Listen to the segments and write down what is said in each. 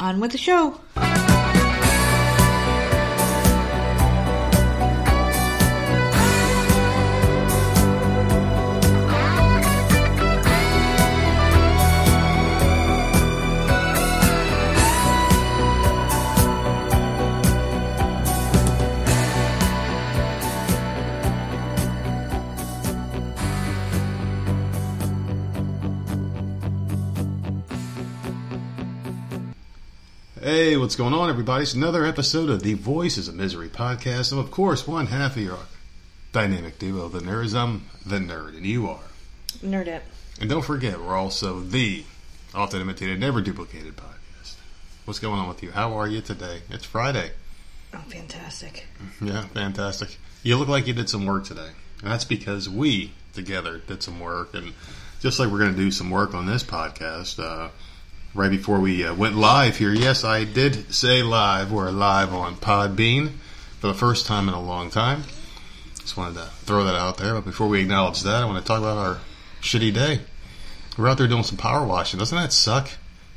On with the show. Hey, what's going on, everybody? It's another episode of the Voices of Misery podcast. I'm, of course, one half of your dynamic duo, the nerds. I'm the nerd, and you are. Nerd it. And don't forget, we're also the often imitated, never duplicated podcast. What's going on with you? How are you today? It's Friday. Oh, fantastic. Yeah, fantastic. You look like you did some work today. And that's because we together did some work. And just like we're going to do some work on this podcast, uh, right before we uh, went live here, yes, I did say live. We're live on Podbean for the first time in a long time. Just wanted to throw that out there. But before we acknowledge that, I want to talk about our shitty day. We're out there doing some power washing. Doesn't that suck?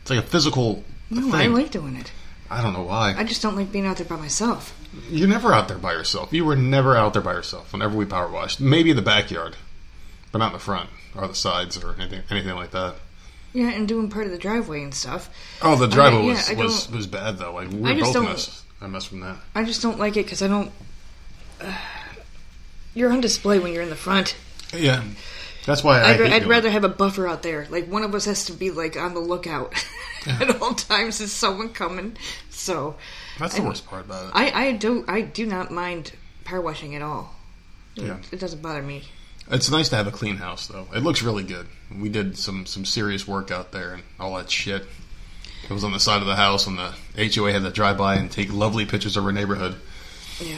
It's like a physical No, thing. I like doing it. I don't know why. I just don't like being out there by myself. You're never out there by yourself. You were never out there by yourself whenever we power washed. Maybe in the backyard, but not in the front or the sides or anything anything like that. Yeah, and doing part of the driveway and stuff. Oh, the driveway yeah, was, was was bad though. Like we I just both don't- messed. I messed from that. I just don't like it because I don't. Uh, you're on display when you're in the front. Yeah, that's why I I'd, I'd rather it. have a buffer out there. Like one of us has to be like on the lookout at all times. Is someone coming? So That's the worst part about it. I, I do I do not mind power washing at all. Yeah. It doesn't bother me. It's nice to have a clean house though. It looks really good. We did some some serious work out there and all that shit. It was on the side of the house, and the HOA had to drive by and take lovely pictures of our neighborhood. Yeah.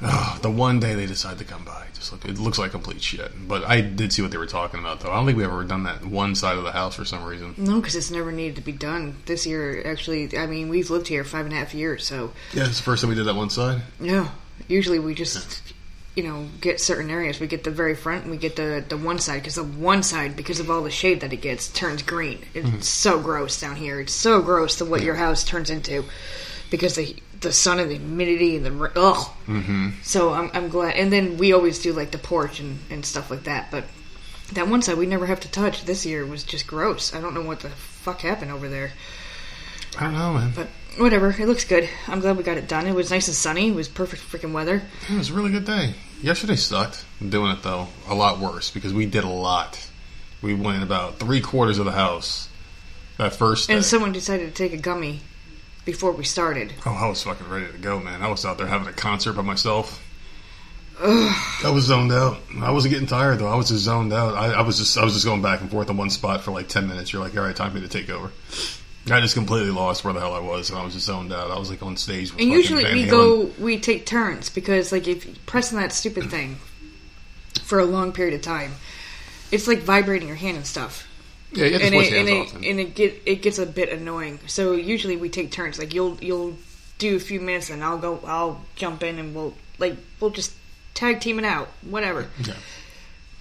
Oh, the one day they decide to come by, just look, it looks like complete shit. But I did see what they were talking about, though. I don't think we've ever done that one side of the house for some reason. No, because it's never needed to be done. This year, actually, I mean, we've lived here five and a half years, so Yeah, it's the first time we did that one side. yeah. Usually, we just, you know, get certain areas. We get the very front, and we get the the one side because the one side, because of all the shade that it gets, turns green. It's so gross down here. It's so gross to what your house turns into because the the sun and the humidity and the ugh. Mm-hmm. So I'm I'm glad. And then we always do like the porch and and stuff like that, but. That one side we never have to touch. This year was just gross. I don't know what the fuck happened over there. I don't know, man. But whatever, it looks good. I'm glad we got it done. It was nice and sunny. It was perfect freaking weather. It was a really good day. Yesterday sucked. Doing it though, a lot worse because we did a lot. We went about three quarters of the house that first day. And someone decided to take a gummy before we started. oh, I was fucking ready to go, man. I was out there having a concert by myself. I was zoned out. I wasn't getting tired though. I was just zoned out. I, I was just I was just going back and forth in one spot for like ten minutes. You're like, all right, time for me to take over. I just completely lost where the hell I was, and I was just zoned out. I was like on stage. With And usually Van we Halen. go, we take turns because like if you pressing that stupid thing for a long period of time, it's like vibrating your hand and stuff. Yeah, you have to and switch it, hands and often. it, and it get it gets a bit annoying. So usually we take turns. Like you'll you'll do a few minutes, and I'll go. I'll jump in, and we'll like we'll just tag team it out, whatever. yeah.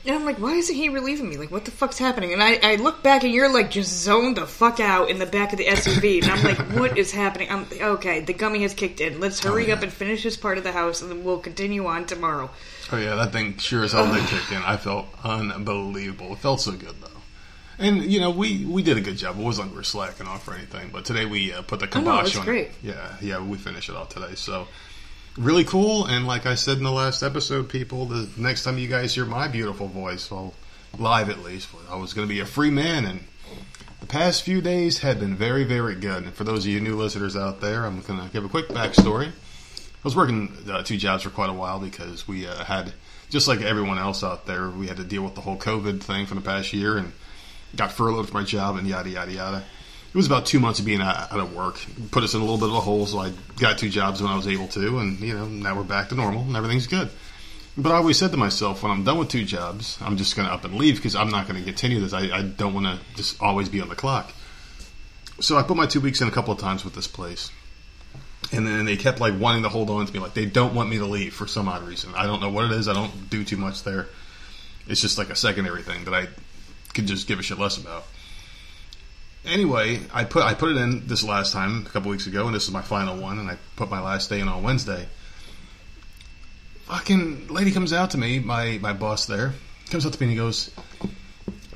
And I'm like, why isn't he relieving me? Like, what the fuck's happening? And I, I look back, and you're like just zoned the fuck out in the back of the SUV, and I'm like, what is happening? I'm okay. The gummy has kicked in. Let's hurry Oh, yeah. up and finish this part of the house, and then we'll continue on tomorrow. Oh yeah, that thing sure as hell did kick in. I felt unbelievable. It felt so good though. And you know, we we did a good job. It wasn't like we were slacking off or anything. But today we uh, put the Oh, no, kibosh on great. it. Yeah, yeah, we finished it all today. So really cool. And like I said in the last episode, people, the next time you guys hear my beautiful voice, well, live at least, I was going to be a free man. And the past few days had been very, very good. And for those of you new listeners out there, I'm going to give a quick backstory. I was working uh, two jobs for quite a while because we uh, had, just like everyone else out there, we had to deal with the whole COVID thing for the past year and got furloughed from my job and yada, yada, yada. It was about two months of being out, out of work. Put us in a little bit of a hole, so I got two jobs when I was able to, and, you know, now we're back to normal and everything's good. But I always said to myself, when I'm done with two jobs, I'm just going to up and leave because I'm not going to continue this. I, I don't want to just always be on the clock. So I put my two weeks in a couple of times with this place. And then they kept like wanting to hold on to me, like they don't want me to leave for some odd reason. I don't know what it is. I don't do too much there. It's just like a secondary thing that I could just give a shit less about. Anyway, I put I put it in this last time a couple weeks ago, and this is my final one, and I put my last day in on Wednesday. Fucking lady comes out to me, my my boss there comes up to me and he goes,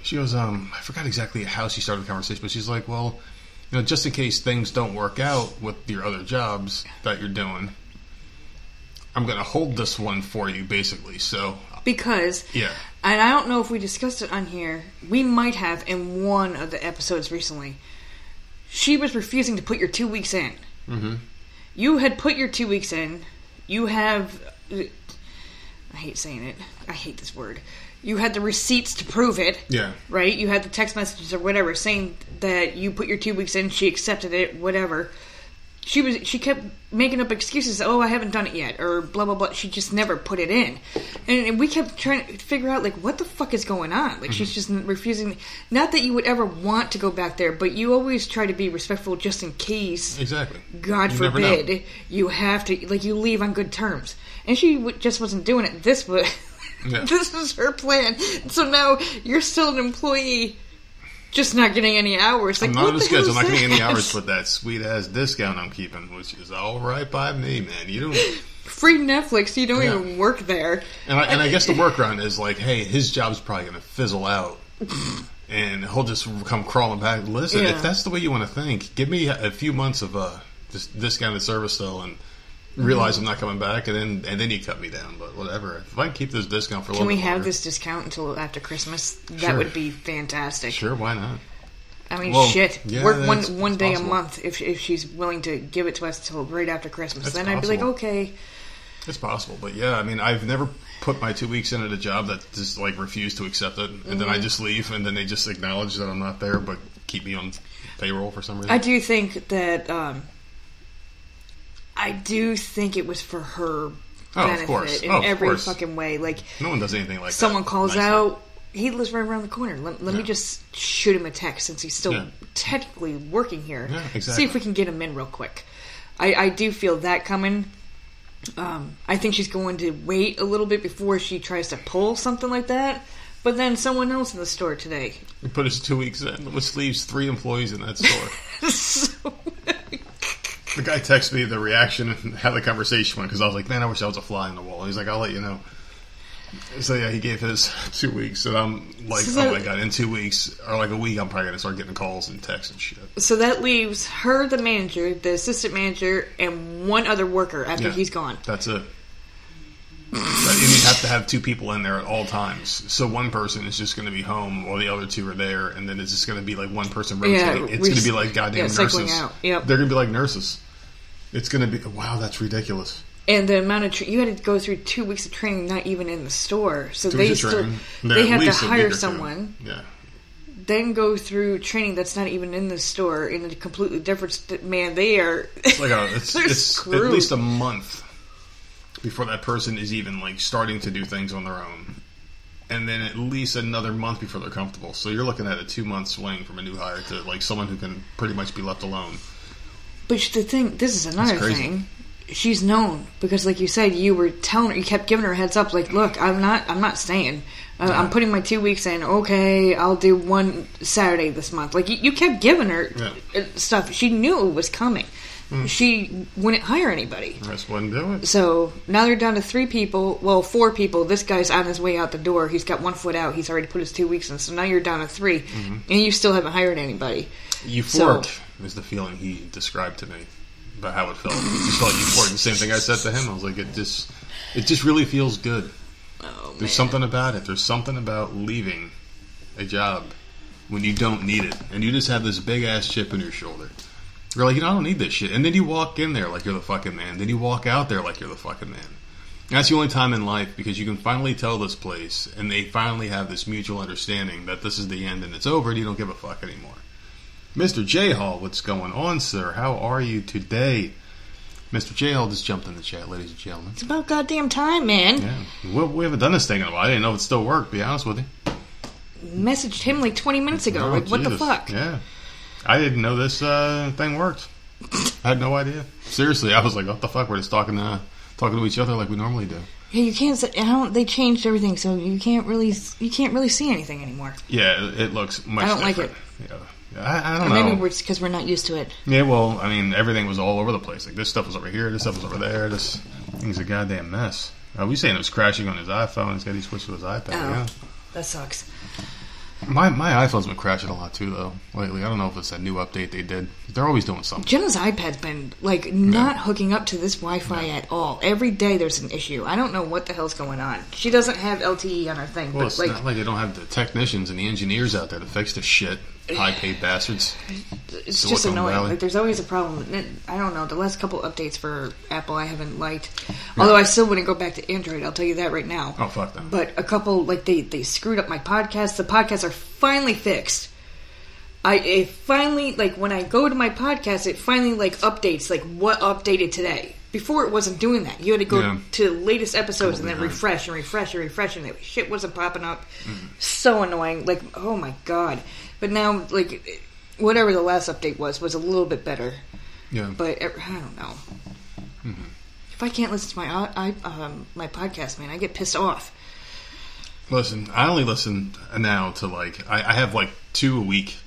she goes, um, I forgot exactly how she started the conversation, but she's like, well, you know, just in case things don't work out with your other jobs that you're doing, I'm gonna hold this one for you, basically. So because yeah, and I don't know if we discussed it on here. We might have in one of the episodes recently. She was refusing to put your two weeks in. hmm You had put your two weeks in. You have. I hate saying it. I hate this word. You had the receipts to prove it. yeah, right? You had the text messages or whatever saying that you put your two weeks in, she accepted it, whatever. She was she kept making up excuses. Oh, I haven't done it yet, or blah blah blah. She just never put it in, and, we kept trying to figure out like what the fuck is going on. Like she's mm-hmm. just refusing. Not that you would ever want to go back there, but you always try to be respectful just in case. exactly. God You forbid you have to like you leave on good terms, and she w- just wasn't doing it. This was Yeah. this was her plan. So now you're still an employee, just not getting any hours. Like I'm not what on schedule. I'm not getting any hours, but that sweet ass discount I'm keeping, which is all right by me, man. You don't. Free Netflix. You don't Yeah. even work there. And I, and I guess the workaround is like, hey, his job's probably going to fizzle out, and he'll just come crawling back. Listen, Yeah. if that's the way you want to think, give me a few months of uh, just discounted service though, and realize I'm not coming back, and then and then you cut me down. But whatever. If I can keep this discount for a Can little we bit have longer- this discount until after Christmas? That Sure. would be fantastic. Sure, why not? I mean, Well, shit. yeah, work one that's- one it's day possible. a month if if she's willing to give it to us till right after Christmas. That's then I'd be like, possible. okay. It's possible, but yeah, I mean, I've never put my two weeks in at a job that just like refused to accept it, and then I Mm-hmm. just leave, and then they just acknowledge that I'm not there, but keep me on payroll for some reason. I do think that. um I do think it was for her Oh, of benefit course. in Oh, of every course. fucking way. Like no one does anything like that. someone that. calls out, he lives right around the corner. Let, let me Yeah. just shoot him a text since he's still Yeah. technically working here. Yeah, See exactly. if we can get him in real quick. I, I do feel that coming. Um, I think she's going to wait a little bit before she tries to pull something like that. But then someone else in the store today. We put us two weeks in, which leaves three employees in that store. so, the guy texted me the reaction and how the conversation went because I was like, "Man, I wish I was a fly on the wall." He's like, "I'll let you know." So yeah, he gave his two weeks, and I'm like, So- "Oh my god!" In two weeks or like a week, I'm probably gonna start getting calls and texts and shit. so that leaves her, the manager, the assistant manager, and one other worker after Yeah. he's gone. That's it. And you have to have two people in there at all times. So one person is just going to be home while the other two are there, and then it's just going to be like one person Yeah, rotating. it's going to be like goddamn yeah, nurses. Yep. They're going to be like nurses. It's going to be wow, that's ridiculous. And the amount of tra- you had to go through two weeks of training, not even in the store. So Two they weeks of still they to a week hire two. someone, Yeah, then go through training that's not even in the store in a completely different. St- man, they are. it's like a, it's, it's at least a month before that person is even like starting to do things on their own. And then at least another month before they're comfortable. So you're looking at a two month swing from a new hire to like someone who can pretty much be left alone. But the thing, this is another thing. She's known because, like you said, you were telling her, you kept giving her a heads up. Like, look, I'm not, I'm not staying. Uh, I'm putting my two weeks in. Okay, I'll do one Saturday this month. Like you, you kept giving her Yeah. uh, stuff. She knew it was coming. She wouldn't hire anybody. Just wouldn't do it. So now they're down to three people. Well, four people. This guy's on his way out the door. He's got one foot out. He's already put his two weeks in. So now you're down to 3 Mm-hmm. and you still haven't hired anybody. Euphoric is the feeling he described to me about how it felt. It just felt euphoric. The same thing I said to him. I was like, it just, it just really feels good. Oh man. There's something about it. There's something about leaving a job when you don't need it, and you just have this big ass chip on your shoulder. You're like, you know, I don't need this shit. And then you walk in there like you're the fucking man. Then you walk out there like you're the fucking man. And that's the only time in life because you can finally tell this place, and they finally have this mutual understanding that this is the end and it's over, and you don't give a fuck anymore. Mr. J Hall, what's going on, sir? How are you today? Mr. J Hall just jumped in the chat, ladies and gentlemen. It's about goddamn time, man. Yeah, we, we haven't done this thing in a while. I didn't know if it still worked. Be honest with you. Messaged him like 20 minutes ago. Oh, like, what the fuck? Yeah, I didn't know this uh, thing worked. I had no idea. Seriously, I was like, "What the fuck?" We're just talking, uh, talking to each other like we normally do. Yeah, you can't. I don't. They changed everything, so you can't really. You can't really see anything anymore. Yeah, it, it looks much. I don't like it. Yeah, I, I don't Or know. maybe we're because we're not used to it. Yeah, well, I mean, everything was all over the place. Like this stuff was over here, this stuff was over there. This thing's a goddamn mess. Uh, we saying it was crashing on his iPhone. He's got he switched to his iPad. Oh. Yeah. That sucks. My my iPhone's been crashing a lot too though lately. I don't know if it's a new update they did. They're always doing something. Jenna's iPad's been like not hooking up to this Wi-Fi at all. Every day there's an issue. I don't know what the hell's going on. She doesn't have LTE on her thing, Well, it's like not like they don't have the technicians and the engineers out there to fix the shit. High paid bastards. it's just annoying. Valley. Like there's always a problem. I don't know. The last couple updates for Apple I haven't liked. Although I still wouldn't go back to Android. I'll tell you that right now. Oh fuck them. But a couple like they they screwed up my podcast. The podcasts are finally fixed. I it finally like when I go to my podcast, it finally like updates like what updated today. Before it wasn't doing that. You had to go Yeah. to the latest episodes and then refresh and refresh and refresh, and it, shit wasn't popping up. So annoying. Like oh my god. But now like whatever the last update was was a little bit better. Yeah. But er, I don't know. If I can't listen to my uh, I, um, my podcast, man, I get pissed off. Listen, I only listen now to like I, I have like two a week.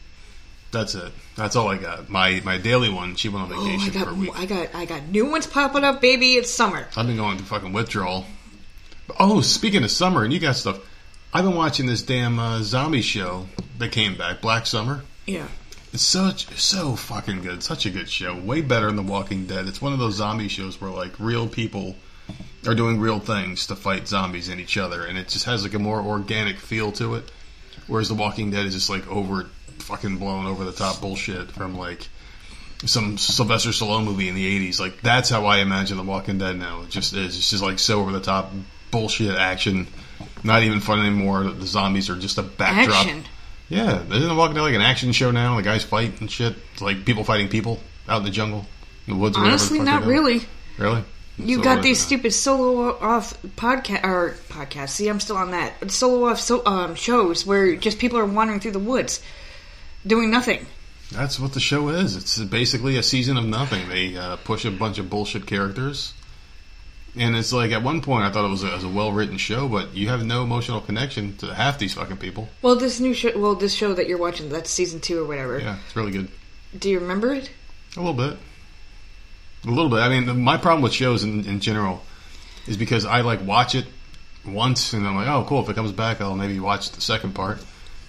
That's it. That's all I got. My my daily one. She went on Oh, vacation got for a week. I got I got new ones popping up, baby. It's summer. I've been going through fucking withdrawal. Oh, speaking of summer and you got stuff, I've been watching this damn uh, zombie show that came back, Black Summer. Yeah. It's such so fucking good. Such a good show. Way better than The Walking Dead. It's one of those zombie shows where like real people are doing real things to fight zombies and each other, and it just has like a more organic feel to it. Whereas The Walking Dead is just like over fucking blown over the top bullshit from like some Sylvester Stallone movie in the '80s. Like that's how I imagine The Walking Dead now. It just is. It's just like so over the top bullshit action. Not even fun anymore. The zombies are just a backdrop. Action. Yeah, isn't The Walking Dead like an action show now? The guys fight and shit. It's like people fighting people out in the jungle, in the woods. or whatever the Honestly, not really. Really? You got these stupid solo off podcast or podcast. See, I'm still on that solo off so, um, shows where just people are wandering through the woods, doing nothing. That's what the show is. It's basically a season of nothing. They uh, push a bunch of bullshit characters, and it's like at one point I thought it was a, it was a well written show, but you have no emotional connection to half these fucking people. Well, this new show, well, this show that you're watching, that's season two or whatever. Yeah, it's really good. Do you remember it? A little bit. A little bit. I mean, my problem with shows in, in general is because I like watch it once and I'm like, oh, cool. If it comes back, I'll maybe watch the second part.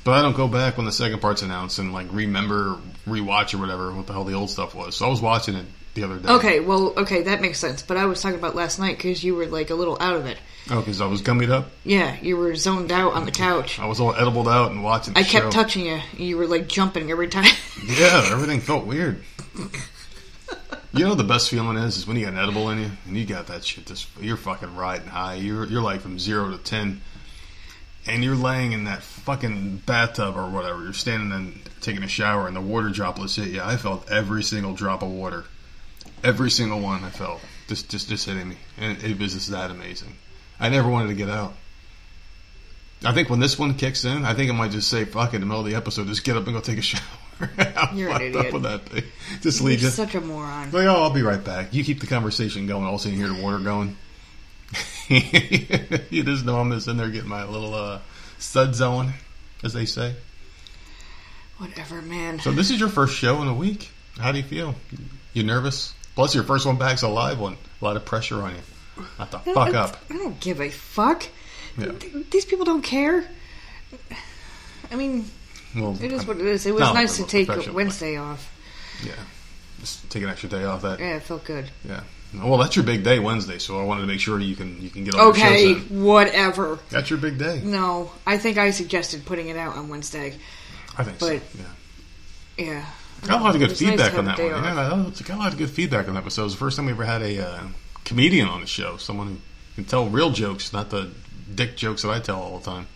But I don't go back when the second part's announced and like remember, rewatch or whatever what the hell the old stuff was. So I was watching it the other day. Okay, well, okay, that makes sense. But I was talking about last night because you were like a little out of it. Oh, because I was gummied up. Yeah, you were zoned out on the couch. I was all edibled out and watching. The I kept show. touching you. You were like jumping every time. Yeah, everything felt weird. You know what the best feeling is is when you got an edible in you and you got that shit. Just you're fucking riding high. You're you're like from zero to ten, and you're laying in that fucking bathtub or whatever. You're standing and taking a shower, and the water droplets hit you. I felt every single drop of water, every single one. I felt just just just hitting me, and it was just that amazing. I never wanted to get out. I think when this one kicks in, I think I might just say, "Fuck it." In the middle of the episode, just get up and go take a shower. How You're an fucked idiot. up would that be? Just leave You're you. such a moron. Like, oh, I'll be right back. You keep the conversation going. All of a sudden, you hear the water going. you just know I'm just in there getting my little uh, suds on, as they say. Whatever, man. So this is your first show in a week. How do you feel? You nervous? Plus, your first one back's a live one. A lot of pressure on you. Not the fuck I- up. I don't give a fuck. Yeah. Th- These people don't care. I mean, Well, it is I'm- what it is. It was nice to take Wednesday off. Yeah, just take an extra day off that. Yeah, it felt good. Yeah. Well, that's your big day, Wednesday. So I wanted to make sure you can you can get all your Okay, shows in. whatever. That's your big day. No, I think I suggested putting it out on Wednesday. I think so. Yeah. Yeah. Got a lot of good was nice feedback on that one. day Yeah, off. that- got a lot of good feedback on that episode. It was the first time we ever had a uh, comedian on the show. Someone who can tell real jokes, not the dick jokes that I tell all the time.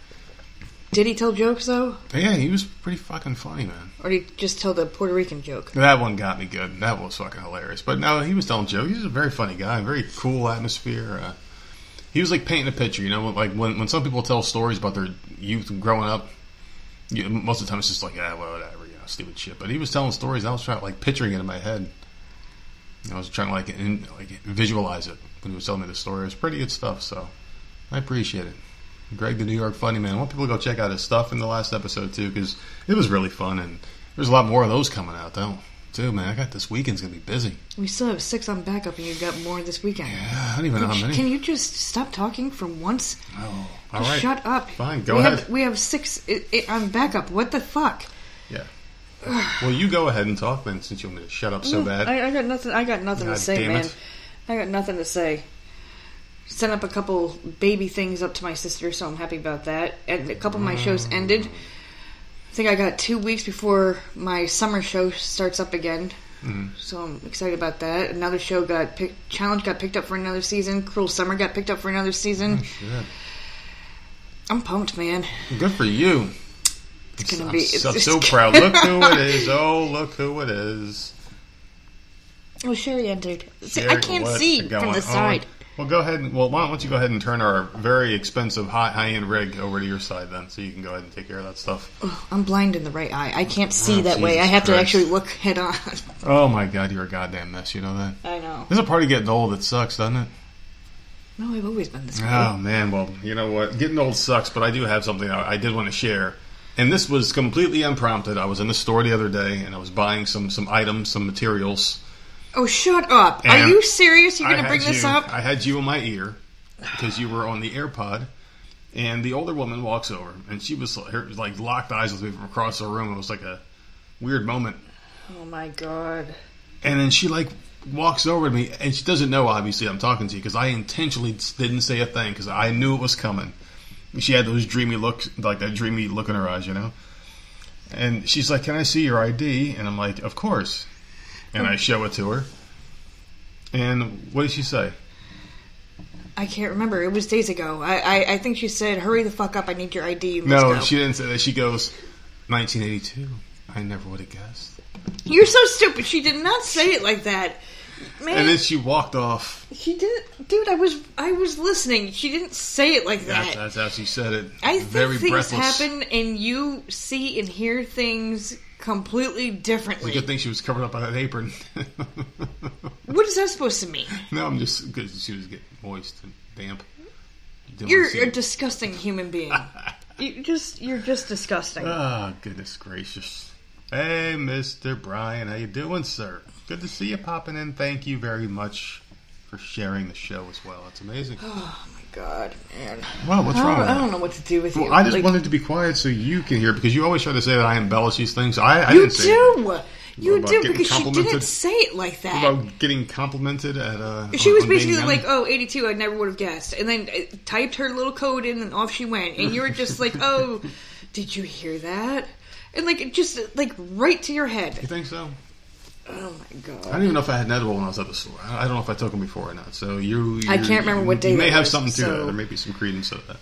Did he tell jokes though, Yeah, he was pretty fucking funny, man. or did he just tell the Puerto Rican joke? That one got me good. That was fucking hilarious. But no, he was telling jokes. He was a very funny guy. Very cool atmosphere. Uh, he was like painting a picture, you know, like when when some people tell stories about their youth growing up. You, most of the time, it's just like, ah, well, whatever, stupid shit. But he was telling stories. I was trying like picturing it in my head. I was trying to like in, like visualize it when he was telling me the story. It was pretty good stuff. So I appreciate it. Greg, the New York Funny Man. I want people to go check out his stuff in the last episode too because it was really fun and There's a lot more of those coming out though, too, man. I got this weekend's gonna be busy. We still have six on backup, and you've got more this weekend. Yeah, I don't even know how many. Can you just stop talking for once? oh, all right. Shut up. Fine, go we ahead. Have, we have six on backup. What the fuck? Well, you go ahead and talk then, since you want me to shut up so bad. I, I got nothing. I got nothing God to say, man. it. I got nothing to say. Sent up a couple baby things up to my sister, so I'm happy about that. And a couple of my shows Mm. ended. I think I got two weeks before my summer show starts up again. Mhm. So I'm excited about that. Another show got picked. Challenge got picked up for another season. Cruel Summer got picked up for another season. Shit. I'm pumped, man. Good for you. It's gonna I'm, be. so, it's- so proud. Look who it is. Oh, look who it is. Oh, Sherry entered. See, I can't see from the on? side. Well, go ahead. And, well, why don't you go ahead and turn our very expensive high high end rig over to your side then, so you can go ahead and take care of that stuff. Oh, I'm blind in the right eye. I can't see Oh, that way. I Jesus have to actually look head on. Oh my God, you're a goddamn mess. You know that. I know. This is a part of getting old that sucks, doesn't it? No, I've always been this way. Oh man, well, you know what? Getting old sucks, but I do have something I, I did want to share. And this was completely unprompted. I was in the store the other day and I was buying some some items, some materials. Oh, shut up! Are you serious? You're gonna had bring this you- up? I had you in my ear because you were on the AirPod, and the older woman walks over and she was her, like locked eyes with me from across the room. It was like a weird moment. Oh my god! And then she like walks over to me, and she doesn't know obviously I'm talking to you because I intentionally didn't say a thing because I knew it was coming. She had those dreamy looks, like that dreamy look in her eyes, you know. And she's like, "Can I see your ID?" And I'm like, "Of course." And I show it to her. And what did she say? I can't remember. It was days ago. I, I, I think she said, "Hurry the fuck up! I need your ID." You No, go." she didn't say that. She goes, 1982. I never would have guessed. You're so stupid. She did not say it like that, man. And then she walked off. she didn't, dude. I was I was listening. She didn't say it like that. That's, that's how she said it. I think Very things breathless. happen, and you see and hear things completely differently. Good thing she was covered up by that apron. What is that supposed to mean? no, I'm just because she was getting moist and damp. Didn't You're a disgusting human being. you just you're just disgusting. Oh, goodness gracious. Hey, Mr. Brian, how you doing, sir? Good to see you popping in. Thank you very much for sharing the show as well. It's amazing. oh my god, man. Wow, what's I wrong I don't know what to do with you. I just Like, wanted to be quiet so you can hear because you always try to say that I embellish these things. I, I you didn't do. You do because she didn't say it like that. about getting complimented at uh She was basically like, "Oh, 82, I never would have guessed," and then uh, typed her little code in, and off she went. And you were just like, "Oh, did you hear that?" And like, it just like right to your head. You think so? Oh my god! I don't even know if I had an edible when I was at the store. I don't know if I took them before or not. So you, I can't remember what day You may have was, something to so- that. There may be some credence to that.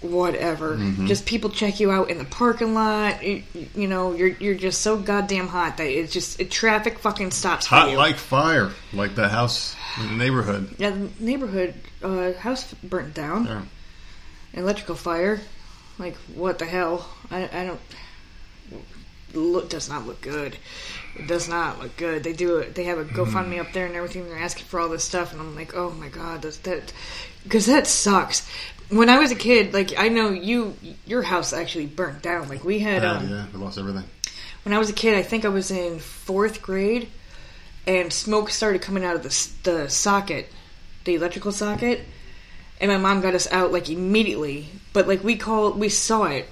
Whatever. Mm-hmm. Just people check you out in the parking lot. You, you know, you're you're just so goddamn hot that it's just it, traffic fucking stops for Hot like fire, like the house in the neighborhood. yeah, the neighborhood uh, house burnt down. Yeah. electrical fire. Like what the hell? I, I don't. Look does not look good. It does not look good. They do it. They have a GoFundMe up there and everything. They're asking for all this stuff, and I'm like, oh my god, does that? Because that sucks. When I was a kid, like I know you, your house actually burnt down. Like we had, Yeah, um, yeah, we lost everything. when I was a kid, I think I was in fourth grade, and smoke started coming out of the the socket, the electrical socket, and my mom got us out like immediately. But like we called, we saw it,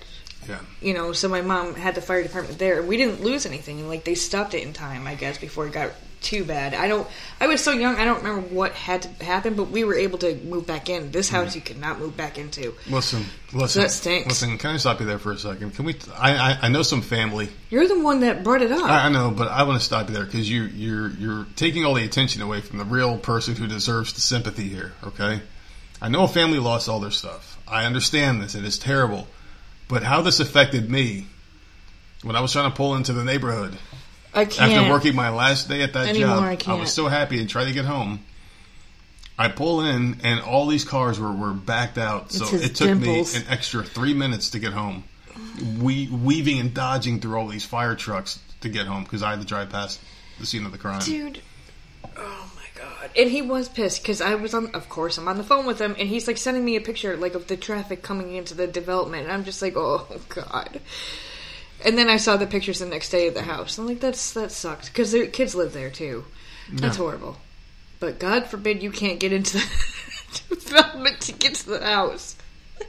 Yeah. you know. So my mom had the fire department there. We didn't lose anything, and like they stopped it in time, I guess, before it got too bad. I don't. I was so young, I don't remember what had to happen, but we were able to move back in. This house you could not move back into. Listen, listen. that stinks. Listen, can I stop you there for a second? Can we? I I, I know some family. You're the one that brought it up. I, I know, but I want to stop you there because you you're you're taking all the attention away from the real person who deserves the sympathy here. Okay, I know a family lost all their stuff. I understand this. It is terrible, but how this affected me when I was trying to pull into the neighborhood I can't. after working my last day at that Anymore, job. I can't. was so happy and try to get home. I pull in and all these cars were, were backed out, so It's it took dimples. me an extra three minutes to get home. We weaving and dodging through all these fire trucks to get home because I had to drive past the scene of the crime. dude. Oh god! And he was pissed because I was on. Of course, I'm on the phone with him, and he's like sending me a picture like of the traffic coming into the development, and I'm just like, oh god. And then I saw the pictures the next day of the house. I'm like, that's that sucks because their kids live there too. That's horrible. But God forbid you can't get into the development to get to the house.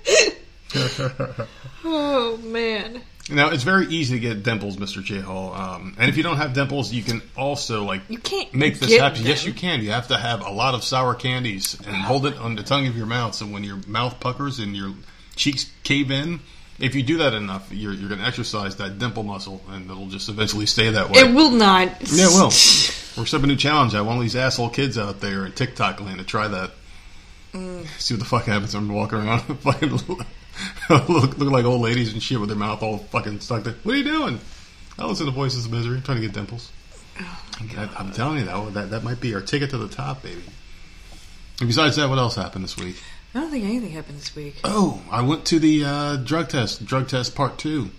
oh man. Now it's very easy to get dimples, Mr. J Hall. Um, and if you don't have dimples, you can also like You can't make this happen. Yes, you can. You have to have a lot of sour candies and hold it on the tongue of your mouth. So when your mouth puckers and your cheeks cave in, if you do that enough, you're you're going to exercise that dimple muscle, and it'll just eventually stay that way. It will not. Yeah, it will. We're setting a new challenge. I want all these asshole kids out there in TikTok land to try that. Mm. See what the fuck happens when I'm walking around fucking look, look like old ladies and shit with their mouth all fucking stuck there. What are you doing? I listen to Voices of Misery, trying to get dimples. I, I'm telling you that, that that might be our ticket to the top, baby. And besides that, what else happened this week? I don't think anything happened this week. Oh, I went to the uh, drug test, drug test part two.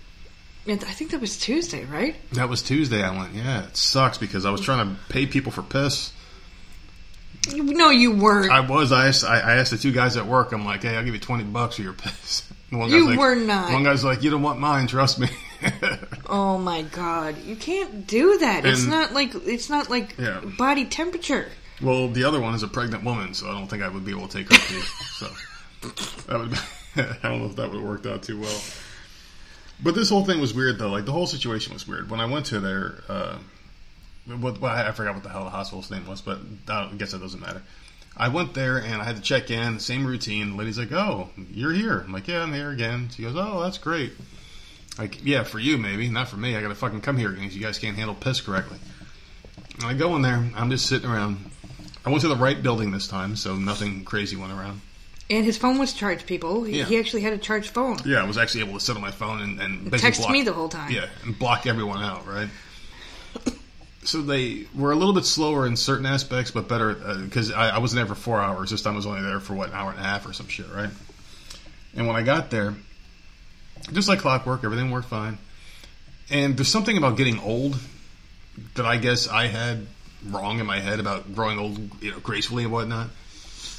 I think that was Tuesday, right? That was Tuesday. I went. Yeah, it sucks because I was trying to pay people for piss. No, you weren't. I was. I asked, I asked the two guys at work. I'm like, hey, I'll give you twenty bucks for your piss. One You guy's like, were not. One guy's like, you don't want mine. Trust me. oh my god, you can't do that. it's not like it's not like Yeah. body temperature. well, the other one is a pregnant woman, so I don't think I would be able to take her pee. so that would. I don't know if that would have worked out too well. But this whole thing was weird, though. Like the whole situation was weird. When I went to their, uh, well, I forgot what the hell the hospital's name was, but I guess it doesn't matter. I went there and I had to check in, same routine. The lady's like, "Oh, you're here." I'm like, "Yeah, I'm here again." She goes, "Oh, that's great." Like, yeah, for you maybe, not for me. I got to fucking come here because you guys can't handle piss correctly. And I go in there. I'm just sitting around. I went to the right building this time, so nothing crazy went around. And his phone was charged, people. He, Yeah. he actually had a charged phone. Yeah, I was actually able to sit on my phone and, and Text block, me the whole time. Yeah, and block everyone out, right? So they were a little bit slower in certain aspects, but better uh, because I, I wasn't there for four hours. This time I was only there for what an hour and a half or some shit, right? And when I got there, just like clockwork, everything worked fine. And there's something about getting old that I guess I had wrong in my head about growing old, you know, gracefully and whatnot.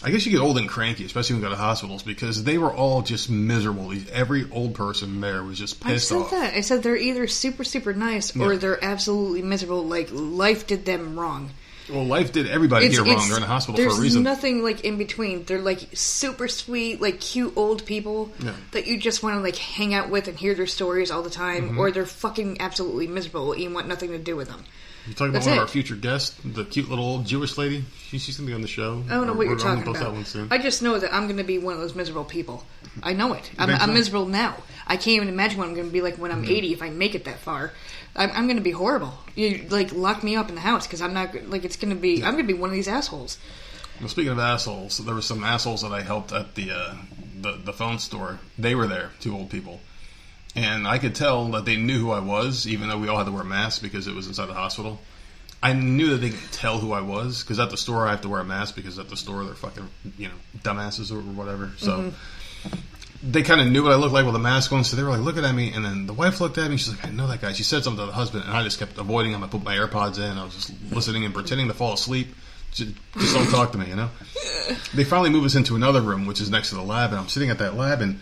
I guess you get old and cranky, especially when you go to hospitals, because they were all just miserable. Every old person there was just I pissed said off. that. I said they're either super, super nice or Yeah. they're absolutely miserable. Like life did them wrong. Well, life did everybody here wrong. They're in a hospital for a reason. There's nothing like in between. They're like super sweet, like cute old people Yeah. that you just want to like hang out with and hear their stories all the time, Mm-hmm. or they're fucking absolutely miserable. and You want nothing to do with them. You're talking about That's one of our future guests, the cute little old Jewish lady. She, she's going to be on the show. I don't know We're- what you're we're talking post that about. one soon. I just know that I'm going to be one of those miserable people. I know it. I'm, think I'm so? miserable now. I can't even imagine what I'm going to be like when Mm-hmm. I'm 80 if I make it that far. I'm, I'm going to be horrible. You like lock me up in the house because I'm not like it's going to be. I'm going to be one of these assholes. Well, speaking of assholes, there were some assholes that I helped at the, uh, the the phone store. They were there, two old people, and I could tell that they knew who I was, even though we all had to wear masks because it was inside the hospital. I knew that they could tell who I was because at the store I have to wear a mask because at the store they're fucking you know dumbasses or whatever. So mm-hmm. they kind of knew what I looked like with a mask on, so they were like looking at me. And then the wife looked at me. She's like, "I know that guy." She said something to the husband, and I just kept avoiding him. I put my AirPods in. I was just listening and pretending to fall asleep. Just, just don't talk to me, you know. They finally move us into another room, which is next to the lab, and I'm sitting at that lab, and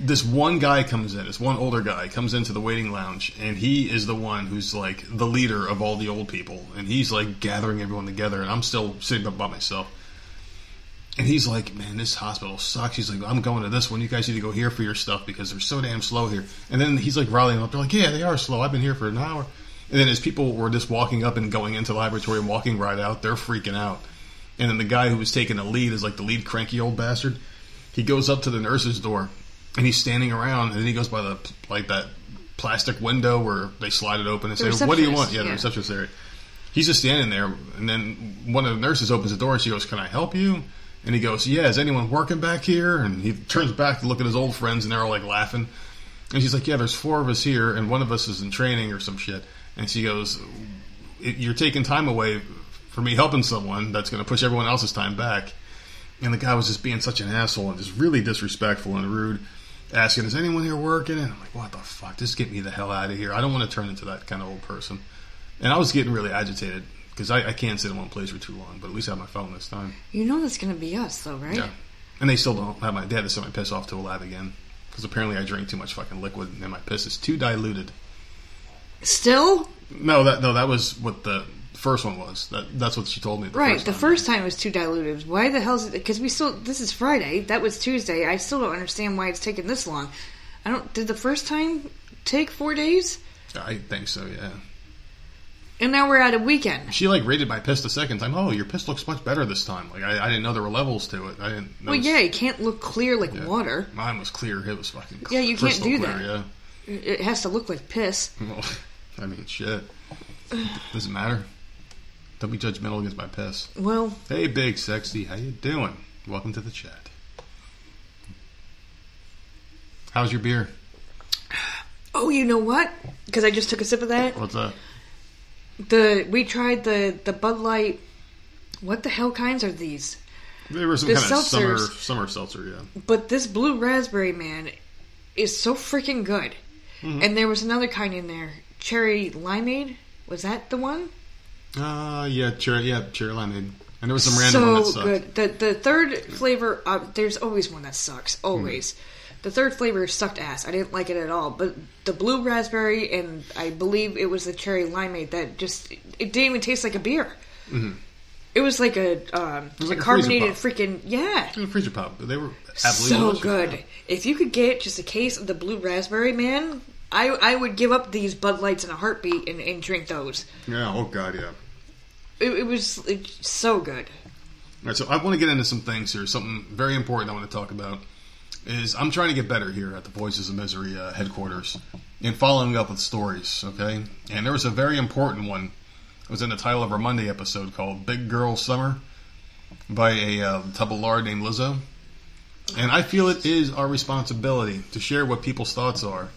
this one guy comes in. This one older guy comes into the waiting lounge, and he is the one who's like the leader of all the old people, and he's like gathering everyone together, and I'm still sitting by myself. And he's like, "Man, this hospital sucks." He's like, "I'm going to this one. You guys need to go here for your stuff because they're so damn slow here." And then he's like rallying up. They're like, "Yeah, they are slow. I've been here for an hour." And then as people were just walking up and going into the laboratory and walking right out, they're freaking out. And then the guy who was taking the lead is like the lead cranky old bastard. He goes up to the nurse's door and he's standing around, and then he goes by the like that plastic window where they slide it open and The say, "What do you want?" Yeah, the yeah. receptionist area. He's just standing there, and then one of the nurses opens the door and she goes, "Can I help you?" And he goes, "Yeah, is anyone working back here?" And he turns back to look at his old friends, and they're all like laughing. And she's like, "Yeah, there's four of us here, and one of us is in training or some shit." And she goes, "You're taking time away for me helping someone that's going to push everyone else's time back." And the guy was just being such an asshole and just really disrespectful and rude, asking, "Is anyone here working?" And I'm like, "What the fuck? Just get me the hell out of here! I don't want to turn into that kind of old person." And I was getting really agitated because I, I can't sit in one place for too long. But at least I have my phone this time. You know that's going to be us, though, right? Yeah. And they still don't have my. They had to send my piss off to a lab again because apparently I drink too much fucking liquid and my piss is too diluted. Still, No, that no, that was what the first one was. That that's what she told me. The right? First the first time it was too diluted. Why the hell is it? Because we still. This is Friday. That was Tuesday. I still don't understand why it's taking this long. I don't. Did the first time take four days? I think so. Yeah. And now we're at a weekend. She like rated my piss the second time. Oh, your piss looks much better this time. Like I, I didn't know there were levels to it. I didn't. Know Well, yeah, it can't look clear like Yeah. water. Mine was clear. It was fucking. Yeah, you can't do clear, that. It has to look like piss. Well, I mean, shit. Doesn't matter. Don't be judgmental against my piss. Well, Hey, big sexy, how you doing? Welcome to the chat. How's your beer? oh, you know what? Because I just took a sip of that. What's up? The we tried the the Bud Light. What the hell kinds are these? There were some The kind of summer summer seltzer, yeah. But this blue raspberry man is so freaking good. Mm-hmm. And there was another kind in there, cherry limeade. Was that the one? Uh, yeah, cherry, yeah, cherry limeade. And there was some random so good. The the third flavor, uh, there's always one that sucks. Always. Hmm. The third flavor sucked ass. I didn't like it at all. But the blue raspberry and I believe it was the cherry limeade that just it didn't even taste like a beer. It was like a um, was like a a carbonated freaking yeah. Yeah, freezer pop, they were absolutely So good. If you could get just a case of the blue raspberry, man, I I would give up these Bud Lights in a heartbeat and, and drink those. Yeah, oh god, yeah. It, it was so good. All right, so I want to get into some things here. Something very important I want to talk about is I'm trying to get better here at the Voices of Misery uh, headquarters and following up with stories. Okay, and there was a very important one. It was in the title of our Monday episode called "Big Girl Summer" by a uh, named Lizzo. And I feel it is our responsibility to share what people's thoughts are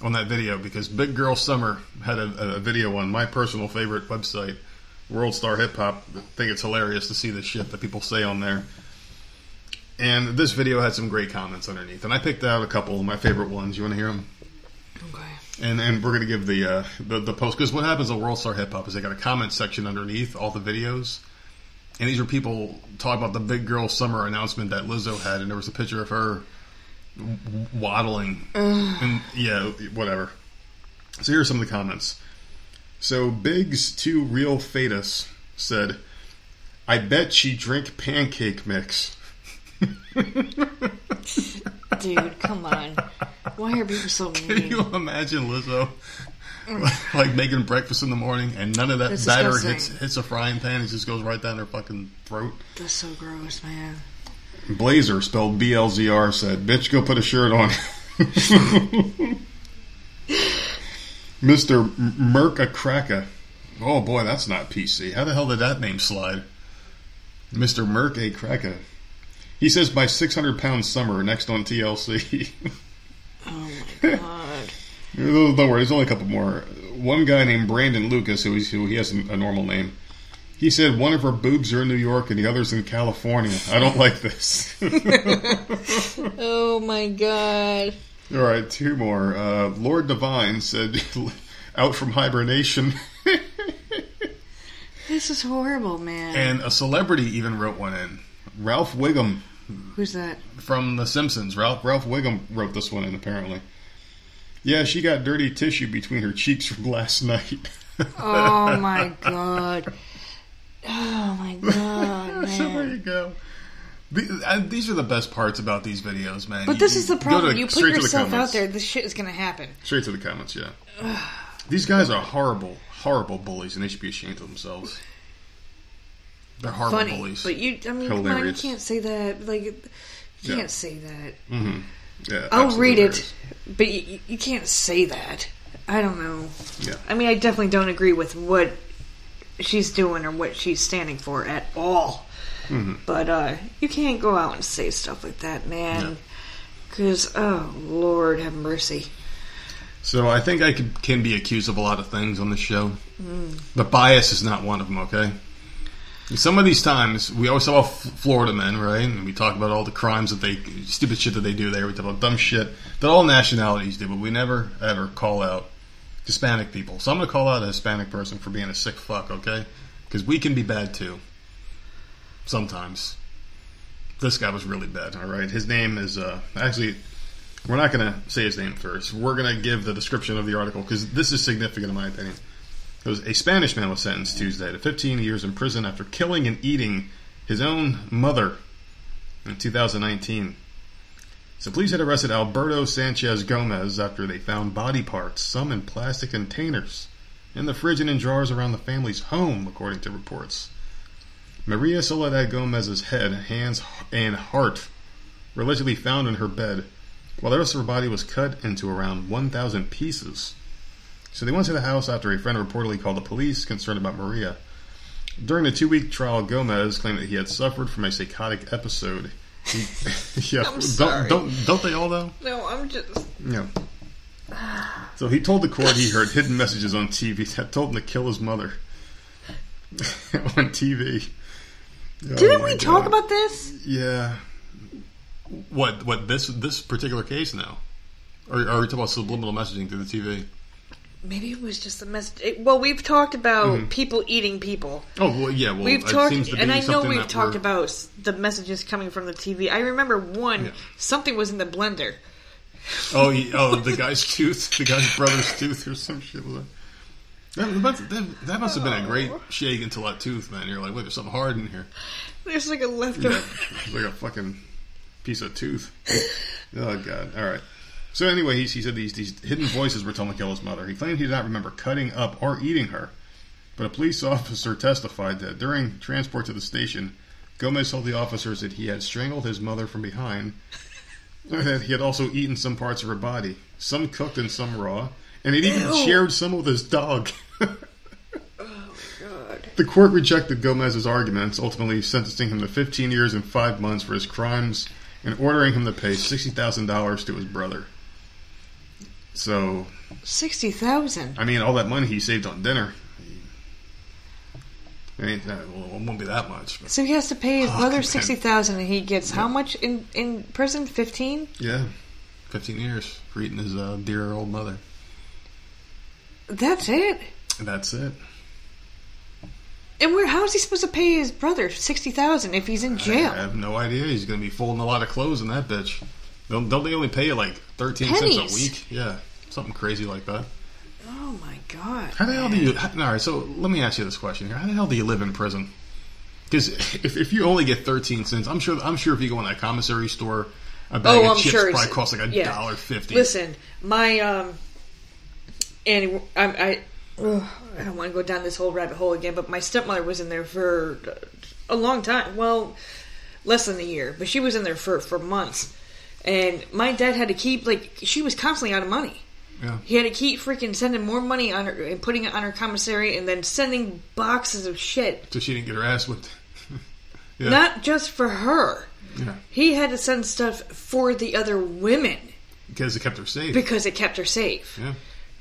on that video because Big Girl Summer had a, a video on my personal favorite website, World Star Hip Hop. I think it's hilarious to see the shit that people say on there. And this video had some great comments underneath, and I picked out a couple of my favorite ones. You want to hear them? Okay. And and we're gonna give the uh, the, the post because what happens on World Star Hip Hop is they got a comment section underneath all the videos, and these are people talking about the Big Girl Summer announcement that Lizzo had, and there was a picture of her waddling, and yeah, whatever. So here's some of the comments. So Biggs two real fetus said, "I bet she drink pancake mix." Dude, come on. Why are people so mean? Can you imagine Lizzo like making breakfast in the morning and none of that That's batter disgusting. hits hits a frying pan? It just goes right down her fucking throat. That's so gross, man. Blazer spelled B L Z R said, "Bitch, go put a shirt on." Mister Merca Kraka. Oh boy, that's not PC. How the hell did that name slide? Mister Merc A Kraka. He says by 600 pound summer next on TLC. Oh my god. Don't worry, there's only a couple more. One guy named Brandon Lucas, who, who he has a normal name. He said one of her boobs are in New York and the other's in California. I don't like this. oh my god. All right, two more. Uh, Lord Divine said, "Out from hibernation," This is horrible, man. and a celebrity even wrote one in. Ralph Wiggum Who's that? from The Simpsons. Ralph Ralph Wiggum wrote this one in apparently. Yeah, she got dirty tissue between her cheeks from last night. Oh my god. Oh my god, so there you go. These are the best parts about these videos, man. But You- this is the problem. to- You put to the yourself out there, this shit is gonna happen. Straight to the comments, yeah. These guys are horrible, horrible bullies, and they should be ashamed of themselves. They're horrible Funny. bullies. But you I mean on, you can't say that. Like you Yeah. can't say that. hmm Yeah, I'll read it, but you, you can't say that. I don't know. Yeah. I mean, I definitely don't agree with what she's doing or what she's standing for at all. Mm-hmm. But uh, you can't go out and say stuff like that, man. Because, oh, Lord have mercy. So I think I could, can be accused of a lot of things on this show, Mm. but bias is not one of them. Okay. Some of these times we always talk about Florida men, right? And we talk about all the crimes that they, stupid shit that they do there. We talk about dumb shit that all nationalities do, but we never ever call out Hispanic people. So I'm going to call out a Hispanic person for being a sick fuck, okay? Because we can be bad too. Sometimes. This guy was really bad. All right. His name is uh, actually We're not going to say his name first. We're going to give the description of the article because this is significant in my opinion. It was a Spanish man was sentenced Tuesday to 15 years in prison after killing and eating his own mother in 2019. So police had arrested Alberto Sanchez Gomez after they found body parts, some in plastic containers, in the fridge and in drawers around the family's home, according to reports. Maria Soledad Gomez's head, hands, and heart were allegedly found in her bed, while the rest of her body was cut into around 1,000 pieces. So they went to the house after a friend reportedly called the police concerned about Maria. During the two week trial, Gomez claimed that he had suffered from a psychotic episode. He, yeah, don't, don't don't they all though? No, I'm just. Yeah. So he told the court he heard hidden messages on TV that told him to kill his mother on TV. Oh Didn't my we talk God. about this? Yeah. What? What? This this particular case now? Or are we talking about subliminal messaging through the TV? Maybe it was just the message. it- Well, we've talked about Mm-hmm. people eating people. Oh well, yeah. Well, we've it talked, seems to be and I know we've talked we're- about the messages coming from the TV. I remember one, Yeah. something was in the blender. Oh, he, oh, the guy's tooth, the guy's brother's tooth, or some shit. That, that, must- that, must have been a great oh. shake into that tooth, man. You're like, look, there's something hard in here. There's like a leftover. It's like a fucking piece of tooth. Oh god. All right. So anyway, he, he said these these hidden voices were telling him to kill his mother. He claimed he did not remember cutting up or eating her, but a police officer testified that during transport to the station, Gomez told the officers that he had strangled his mother from behind. and That he had also eaten some parts of her body, some cooked and some raw, and he'd even Ew. shared some with his dog. Oh, God. The court rejected Gomez's arguments, ultimately sentencing him to 15 years and five months for his crimes and ordering him to pay $60,000 to his brother. So, Sixty thousand. I mean, all that money he saved on dinner. I mean, well, it won't be that much. But So he has to pay his Fuck, brother man. sixty thousand, and he gets how much in in prison? Fifteen. yeah, 15 years for eating his uh, dear old mother. That's it. That's it. And where? How is he supposed to pay his brother sixty thousand if he's in jail? I have no idea. He's going to be folding a lot of clothes in that bitch. Don't, don't they only pay you like 13 cents a week? Yeah, something crazy like that. Oh my god. How the hell do you? All right, so let me ask you this question here: How the hell do you live in prison? Because if, if you only get thirteen cents, I'm sure I'm sure if you go in that commissary store, a bag Oh, of I'm chips sure. probably costs like a yeah. dollar fifty. Listen, my um, and I, I, ugh, I don't want to go down this whole rabbit hole again. But my stepmother was in there for a long time. Well, less than a year, but she was in there for for months. And my dad had to keep like she was constantly out of money. Yeah. He had to keep freaking sending more money on her and putting it on her commissary, and then sending boxes of shit. so she didn't get her ass whipped. yeah. Not just for her. yeah, He had to send stuff for the other women because it kept her safe. because it kept her safe. yeah,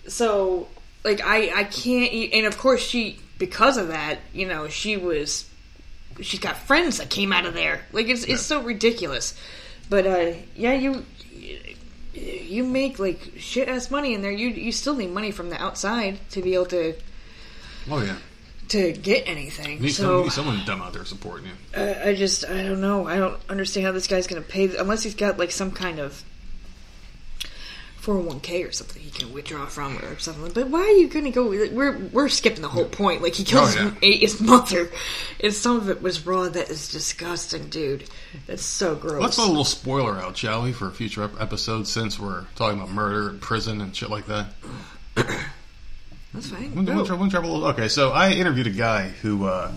so like I I can't eat, and of course she because of that you know she was she's got friends that came out of there. Like it's it's so ridiculous. But uh yeah you you make like shit ass money in there. You you still need money from the outside to be able to oh yeah. to get anything. You need, some, so need someone dumb out there supporting you. I, I just I don't know. I don't understand how this guy's gonna pay unless he's got like some kind of 401k or something he can withdraw from or something. But why are you going to go? We're we're skipping the whole point. Like he kills Oh, yeah. his mother, and some of it was raw. That is disgusting, dude. That's so gross. Let's let a little spoiler out, shall we, for a future ep- episode? Since we're talking about murder and prison and shit like that. That's fine. Try, we'll try a Okay, so I interviewed a guy who uh,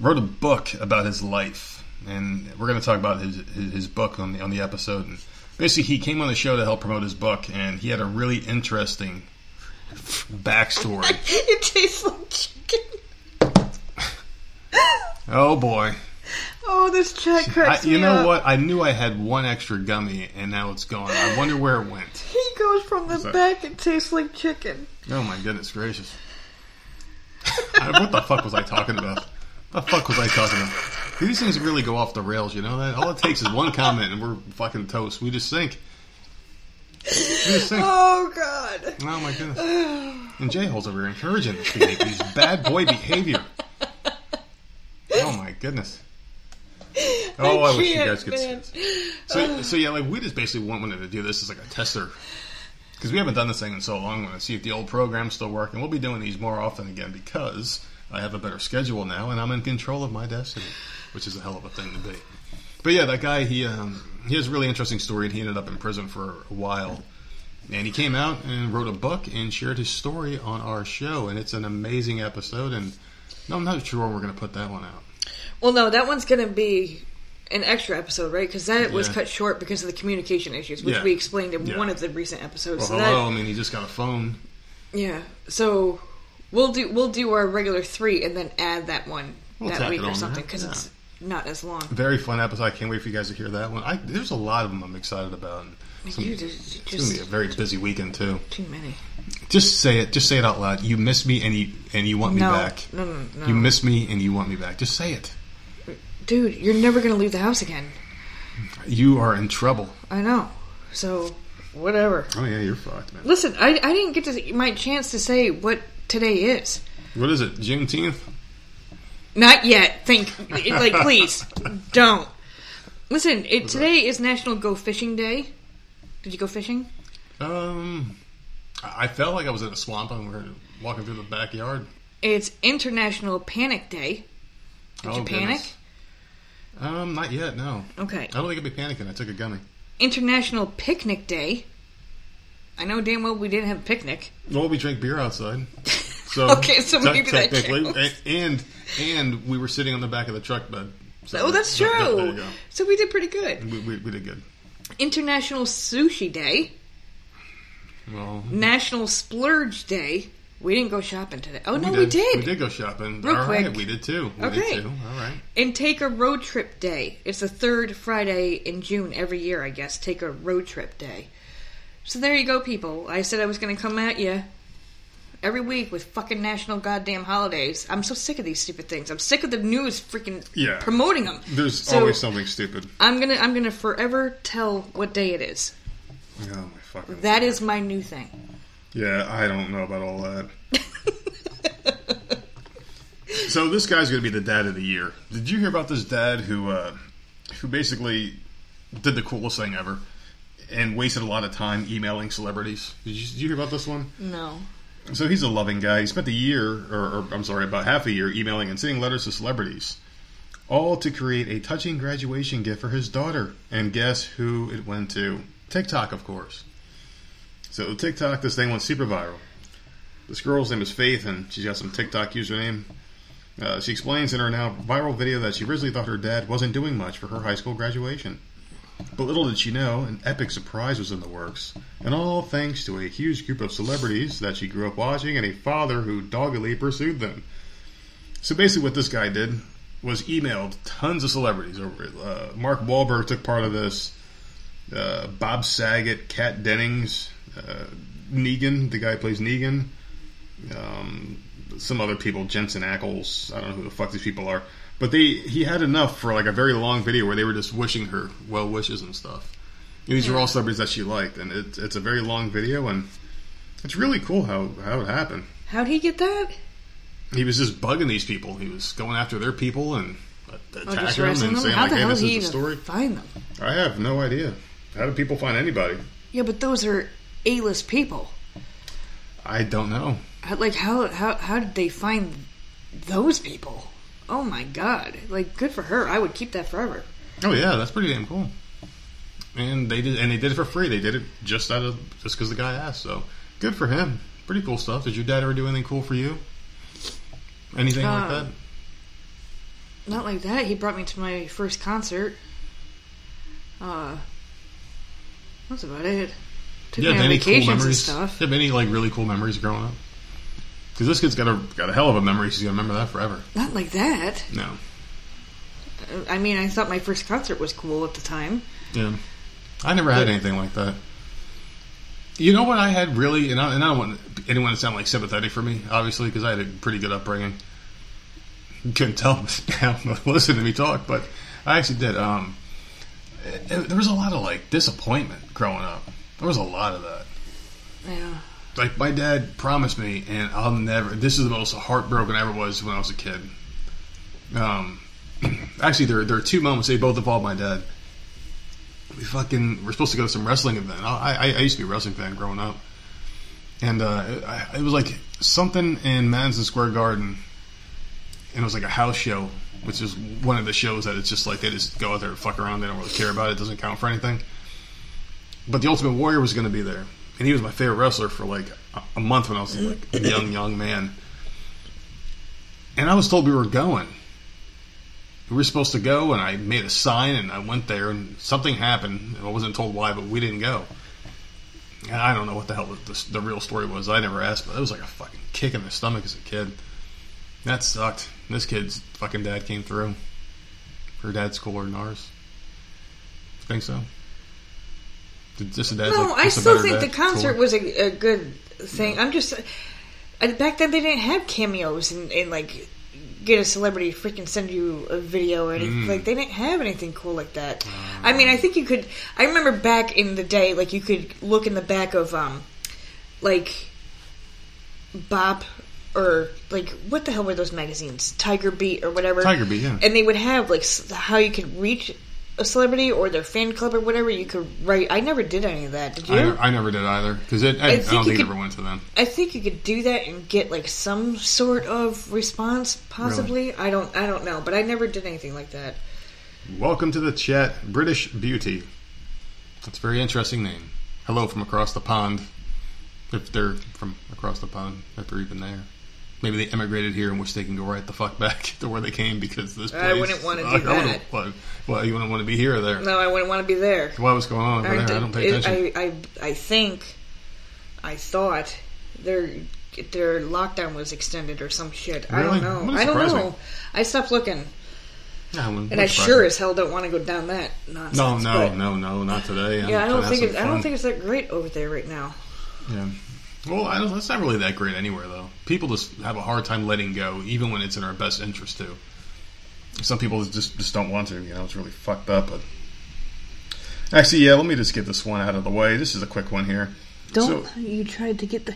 wrote a book about his life, and we're going to talk about his, his his book on the on the episode. And basically, he came on the show to help promote his book, and he had a really interesting backstory. it tastes like chicken. oh boy! Oh, this chat I, you know up. what? I knew I had one extra gummy, and now it's gone. I wonder where it went. He goes from the back. It tastes like chicken. Oh my goodness gracious! What the fuck was I talking about? What the fuck was I talking about? These things really go off the rails, you know that? All it takes is one comment and we're fucking toast. We just sink. We just sink. Oh God. Oh my goodness. And J-Hole's over here encouraging this behavior, these bad boy behavior. Oh my goodness. Oh, I, wish you guys could see this. So, so yeah, like we just basically wanted to do this as like a tester because we haven't done this thing in so long. We want to see if the old program's still working. We'll be doing these more often again because I have a better schedule now and I'm in control of my destiny, which is a hell of a thing to be. But yeah, that guy he um, he has a really interesting story, and he ended up in prison for a while. And he came out and wrote a book and shared his story on our show, and it's an amazing episode. And no, I'm not sure we're going to put that one out. Well, no, that one's going to be an extra episode, right? Because that was Yeah. cut short because of the communication issues, which Yeah. we explained in Yeah. one of the recent episodes. Well, so hello. that, I mean, he just got a phone. yeah. So we'll do we'll do our regular three and then add that one We'll that week or something because yeah. it's not as long. Very fun episode. I can't wait for you guys to hear that one. I, there's a lot of them I'm excited about. It's You gonna, just, it's gonna be a very busy weekend too. too many. Just say it. Just say it out loud. You miss me and you and you want me no, back. no, no, no. You miss me and you want me back. Just say it. Dude, you're never going to leave the house again. You are in trouble. I know. So, whatever. Oh yeah, you're fucked, man. Listen, I, I didn't get to my chance to say what today is. What is it? Juneteenth? Not yet. Think like please don't. Listen, it, today is National Go Fishing Day. Did you go fishing? Um, I I felt like I was in a swamp and we were walking through the backyard. It's International Panic Day. Did Oh, you panic? goodness. Um, not yet. No, Okay. I don't think I'd be panicking. I took a gummy. International Picnic Day. I know damn well we didn't have a picnic. Well, we drank beer outside. So Okay, so te- maybe that technically, counts. and and we were sitting on the back of the truck bed. Oh, so Oh, that's true. So we did pretty good. We, we, we did good. International Sushi Day. Well, National Splurge Day. We didn't go shopping today. Oh no, we we did. did. We did go shopping. Real All right, quick. we did too. We Okay. did too. All right. And take a road trip day. It's the third Friday in June every year, I guess. Take a road trip day. So there you go, people. I said I was going to come at you every week with fucking national goddamn holidays. I'm so sick of these stupid things. I'm sick of the news freaking Yeah. promoting them. There's So- always something stupid. I'm gonna I'm gonna forever tell what day it is. Oh my fucking. That is my new thing. Yeah, I don't know about all that. so this guy's going to be the dad of the year. Did you hear about this dad who, uh, who basically did the coolest thing ever and wasted a lot of time emailing celebrities? Did you, did you hear about this one? No. So he's a loving guy. He spent a year, or, or I'm sorry, about half a year emailing and sending letters to celebrities, all to create a touching graduation gift for his daughter. And guess who it went to? TikTok, of course. So TikTok, this thing went super viral. This girl's name is Faith, and she's got some TikTok username. Uh, she explains in her now viral video that she originally thought her dad wasn't doing much for her high school graduation. But little did she know, an epic surprise was in the works, and all thanks to a huge group of celebrities that she grew up watching and a father who doggedly pursued them. So basically, what this guy did was emailed tons of celebrities over. Uh, Mark Wahlberg took part of this. Uh, Bob Saget, Kat Dennings, uh, Negan, the guy who plays Negan, um, some other people, Jensen Ackles. I don't know who the fuck these people are, but they he had enough for like a very long video where they were just wishing her well wishes and stuff. These are all celebrities that she liked, and it, it's a very long video, and it's really cool how how it happened. How'd he get that? He was just bugging these people. He was going after their people and attacking Oh, them and them? saying How like, the "Hey, this is the story." find them? I have no idea. How do people find anybody? Yeah, but those are A-list people. I don't know. Like how how how did they find those people? Oh my god! Like good for her. I would keep that forever. Oh yeah, that's pretty damn cool. And they did, and they did it for free. They did it just out of just because the guy asked. So good for him. Pretty cool stuff. Did your dad ever do anything cool for you? Anything like that? Not like that. He brought me to my first concert. Uh, that's about it. Took Yeah, me on any cool vacations and memories? stuff. Have any like really cool memories growing up? Because this kid's got a got a hell of a memory. She's gonna remember that forever. Not like that. No. Uh, I mean, I thought my first concert was cool at the time. Yeah. I never had But- anything like that. You know what I had really, and I, and I don't want anyone to sound like sympathetic for me, obviously, because I had a pretty good upbringing. You couldn't tell now, listen to me talk, but I actually did. Um, it- there was a lot of like disappointment growing up. There was a lot of that. Yeah. Like my dad promised me, and I'll never. This is the most heartbroken I ever was when I was a kid. Um, actually, there there are two moments. They both involve my dad. We fucking we're supposed to go to some wrestling event. I I, I used to be a wrestling fan growing up, and uh, it, it was like something in Madison Square Garden, and it was like a house show, which is one of the shows that it's just like they just go out there and fuck around. They don't really care about it. It doesn't count for anything. But the Ultimate Warrior was going to be there, and he was my favorite wrestler for like a, month when I was like a young young man. And I was told we were going. We were supposed to go, and I made a sign, and I went there, and something happened. I wasn't told why, but we didn't go. And I don't know what the hell the, the, the real story was. I never asked, but it was like a fucking kick in the stomach as a kid. That sucked. This kid's fucking dad came through. Her dad's cooler than ours. Think so? Did this dad No, like, I still think the concert Cooler? was a, a good thing. I'm just back then they didn't have cameos and, and like get a celebrity freaking send you a video or anything. Mm. Like they didn't have anything cool like that. I mean, I think you could. I remember back in the day, like you could look in the back of um, like Bop or like what the hell were those magazines? Tiger Beat or whatever. Tiger Beat, yeah. And they would have like how you could reach a celebrity or their fan club or whatever. You could write. I never did any of that. Did you? I, never, I never did either because I, I, I, don't think it could- ever went to them. I think you could do that and get like some sort of response, possibly. I don't, I don't know, but I never did anything like that. Welcome to the chat, British Beauty. That's a very interesting name. Hello from across the pond. If they're from across the pond, if they're even there. Maybe they emigrated here and wish they can go right the fuck back to where they came because this place. I wouldn't wanna do that. What? Well, you wouldn't want to be here or there. No, I wouldn't want to be there. Why what's going on over I, there? I don't pay it- attention. I, I, I think, I thought their their lockdown was extended or some shit. I don't know. I don't know. me. I stopped looking, Yeah, and I sure me. as hell don't want to go down that nonsense. No, no, but- no, no, not today. I'm Yeah, I don't think have it, I don't think it's that great over there right now. Yeah. Well, I don't, it's not really that great anywhere, though. People just have a hard time letting go, even when it's in our best interest to. Some people just just don't want to. You know, it's really fucked up. But actually, yeah, let me just get this one out of the way. This is a quick one here. Don't So- you tried to get the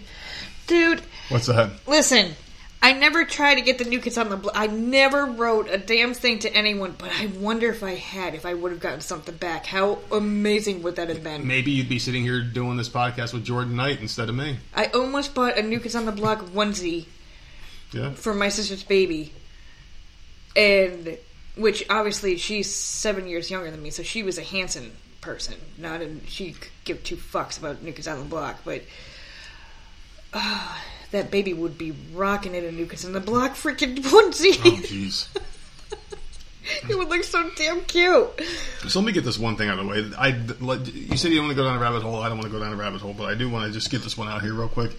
dude? What's that? Listen, I never tried to get the new kids on the block. I never wrote a damn thing to anyone, but I wonder if I had, if I would have gotten something back. How amazing would that have been? Maybe you'd be sitting here doing this podcast with Jordan Knight instead of me. I almost bought a new kids on the block onesie Yeah. for my sister's baby, and which obviously she's seven years younger than me, so she was a Hanson person. Not a, she could give two fucks about new kids on the block, but. Uh, that baby would be rocking it in Kids on the Block freaking onesie. Oh, jeez. It would look so damn cute. So let me get this one thing out of the way. I you said you don't want to go down a rabbit hole. I don't want to go down a rabbit hole, but I do want to just get this one out here real quick.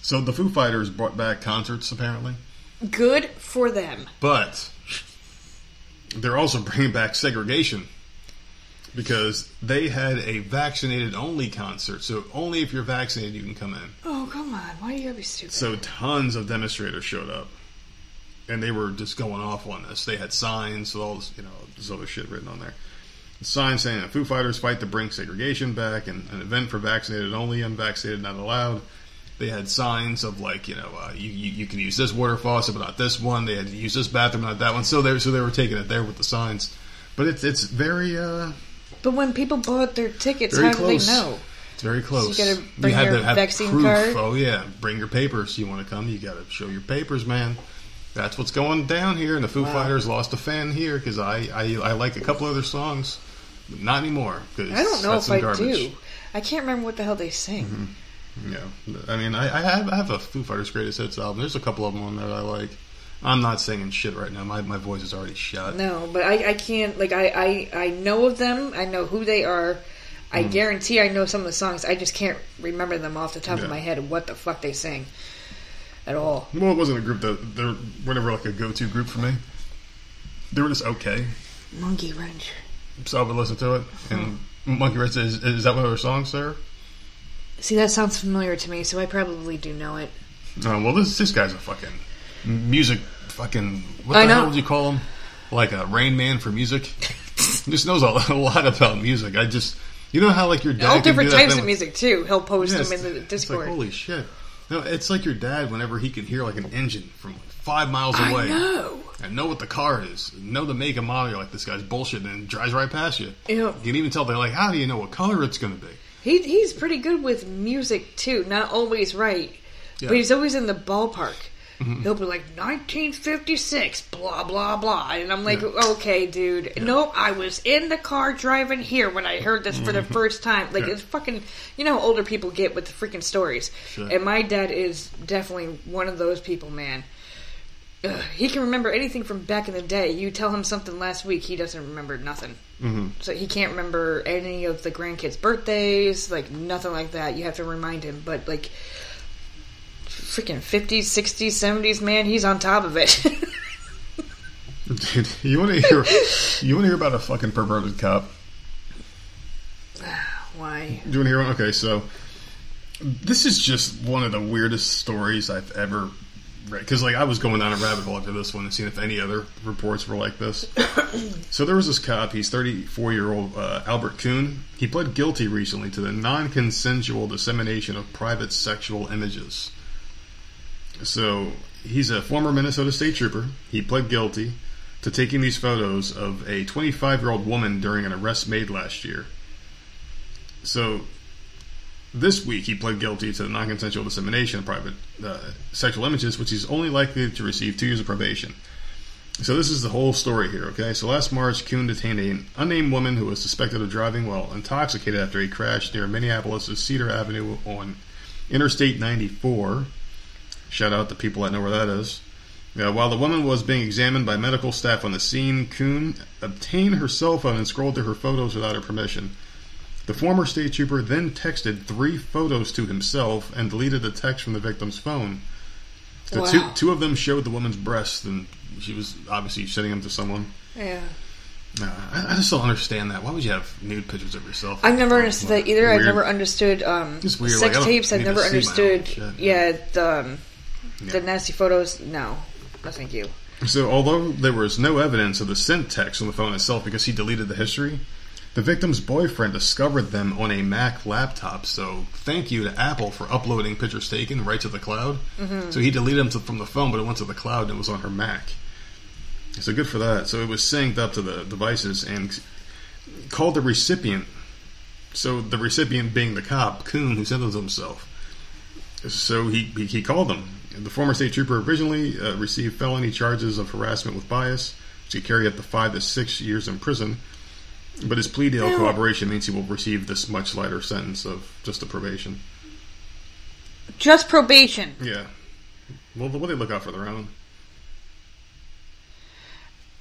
So the Foo Fighters brought back concerts apparently. Good for them. But they're also bringing back segregation because they had a vaccinated only concert. So only if you're vaccinated you can come in. Oh, come on. Why do you gotta be stupid? So tons of demonstrators showed up. And they were just going off on this. They had signs, all this, you know, this other shit written on there. Signs saying that Foo Fighters fight to bring segregation back, and an event for vaccinated only, unvaccinated not allowed. They had signs of like, you know, uh, you, you you can use this water faucet, but not this one. They had to use this bathroom, not that one. So they so they were taking it there with the signs. But it's it's very uh, but when people bought their tickets, Very how do they know? it's very close. So you gotta bring had your to have vaccine proof. card? Oh yeah, bring your papers. You want to come? You got to show your papers, man. That's what's going down here. And the Foo Wow. Fighters lost a fan here because I, I I like a couple other songs, but not anymore. Cause I don't know if I garbage. do. I can't remember what the hell they sing. Mm-hmm. Yeah, I mean, I, I have I have a Foo Fighters greatest hits album. There's a couple of them on there that I like. I'm not singing shit right now. My my voice is already shot. No, but I, I can't. Like I, I, I know of them. I know who they are. I Hmm. guarantee I know some of the songs. I just can't remember them off the top Yeah. of my head. What the fuck they sing at all? Well, it wasn't a group that they were never like a go-to group for me. They were just okay, Monkey Wrench. so I would listen to it. And Monkey Wrench is, is that one of their songs, sir? See, that sounds familiar to me, so I probably do know it. Oh, well, this this guy's a fucking music fucking. What I the hell would you call him? Like a Rain Man for music. he just knows a, a lot about music. I just, you know how like your dad All can different do that types thing of with- music too. He'll post Yes, them in the It's like Discord. holy shit. No, it's like your dad whenever he can hear like an engine from like five miles I away. know. and know what the car is, know the make and model. You're like, this guy's bullshit, and drives right past you. Yeah. You can even tell they're like, how do you know what color it's going to be? He he's pretty good with music too. Not always right, Yeah. but he's always in the ballpark. He'll be like 1956, blah blah blah, and I'm like, okay, dude. Nope, I was in the car driving here when I heard this for the first time. Like Yeah. it's fucking, you know, how older people get with the freaking stories. And my dad is definitely one of those people, man. Ugh, he can remember anything from back in the day. You tell him something last week, he doesn't remember nothing. Mm-hmm. So he can't remember any of the grandkids' birthdays, like nothing like that. You have to remind him. But like, freaking 50s, 60s, 70s, man, he's on top of it. Dude, you want to hear? You want to hear about a fucking perverted cop? Why? Do you want to hear one? Okay, so this is just one of the weirdest stories I've ever read. Because like I was going down a rabbit hole after this one and seeing if any other reports were like this. so there was this cop. He's 34 year old uh, Albert Kuhn. He pled guilty recently to the non-consensual dissemination of private sexual images. So he's a former Minnesota state trooper. He pled guilty to taking these photos of a 25 year old woman during an arrest made last year. So this week he pled guilty to the non-consensual dissemination of private uh, sexual images, which he's only likely to receive two years of probation. So this is the whole story here, okay? So last March, Kuhn detained an unnamed woman who was suspected of driving while intoxicated after a crash near Minneapolis' Cedar Avenue on Interstate 94. Shout out to people that know where that is. While the woman was being examined by medical staff on the scene, Kuhn obtained her cell phone and scrolled through her photos without her permission. The former state trooper then texted three photos to himself and deleted the text from the victim's phone. The two, Wow. two of them showed the woman's breasts, and she was obviously sending them to someone. Yeah. I, I just don't understand that. Why would you have nude pictures of yourself? I've never understood that either. I've never understood um, weird, sex like, tapes. I've never see my own understood. Yeah, the, um, the nasty photos. No, no, thank you. So, although there was no evidence of the sent text on the phone itself because he deleted the history, the victim's boyfriend discovered them on a Mac laptop. So, thank you to Apple for uploading pictures taken right to the cloud. Mm-hmm. So, he deleted them to, from the phone, but it went to the cloud and it was on her Mac. So, good for that. So, it was synced up to the devices and called the recipient. So, the recipient being the cop, Kuhn, who sent them to himself. So he, he he called them. The former state trooper originally uh, received felony charges of harassment with bias, which could carry up to five to six years in prison. But his plea deal cooperation means he will receive this much lighter sentence of just a probation. Just probation. Yeah. Well, what do they look out for their own.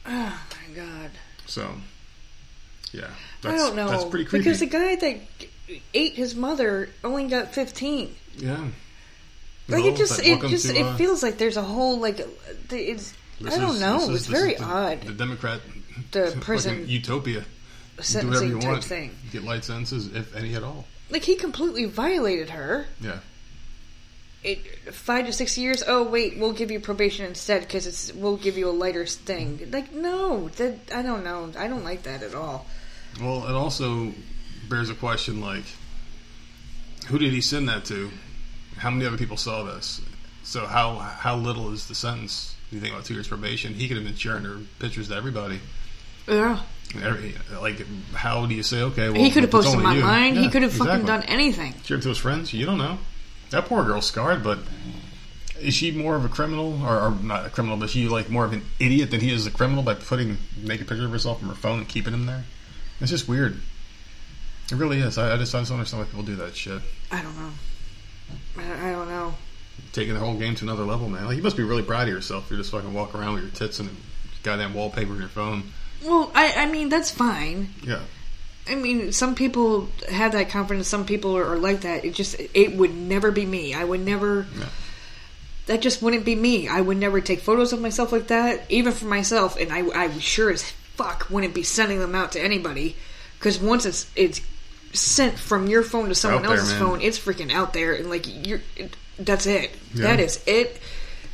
Oh my god. So, yeah, I don't know. That's pretty creepy. Because the guy that ate his mother only got 15. yeah. Like No, it just, it just, to, it uh, feels like there's a whole like, it's. I don't is- know. is- it's very the, odd. The Democrat, The prison utopia. Do whatever sentencing you type want. thing. You get light sentences, if any at all. Like he completely violated her. Yeah. It five to six years. Oh wait, we'll give you probation instead because it's we'll give you a lighter thing. Like no, that I don't know. I don't like that at all. Well, it also bears a question like, who did he send that to? How many other people saw this? So how how little is the sentence? You think about two years probation? He could have been sharing her pictures to everybody. Yeah, Every, like, how do you say okay? Well, he could have posted them only you- he could have fucking done anything. Shared to his friends. You don't know. That poor girl's scarred, but is she more of a criminal, or, or not a criminal, but is she like more of an idiot than he is a criminal by putting naked pictures of herself from her phone and keeping them there? It's just weird. It really is. I, I just I just don't understand why people do that shit. I don't know. I, I don't know. Taking the whole game to another level, man. Like you must be really proud of yourself. You're just fucking walking around with your tits and goddamn wallpaper in your phone. Well, I I mean that's fine. Yeah. I mean, some people have that confidence. Some people are, are like that. It just it would never be me. I would never. Yeah. That just wouldn't be me. I would never take photos of myself like that, even for myself. And I, I sure as fuck wouldn't be sending them out to anybody. Because once it's it's sent from your phone to someone there, else's man. phone, it's freaking out there, and like you're, it, that's it. Yeah. That is it.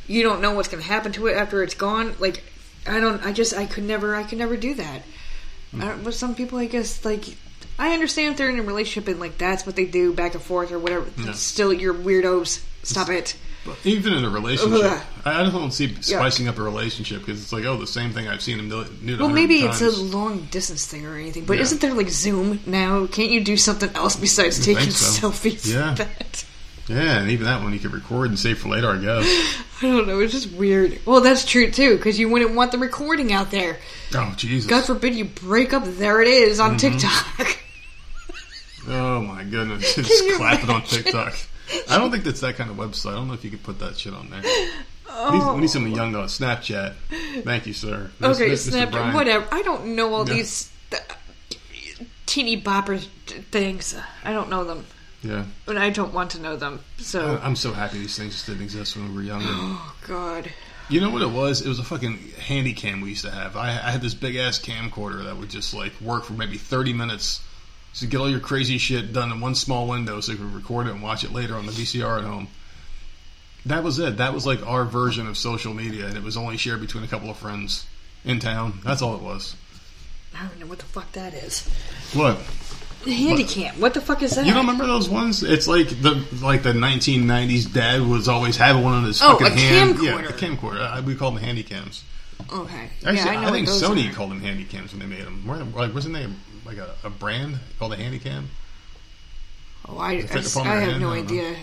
You don't know what's going to happen to it after it's gone. Like I don't. I just I could never. I could never do that. Hmm. I don't, but some people, I guess, like I understand if they're in a relationship and like that's what they do back and forth or whatever. Yeah. Still, you're weirdos. Stop it. Even in a relationship. I don't see spicing up a relationship because it's like, oh, the same thing I've seen him do. Well, maybe it's a long distance thing or anything, but Yeah. isn't there like Zoom now? Can't you do something else besides taking so. selfies? Yeah. That? yeah, and even that one you could record and save for later, I guess. I don't know. It's just weird. Well, that's true too, because you wouldn't want the recording out there. oh Jesus! God forbid you break up. There it is on Mm-hmm. TikTok. oh my goodness! Just you clap it on? TikTok. I don't think that's that kind of website. I don't know if you could put that shit on there. We need, Oh. we need oh. something young though. Snapchat. Thank you, sir. Okay, Mr. Snapchat. Whatever. I don't know all Yeah. these th- teeny bopper things. I don't know them, Yeah, and I don't want to know them. So, I'm so happy these things just didn't exist when we were younger. oh God. You know what it was? It was a fucking handy cam we used to have. I, I had this big ass camcorder that would just like work for maybe 30 minutes to get all your crazy shit done in one small window so you can record it and watch it later on the VCR at home. That was it. That was like our version of social media, and it was only shared between a couple of friends in town. That's all it was. I don't know what the fuck that is. What? The Handycam. What the fuck is that? You don't remember those ones? It's like the like the 1990s. Dad was always having one on his Oh, fucking a hand. Yeah, camcorder. a camcorder. Uh, we call them handycams. Okay. Actually, yeah, I know I, think what those Sony are. called them handycams when they made them. Like, wasn't they like a, a brand called a handy cam? Oh, I, I, fit I have no I don't know. idea.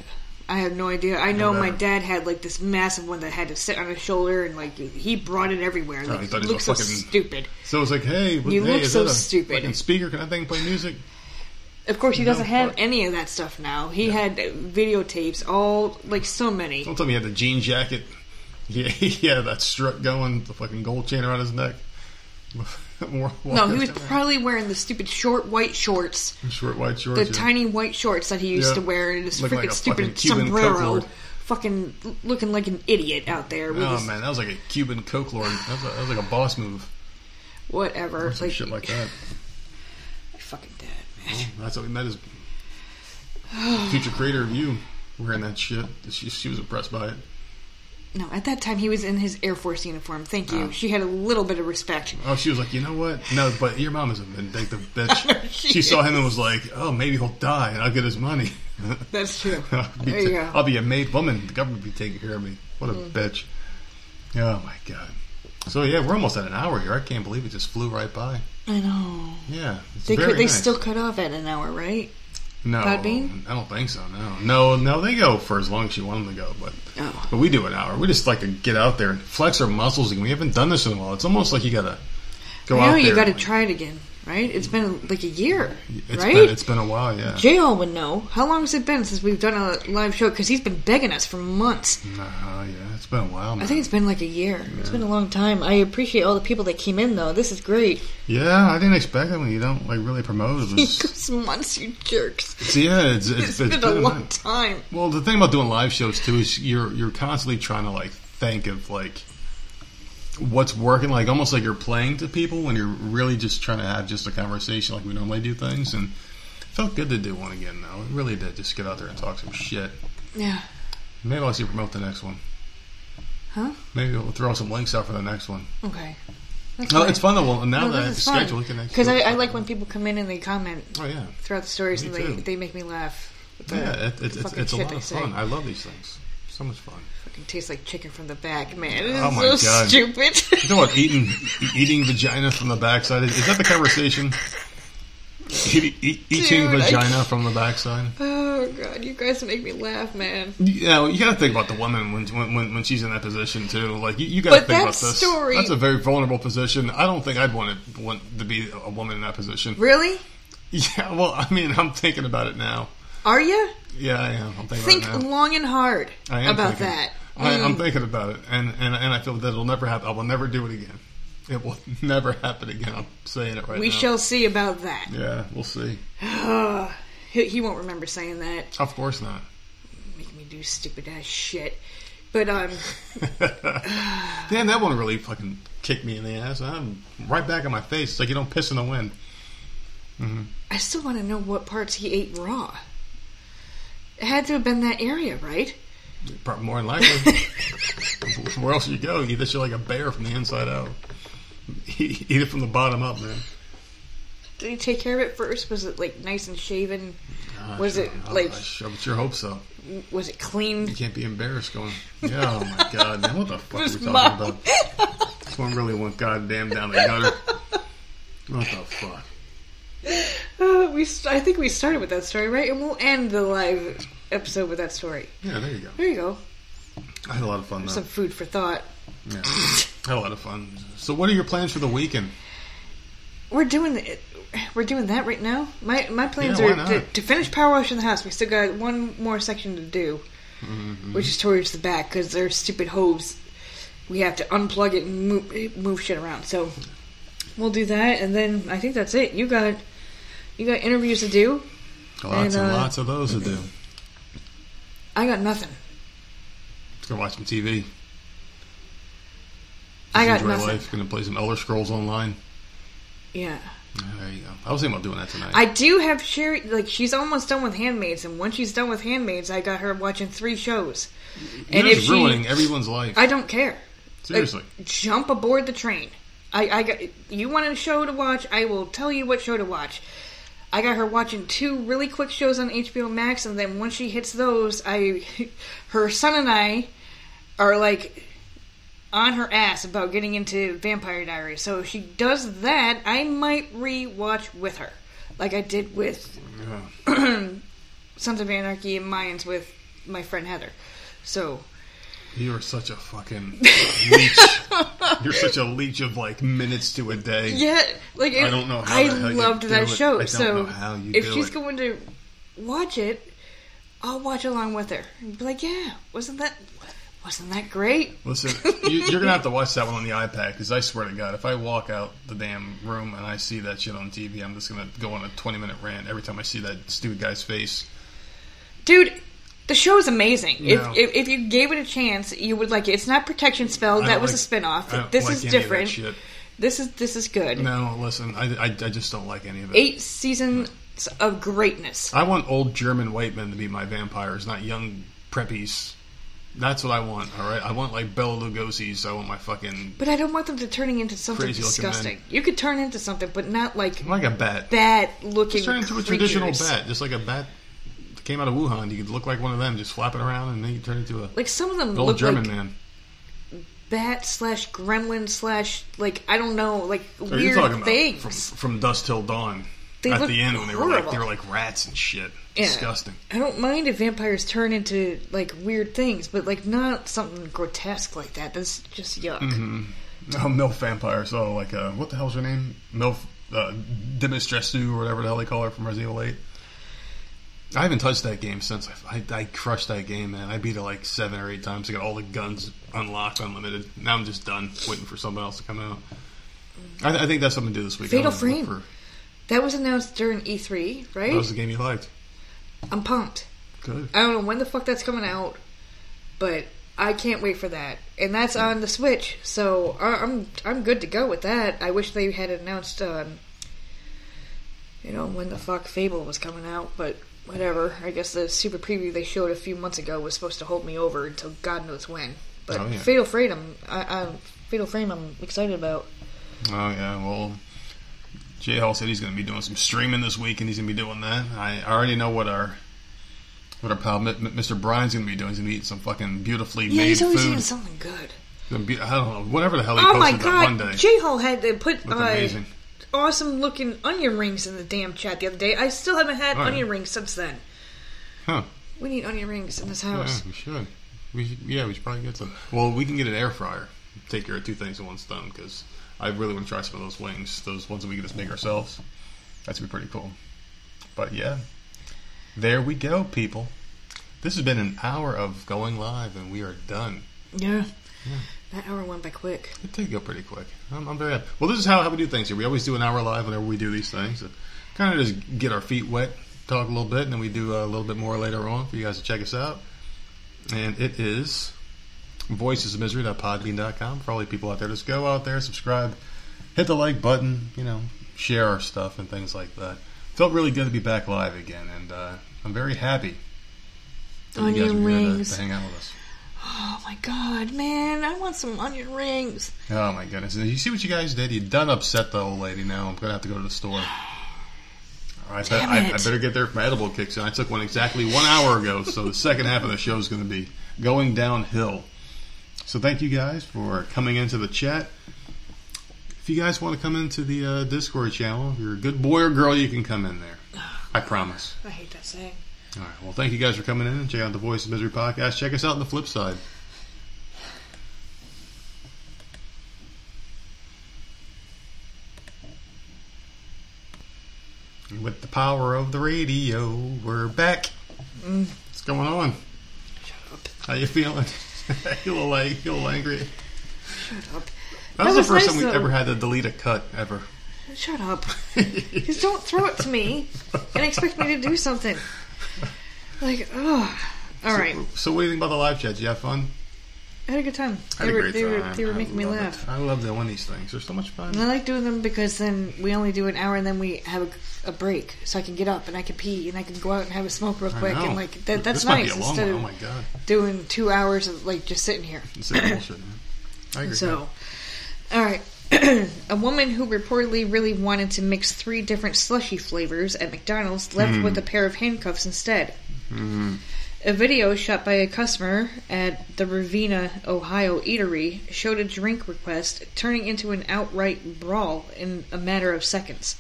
I have no idea. I know my dad had like this massive one that had to sit on his shoulder, and like he brought it everywhere. Oh, Like, it he looks so fucking- stupid. So it was like, hey, what, You hey, look is so stupid. fucking speaker? Can that thing play music? Of course, he doesn't No, have fuck. any of that stuff now. He had videotapes, all like so many. Don't tell me he had the jean jacket. Yeah, had that strut going, the fucking gold chain around his neck. No, he was probably wearing the stupid short white shorts, short white shorts. the yeah. tiny white shorts that he used Yeah. to wear, and his freaking like stupid sombrero. Fucking looking like an idiot out there Oh his man, that was like a Cuban coke lord. That was, a, that was like a boss move. whatever. Or some Like, shit like that. my fucking dad, man. That's how we future creator of you wearing that shit. She, she was impressed by it. No, at that time he was in his Air Force uniform. Thank you. Oh. She had a little bit of respect. Oh, she was like, you know what? No, but your mom is a vindictive bitch. She she saw him and was like, oh, maybe he'll die and I'll get his money. That's true. I'll, be There you go. I'll be a made woman. The government will be taking care of me. What a Mm. bitch. Oh my god. So yeah, we're almost at an hour here. I can't believe it just flew right by. I know. Yeah, They could, they nice. still cut off at an hour, right? No. Podbean? I don't think so. No, no, no. They go for as long as you want them to go, but Oh. but we do an hour. We just like to get out there and flex our muscles. And We haven't done this in a while. It's almost like you gotta go I out know there. you got to try it again, right? It's been like a year, It's right? been it's been a while. Yeah. Jay all would know. How long has it been since we've done a live show? Because he's been begging us for months. Uh, yeah, it's been a while. Man. I think it's been like a year. It's been a long time. I appreciate all the people that came in, though. This is great. Yeah, I didn't expect it when you don't like really promote. It months, you jerks. it's- yeah, it's, it's, It's it's been a long minute. time. Well, the thing about doing live shows too is you're you're constantly trying to like think of like what's working, like almost like you're playing to people when you're really just trying to have just a conversation like we normally do things. And it felt good to do one again, though. It really did. Just get out there and talk some shit. Yeah. Maybe I'll see you promote the next one. Huh? Maybe we'll throw some links out for the next one. Okay. That's No, fine. it's fun though. Well, now No, that I have the schedule, we can Because I, I like when people come in and they comment Oh yeah, throughout the stories Me and they, too. they make me laugh. the- yeah. It, the it, it's it's a lot of fun. I love these things. So much fun. Fucking tastes like chicken from the back, man. Oh it is Oh my so God. stupid. You know what? Eating eating vagina from the backside is, is that the conversation? Eat, eat, eating Dude, I vagina can't- from the backside. oh god, you guys make me laugh, man. Yeah, well, you got to think about the woman when, when when when she's in that position too. Like you, you got to But think about this. story- That's a very vulnerable position. I don't think I'd want to want to be a woman in that position. Really? Yeah, well, I mean, I'm thinking about it now. Are you? Yeah, I am. I'm thinking Think about it now. long and hard I am about thinking. that. I, I'm Mm. thinking about it, and, and and I feel that it'll never happen. I will never do it again. It will never happen again. I'm saying it right now. we now. shall see about that. Yeah, we'll see. he, he won't remember saying that. Of course not. Make me do stupid ass shit. But um, Damn, that one really fucking kicked me in the ass. I'm right back in my face. It's like you don't piss in the wind. I still want to know what parts he ate raw. It had to have been that area, right? Probably more than likely. Where else you go? That shit like a bear from the inside out. Eat it from the bottom up, man. Did he take care of it first? Was it like nice and shaven? Gosh, Was it, I- like- I sure, sure hope so. Was it clean? You can't be embarrassed going. Yeah, oh my god, man, what the fuck are we talking mom. about? This one really went goddamn down the gutter. What the fuck? Uh, we st- I think we started with that story, right? And we'll end the live episode with that story. Yeah, there you go. There you go. I had a lot of fun though. Some food for thought. Yeah, had a lot of fun. So, what are your plans for the weekend? We're doing it. We're doing that right now. My my plans Yeah, are to, to finish power washing the house. We still got one more section to do, Mm-hmm. which is towards the back because there's stupid hose. We have to unplug it and move, move shit around. So we'll do that, and then I think that's it. You got you got interviews to do. Lots and, And, uh, lots of those to do. I got nothing. Let's go watch some TV. I got enjoy nothing. life. Gonna play some Elder Scrolls Online. Yeah. There you go. I was thinking about doing that tonight. I do have Sherry. Like she's almost done with Handmaids, and once she's done with Handmaids, I got her watching three shows. You're and just if she, ruining everyone's life. I don't care. Seriously. Like, jump aboard the train. I, I got you want a show to watch. I will tell you what show to watch. I got her watching two really quick shows on HBO Max, and then once she hits those, I, her son and I, are like on her ass about getting into Vampire Diaries. So if she does that, I might re-watch with her, like I did with Yeah. Sons of Anarchy and Mayans with my friend Heather. So You are such a fucking leech. You're such a leech of like minutes to a day. Yeah, like I don't know how I the hell you loved that show. I don't so know how you if she's it. going to watch it, I'll watch along with her. And be like, yeah, wasn't that wasn't that great? Listen, you, you're gonna have to watch that one on the iPad because I swear to God, if I walk out the damn room and I see that shit on TV, I'm just gonna go on a 20 minute rant every time I see that stupid guy's face. Dude, the show is amazing. No. If, if if you gave it a chance, you would like it. It's not Protection Spell. I That don't was like- a spin-off. I don't This like is any of that different. shit. This is this is good. No, listen, I, I, I just don't like any of it. Eight seasons of greatness. I want old German white men to be my vampires, not young preppies. That's what I want. All right, I want like Bela Lugosi's. I want my fucking But I don't want them to turning into something Crazy looking men. disgusting. You could turn into something, but not like like a bat. bat looking. Just turn into a traditional bat, just like a bat came out of Wuhan. You could look like one of them, just flapping around, and then you turn into a Like some of them old look German like man. bat slash gremlin slash like I don't know like you weird talking about? things. From, from dusk till dawn. They At the end, when they were like they were like rats and shit. Yeah. Disgusting. I don't mind if vampires turn into like weird things, but like not something grotesque like that. That's just yuck. Mm-hmm. Oh, MILF vampires. Oh, like uh, what the hell's her name? MILF uh, Dimitrescu or whatever the hell they call her from Resident Evil 8. I haven't touched that game since I, I, I crushed that game, man. I beat it like seven or eight times. I got all the guns unlocked, unlimited. Now I'm just done, waiting for something else to come out. I, I think that's something to do this week. Fatal Frame. That was announced during E3, right? that was the game you liked. I'm pumped. Good. I don't know when the fuck that's coming out, but I can't wait for that. And that's on the Switch, so I- I'm I'm good to go with that. I wish they had announced, um, you know, when the fuck Fable was coming out, but whatever. I guess the super preview they showed a few months ago was supposed to hold me over until God knows when. But Oh, yeah. Fatal Frame, I'm, I, I, Fatal Frame, I'm excited about. Oh yeah, well, Jay Hall said he's going to be doing some streaming this week, and he's going to be doing that. I already know what our what our pal Mr. Brian's going to be doing. He's going to be eating some fucking beautifully Yeah, made he's always food. eating something good. I don't know, whatever the hell he Oh posted my that one god, day. J Hall had to put uh, amazing. Awesome looking onion rings in the damn chat the other day. I still haven't had Oh, yeah. onion rings since then. Huh? We need onion rings in this Yeah, house. we should. We should, yeah, we should probably get some. Well, we can get an air fryer. Take care of two things in one stone because I really want to try some of those wings. Those ones that we can just make ourselves. That's gonna be pretty cool. But yeah, there we go, people. This has been an hour of going live, and we are done. Yeah. That hour went by quick. It did go pretty quick. I'm, I'm very happy. Well, this is how, how we do things here. We always do an hour live whenever we do these things. Kind of just get our feet wet, talk a little bit, and then we do a little bit more later on for you guys to check us out. And it is voicesofmisery.podbean.com for all you people out there. Just go out there, subscribe, hit the like button, you know, share our stuff and things like that. Felt really good to be back live again, and uh, I'm very happy that you guys Onion were here to, to hang out with us. Oh my god, man! I want some onion rings. Oh my goodness! You see what you guys did? You done upset the old lady. Now I'm gonna have to go to the store. I, Damn I, I better get there if my edible kicks in. I took one exactly one hour ago, so the second half of the show is going to be going downhill. So thank you guys for coming into the chat. If you guys want to come into the uh, Discord channel, if you're a good boy or girl, you can come in there. I promise. I hate that saying. All right. Well, thank you guys for coming in and check out the Voice of Misery podcast. Check us out on the flip side. With the power of the radio, we're back. What's going on? Shut up. How you feeling? you a little like you little angry. Shut up. That was, was the first nice, time we ever had to delete a cut ever. Shut up. Just don't throw it to me and expect me to do something. Like, oh. All right. So, what do you think about the live chat? Did you have fun? I had a good time. I had They a were, great they were, they were I making me love it. laugh. I love doing these things. They're so much fun. And I like doing them because then we only do an hour and then we have a, a break, so I can get up and I can pee and I can go out and have a smoke real quick and like that, that's this might nice be a long instead one. Oh of my god, doing two hours of like just sitting here. this is bullshit. Man. I agree. So, all right. a woman who reportedly really wanted to mix three different slushy flavors at McDonald's left Hmm. with a pair of handcuffs instead. Mhm. A video shot by a customer at the Ravenna, Ohio eatery showed a drink request turning into an outright brawl in a matter of seconds.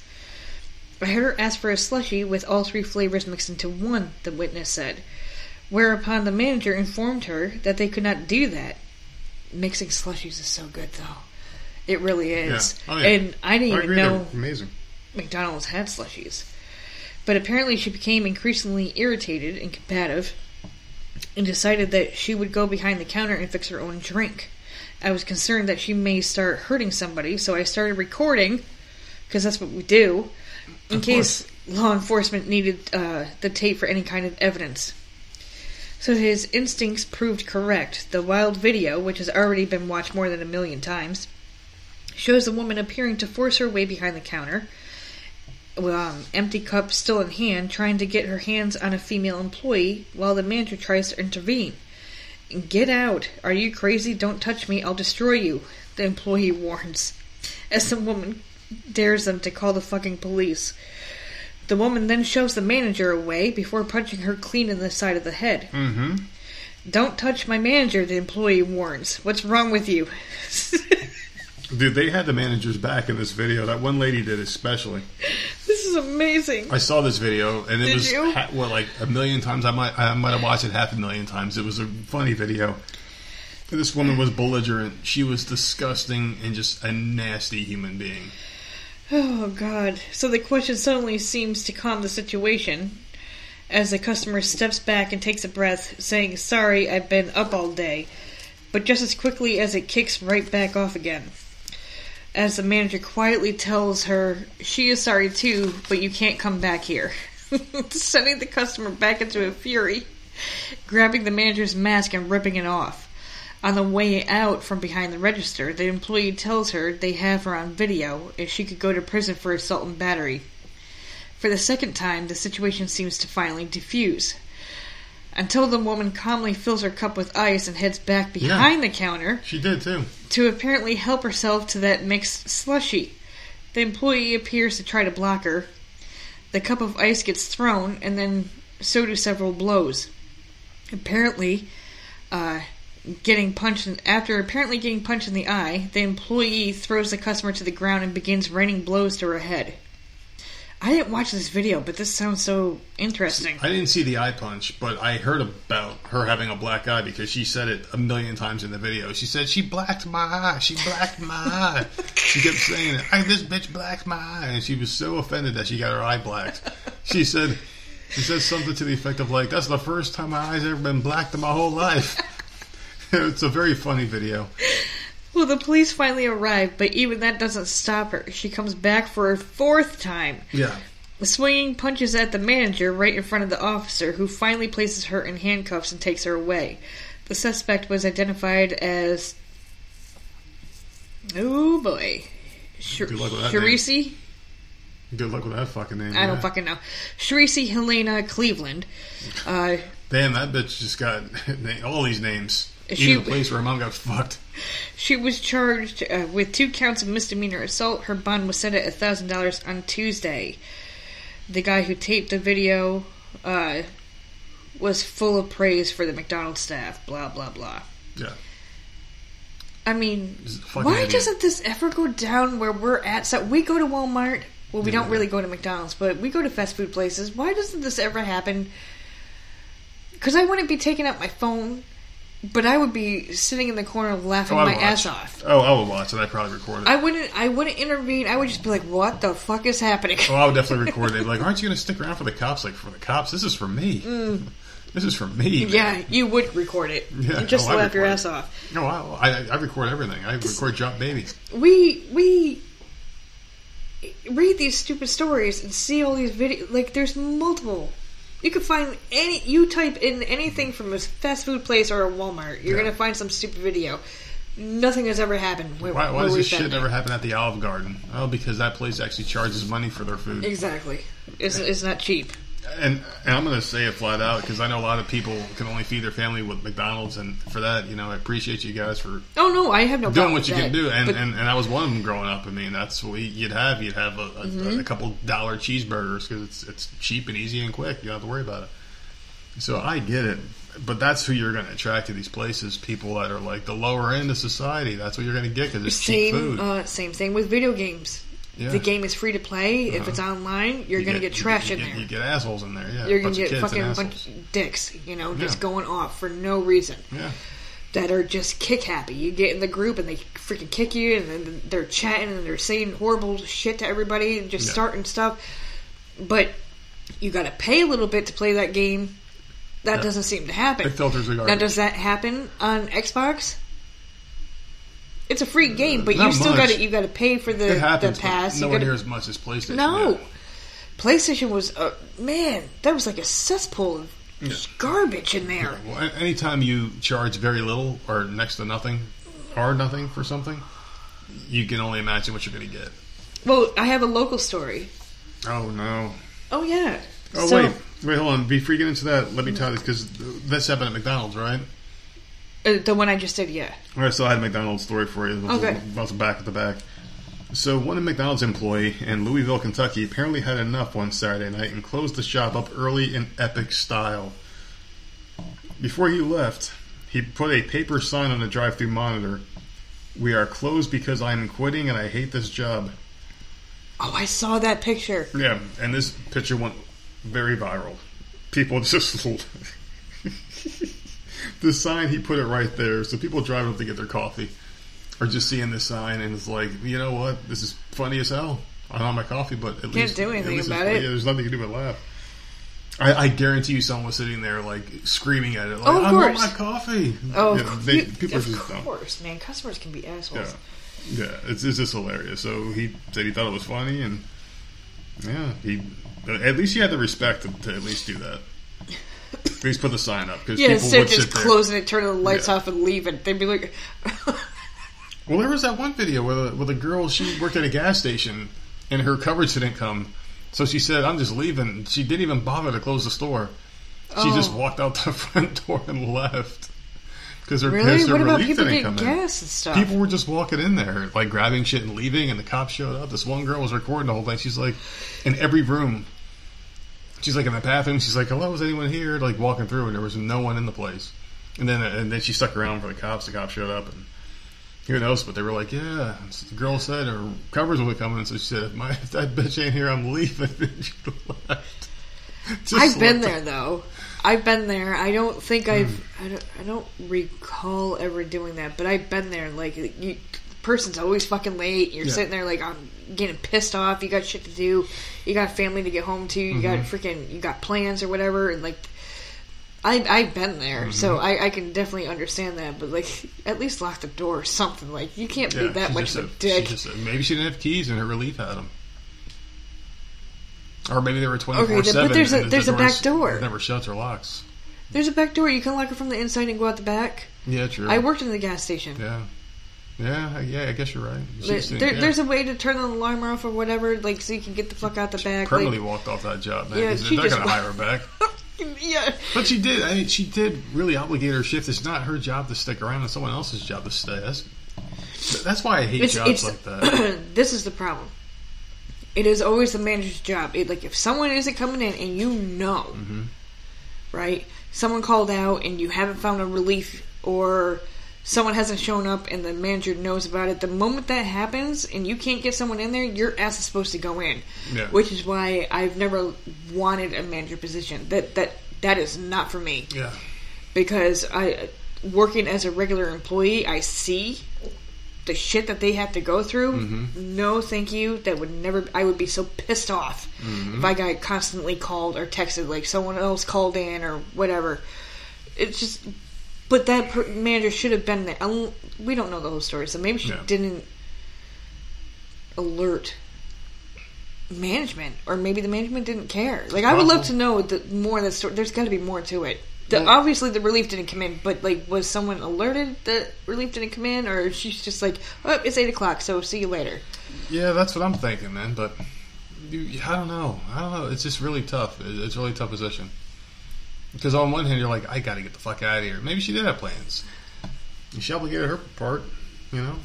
I heard her ask for a slushy with all three flavors mixed into one, the witness said. Whereupon the manager informed her that they could not do that. Mixing slushies is so good, though. It really is. Yeah. Oh, yeah. And I didn't I even know amazing. McDonald's had slushies. But apparently she became increasingly irritated and combative and decided that she would go behind the counter and fix her own drink. I was concerned that she may start hurting somebody, so I started recording, because that's what we do, in Of case law enforcement needed uh, the tape for any kind of evidence. So his instincts proved correct. The wild video, which has already been watched more than a million times, shows a woman appearing to force her way behind the counter, um, empty cup still in hand, trying to get her hands on a female employee while the manager tries to intervene. Get out! Are you crazy? Don't touch me, I'll destroy you, the employee warns, as the woman dares them to call the fucking police. The woman then shoves the manager away before punching her clean in the side of the head. Mm-hmm. Don't touch my manager, the employee warns. What's wrong with you? Dude, they had the managers back in this video. That one lady did especially. this is amazing. I saw this video, and it Did was you? ha- what like a million times. I might I might have watched it half a million times. It was a funny video. This woman was belligerent. She was disgusting and just a nasty human being. Oh god. So the question suddenly seems to calm the situation as the customer steps back and takes a breath, saying, Sorry, I've been up all day. But just as quickly as it kicks right back off again. As the manager quietly tells her she is sorry too, but you can't come back here. Sending the customer back into a fury, grabbing the manager's mask and ripping it off. On the way out from behind the register, the employee tells her they have her on video and she could go to prison for assault and battery. For the second time, the situation seems to finally diffuse. Until the woman calmly fills her cup with ice and heads back behind the counter She did too. to apparently help herself to that mixed slushy. The employee appears to try to block her. The cup of ice gets thrown, and then so do several blows. Apparently, uh, getting punched in, after apparently getting punched in the eye, the employee throws the customer to the ground and begins raining blows to her head. I didn't watch this video, but this sounds so interesting. I didn't see the eye punch, but I heard about her having a black eye because she said it a million times in the video. She said she blacked my eye. She blacked my eye. She kept saying it. This bitch blacked my eye, and she was so offended that she got her eye blacked. She said, she said something to the effect of like, "That's the first time my eyes ever been blacked in my whole life." it's a very funny video. Well, the police finally arrive, but even that doesn't stop her. She comes back for a fourth time, Yeah. swinging punches at the manager right in front of the officer, who finally places her in handcuffs and takes her away. The suspect was identified as. Oh boy. Sh- Good luck with that name. Good luck with that fucking name. I don't fucking know. Sharisi Helena Cleveland. Uh, Damn, that bitch just got all these names. She- Even the place where her mom got fucked. She was charged uh, with two counts of misdemeanor assault. Her bond was set at $1,000 on Tuesday. the guy who taped the video uh, was full of praise for the McDonald's staff. Blah blah blah. Yeah. I mean, He's a fucking why idiot. doesn't this ever go down where we're at? So we go to Walmart. Well, we Yeah. don't really go to McDonald's, but we go to fast food places. Why doesn't this ever happen? Because I wouldn't be taking out my phone, but I would be sitting in the corner laughing Oh, my watch. ass off. Oh, I would watch and I'd probably record it. I wouldn't. I wouldn't intervene. I would just be like, "What the fuck is happening?" oh, I would definitely record it. Like, aren't you going to stick around for the cops? Like, for the cops? This is for me. This is for me. man. Mm. yeah, you would record it. Yeah, just oh, laugh your ass off. No, I, I, I record everything. I record drop babies. we we read these stupid stories and see all these videos. Like, there's multiple. You can find any. You type in anything from a fast food place or a Walmart, you're Yeah. gonna find some stupid video. Nothing has ever happened. Where, Why, why does this shit never happen at the Olive Garden? Oh, because that place actually charges money for their food. Exactly. It's, it's not cheap. And, and I'm going to say it flat out because I know a lot of people can only feed their family with McDonald's, and for that, you know, I appreciate you guys for Oh no, I have no doing what you that. can do. And, But- and and I was one of them growing up. I mean, that's what you'd have. You'd have a, a, Mm-hmm. a couple dollar cheeseburgers because it's it's cheap and easy and quick. You don't have to worry about it. So I get it, but that's who you're going to attract to these places. People that are like the lower end of society. That's what you're going to get because it's cheap food. uh, same thing with video games. Yeah. The game is free to play. If Uh-huh. it's online, you're You gonna get, trash you in get, there. You get assholes in there. Yeah, you're gonna get fucking bunch of dicks, you know, just Yeah. going off for no reason. Yeah. That are just kick happy. You get in the group and they freaking kick you, and then they're chatting and they're saying horrible shit to everybody and just starting stuff. But you got to pay a little bit to play that game. That doesn't seem to happen. It filters the Now, does that happen on Xbox? It's a free game, but you still much. got to you got to pay for the it happens, the pass. but You nowhere gotta- near as much as PlayStation. no. PlayStation was uh, man. That was like a cesspool of Yeah. garbage in there. Well, a- anytime you charge very little or next to nothing or nothing for something, you can only imagine what you're going to get. Well, I have a local story. Oh no! Oh yeah. Oh So- wait, wait, hold on. Before you get into that, let me tell you because this happened at McDonald's, right? Uh, the one I just did, yeah. All right, so I had a McDonald's story for you. Okay. About back at the back. So one McDonald's employee in Louisville, Kentucky, apparently had enough one Saturday night and closed the shop up early in epic style. Before he left, he put a paper sign on the drive-through monitor. We are closed because I am quitting and I hate this job. Oh, I saw that picture. Yeah, and this picture went very viral. People just the sign he put it right there, so people driving up to get their coffee are just seeing this sign and it's like, you know what, this is funny as hell. I don't have my coffee, but at least do anything at least it's- about it. Yeah, there's nothing you can do but laugh. I, I guarantee you, someone was sitting there like screaming at it, like, Oh, "I want my coffee!" Oh, You know, they, you- people are of just dumb. course, man. Customers can be Yeah, assholes. yeah, it's, it's just hilarious. So he said he thought it was funny, and yeah, he at least he had the respect to, to at least do that. At least put the sign up because Yeah, people instead would of just sit there. closing it, turning the lights Yeah. off, and leaving. They'd be like, Well, there was that one video where the, where the girl she worked at a gas station and her coverage didn't come, so she said, "I'm just leaving." She didn't even bother to close the store. She Oh. just walked out the front door and left because her, "Really? her What about relief people didn't getting come in. gas and stuff?" People were just walking in there, like grabbing shit and leaving, and the cops showed up. This one girl was recording the whole thing. She's like, in every room. She's like in the bathroom. She's like, "Hello, is anyone here?" Like walking through, and there was no one in the place. And then, and then she stuck around for the cops. The cops showed up, and who knows? But they were like, "Yeah." The girl said her covers will be coming, so she said, my, if that bitch ain't here, I'm leaving." And she left. Just I've been there though. I've been there. I don't think. I've. I don't. I don't recall ever doing that. But I've been there. Like you, person's always fucking late. You're Yeah. sitting there like I'm getting pissed off. You got shit to do. You got family to get home to. You got Mm-hmm. freaking. You got plans or whatever. And like, I I've been there, so Mm-hmm. I, I can definitely understand that. But like, at least lock the door or something. Like you can't be that much of a dick. She maybe she didn't have keys and her relief had them. Or maybe they were 24 Okay, 7. but there's a- and the there's a back door. Never shuts or locks. There's a back door. You can lock it from the inside and go out the back. Yeah, true. I worked in the gas station. Yeah. Yeah, yeah, I guess you're right. She There, there- care. there's a way to turn the alarm off or whatever, like so you can get the fuck out the back. permanently Like, walked off that job, man. Yeah, she they're not going to hire her back. yeah, But she did. I mean, she did really obligate her shift. It's not her job to stick around. It's someone else's job to stay. That's, that's why I hate it's jobs it's. like that. this is the problem. it is always the manager's job. It, like if someone isn't coming in and you know, mm-hmm. right? Someone called out and you haven't found a relief, or someone hasn't shown up and the manager knows about it. The moment that happens and you can't get someone in there, your ass is supposed to go in. Yeah. Which is why I've never wanted a manager position. That that that is not for me Yeah. because I working as a regular employee, I see the shit that they have to go through. Mm-hmm. No, thank you. That would never. I would be so pissed off Mm-hmm. if I got constantly called or texted, like someone else called in or whatever. It's just. But that per- manager should have been there. Um, We don't know the whole story, so maybe she Yeah. didn't alert management, or maybe the management didn't care. Like I would love to know the more of the story. There's got to be more to it. The, Well- obviously, the relief didn't come in, but like, was someone alerted that relief didn't come in, or she's just like, "Oh, it's eight o'clock, so see you later." Yeah, that's what I'm thinking, man. But you, I don't know. I don't know. It's just really tough. It- It's a really tough position. Because on one hand, you're like, I got to get the fuck out of here. Maybe she did have plans. And she obligated her part. You know,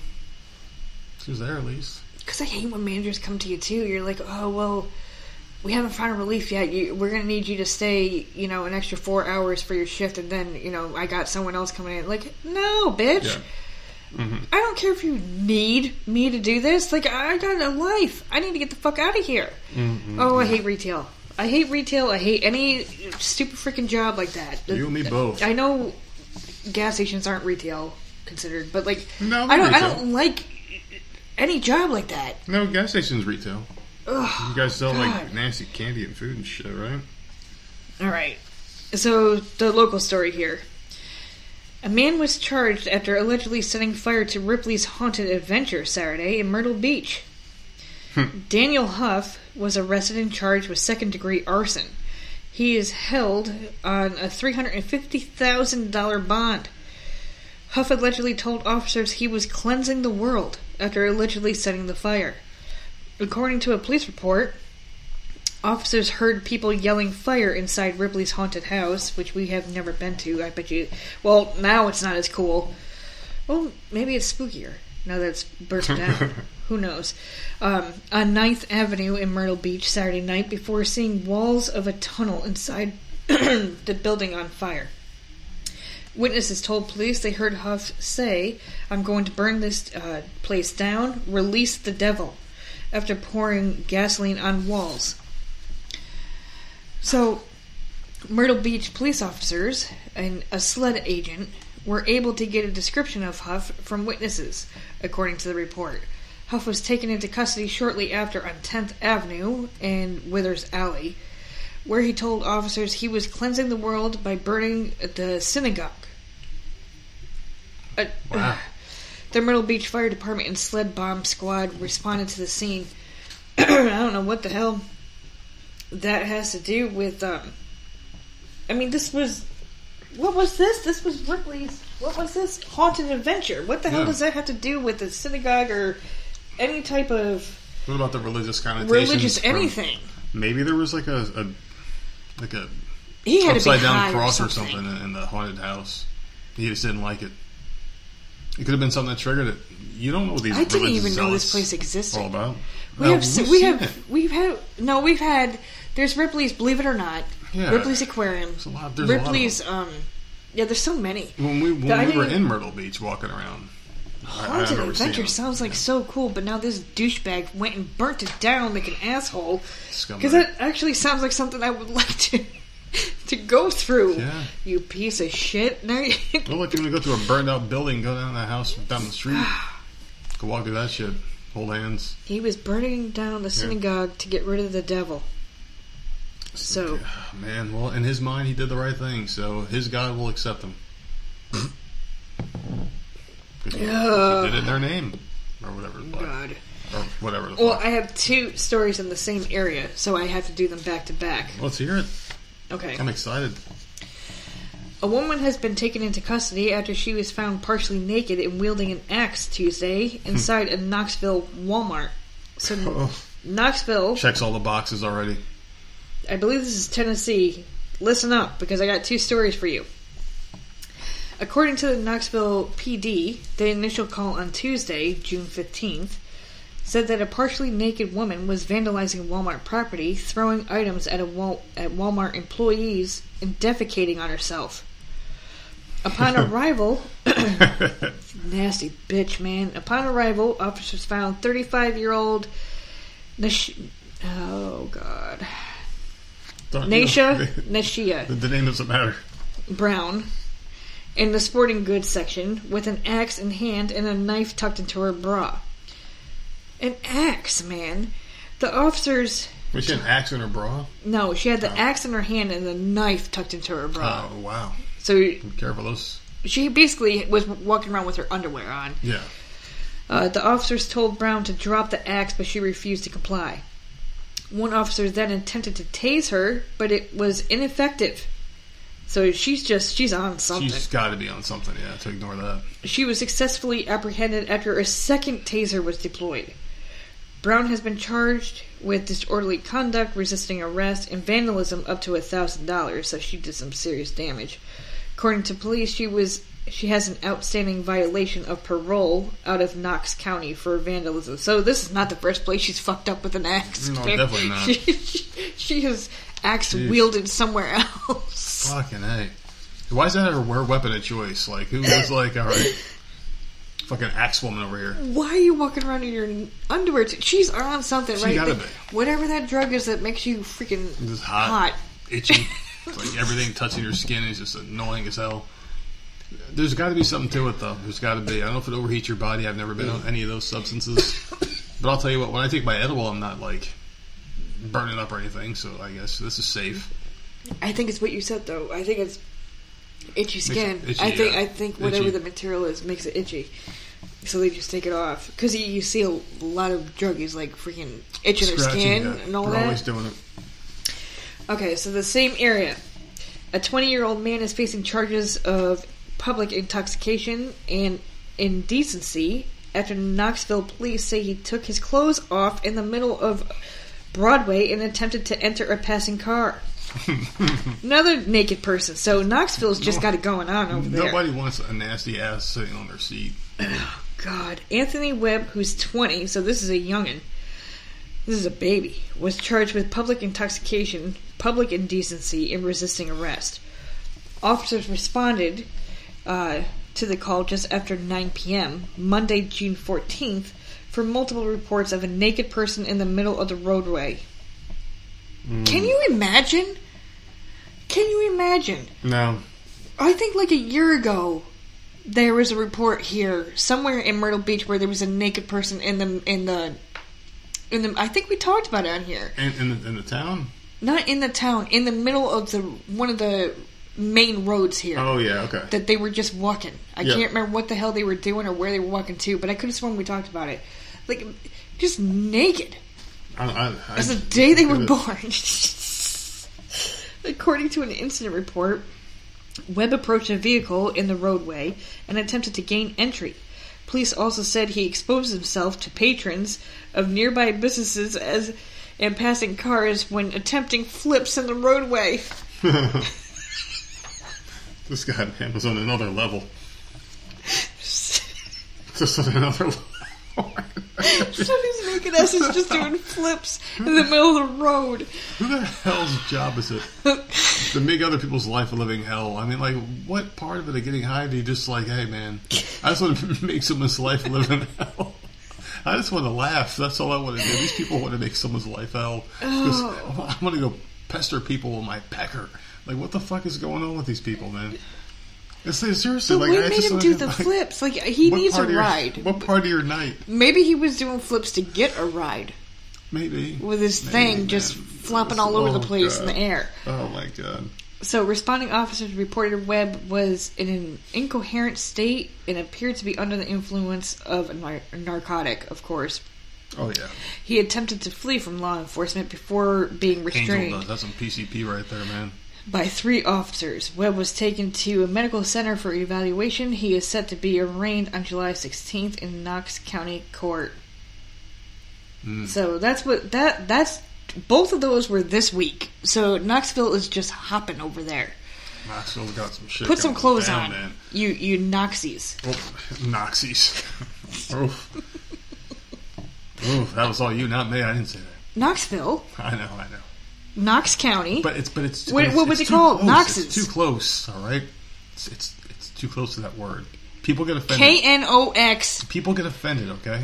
she was there at least. Because I hate when managers come to you too. You're like, "Oh well, we haven't found a relief yet. You, we're gonna need you to stay, you know, an extra four hours for your shift, and then, you know, I got someone else coming in." Like, no, bitch. Yeah. Mm-hmm. I don't care if you need me to do this. Like, I got a life. I need to get the fuck out of here. Mm-hmm. Oh, I hate retail. I hate retail. I hate any stupid freaking job like that. You and me both. I know gas stations aren't retail considered, but like, No, I don't. I don't like any job like that. No, gas stations retail. Ugh. You guys sell God. like nasty candy and food and shit, right? All right. So the local story here. A man was charged after allegedly setting fire to Ripley's Haunted Adventure Saturday in Myrtle Beach. Hmm. Daniel Huff was arrested and charged with second degree arson. He is held on a $350,000 bond. Huff allegedly told officers he was cleansing the world after allegedly setting the fire. According to a police report, Officers heard people yelling fire inside Ripley's haunted house, which we have never been to. I bet you. Well, now it's not as cool. Well, maybe it's spookier now that it's burst down. Who knows? Um, on 9th Avenue in Myrtle Beach Saturday night before seeing walls of a tunnel inside the building on fire. Witnesses told police they heard Huff say, I'm going to burn this uh, place down, release the devil, after pouring gasoline on walls. So, Myrtle Beach police officers and a SLED agent were able to get a description of Huff from witnesses, according to the report. Huff was taken into custody shortly after on 10th Avenue and Withers Alley, where he told officers he was cleansing the world by burning the synagogue. Uh, Wow. the Myrtle Beach Fire Department and SLED bomb squad responded to the scene. I don't know what the hell that has to do with. Um, I mean, this was. What was this? This was Ripley's. What was this? Haunted Adventure. What the hell Yeah. does that have to do with the synagogue or any type of What about the religious connotations? religious from- anything? Maybe there was like a, a like a He had upside down cross or something. something in the haunted house. He just didn't like it. It could have been something that triggered it. You don't know what these. I didn't even know this place existed. All about. We No, have we've we have it. we've had no we've had there's Ripley's Believe It or Not Yeah. Ripley's Aquarium There's a lot- there's a lot of Ripley's um yeah there's so many when we when I we were didn't- in Myrtle Beach walking around. Haunted Adventure sounds like so cool but now this douchebag went and burnt it down like an asshole because that actually sounds like something I would like to to go through Yeah. you piece of shit now you, Well, if you want to go to a burned out building, go down to the house down the street. go walk through that shit. Hold hands. he was burning down the synagogue to get rid of the devil so Man, well, in his mind, he did the right thing, so his God will accept him. 'Cause he- he Ugh. did it in their name, or whatever. God Or whatever. Well. I have two stories in the same area so I have to do them back to back Let's hear it. okay I'm excited. A woman has been taken into custody after she was found partially naked and wielding an axe Tuesday hmm. inside a Knoxville Walmart. So, Oh, Knoxville, checks all the boxes already. I believe this is Tennessee. Listen up, because I got two stories for you. According to the Knoxville PD, the initial call on Tuesday, June 15th, said that a partially naked woman was vandalizing Walmart property, throwing items at a Wal- at Walmart employees, and defecating on herself. Upon arrival, nasty bitch, man. Upon arrival, officers found 35-year-old Nash- oh god, Don't- Nasha The, the name doesn't matter. Brown in the sporting goods section with an axe in hand and a knife tucked into her bra. An axe, man. The officers. Was she an axe in her bra? No, she had the Oh. axe in her hand and the knife tucked into her bra. Oh wow! So Be careful, those. she basically was walking around with her underwear on. Yeah. Uh, the officers told Brown to drop the axe, but she refused to comply. One officer then attempted to tase her, but it was ineffective. So she's just she's on something. She's got to be on something. Yeah, to ignore that. She was successfully apprehended after a second taser was deployed. Brown has been charged with disorderly conduct, resisting arrest, and vandalism up to a thousand dollars. So she did some serious damage. According to police, she was she has an outstanding violation of parole out of Knox County for vandalism. So this is not the first place she's fucked up with an axe. No, definitely not. She, she, she has axe wielded somewhere else. Fucking a. Why is that her weapon of choice? Like who was like, all right, fucking axe woman over here? Why are you walking around in your underwear? T- She's on something, She right? gotta be. Whatever that drug is that makes you freaking Just hot, hot. itchy. It's like everything touching your skin is just annoying as hell. There's got to be something to it, though. There's got to be. I don't know if it overheats your body. I've never been on mm. any of those substances, but I'll tell you what. When I take my edible, I'm not like burning up or anything. So I guess this is safe. I think it's what you said though. I think it's itchy skin. itchy, I think yeah. I think whatever Itchy. the material is makes it itchy. So they just take it off because you, you see a lot of druggies like freaking itching their skin yeah. and all They're that. always doing it. Okay, so the same area. A 20 year old man is facing charges of public intoxication and indecency after Knoxville police say he took his clothes off in the middle of Broadway and attempted to enter a passing car. Another naked person. So Knoxville's just got it going on over there. Nobody wants a nasty ass sitting on their seat. Oh, God. Anthony Webb, who's 20, so this is a youngin'. This is a baby. Was charged with public intoxication, public indecency, and resisting arrest. Officers responded uh, to the call just after 9 p.m., Monday, June 14th, for multiple reports of a naked person in the middle of the roadway. Hmm. Can you imagine? Can you imagine? No, I think like a year ago, there was a report here somewhere in Myrtle Beach where there was a naked person in the in the in the. I think we talked about it on here. in, in, the, in the town. Not in the town, in the middle of the one of the main roads here. Oh yeah, okay. That they were just walking. I Yeah. can't remember what the hell they were doing or where they were walking to, but I could have sworn we talked about it. Like, just naked. I, I, I, As the day they were born. According to an incident report, Webb approached a vehicle in the roadway and attempted to gain entry. Police also said he exposed himself to patrons of nearby businesses as and passing cars when attempting flips in the roadway. This guy man was on another level. Just on another level. So his naked ass is just doing flips in the middle of the road. Who the hell's job is it to make other people's life a living hell? I mean, like, what part of it of getting high do you just like, hey, man, I just want to make someone's life a living hell? I just want to laugh. That's all I want to do. These people want to make someone's life hell. 'Cause oh. I want to go pester people with my pecker. Like, what the fuck is going on with these people, man? It's like, seriously, But like, we I made him do the like, flips. Like he needs a part of your- ride. What part of your night? Maybe he was doing flips to get a ride. Maybe with his Maybe, thing man. just flopping all over the Oh, place in the air. Oh my god. So, responding officers reported Webb was in an incoherent state and appeared to be under the influence of a nar- narcotic, of course. Oh yeah. He attempted to flee from law enforcement before being Angel restrained does. That's some PCP right there, man. By three officers. Webb was taken to a medical center for evaluation. He is set to be arraigned on July 16th in Knox County Court. Mm. So that's what that that's both of those were this week. So Knoxville is just hopping over there. Knoxville's got some shit. Put some clothes down, on, man. you you Noxies. Oh, Noxies. oh. Ooh, that was all you, not me. I didn't say that. Knoxville, I know, I know. Knox County. But it's but it's What- it's, what was it's it called? close. Knox's. It's too close. All right. It's, it's it's too close to that word. People get offended. K N O X. People get offended. Okay.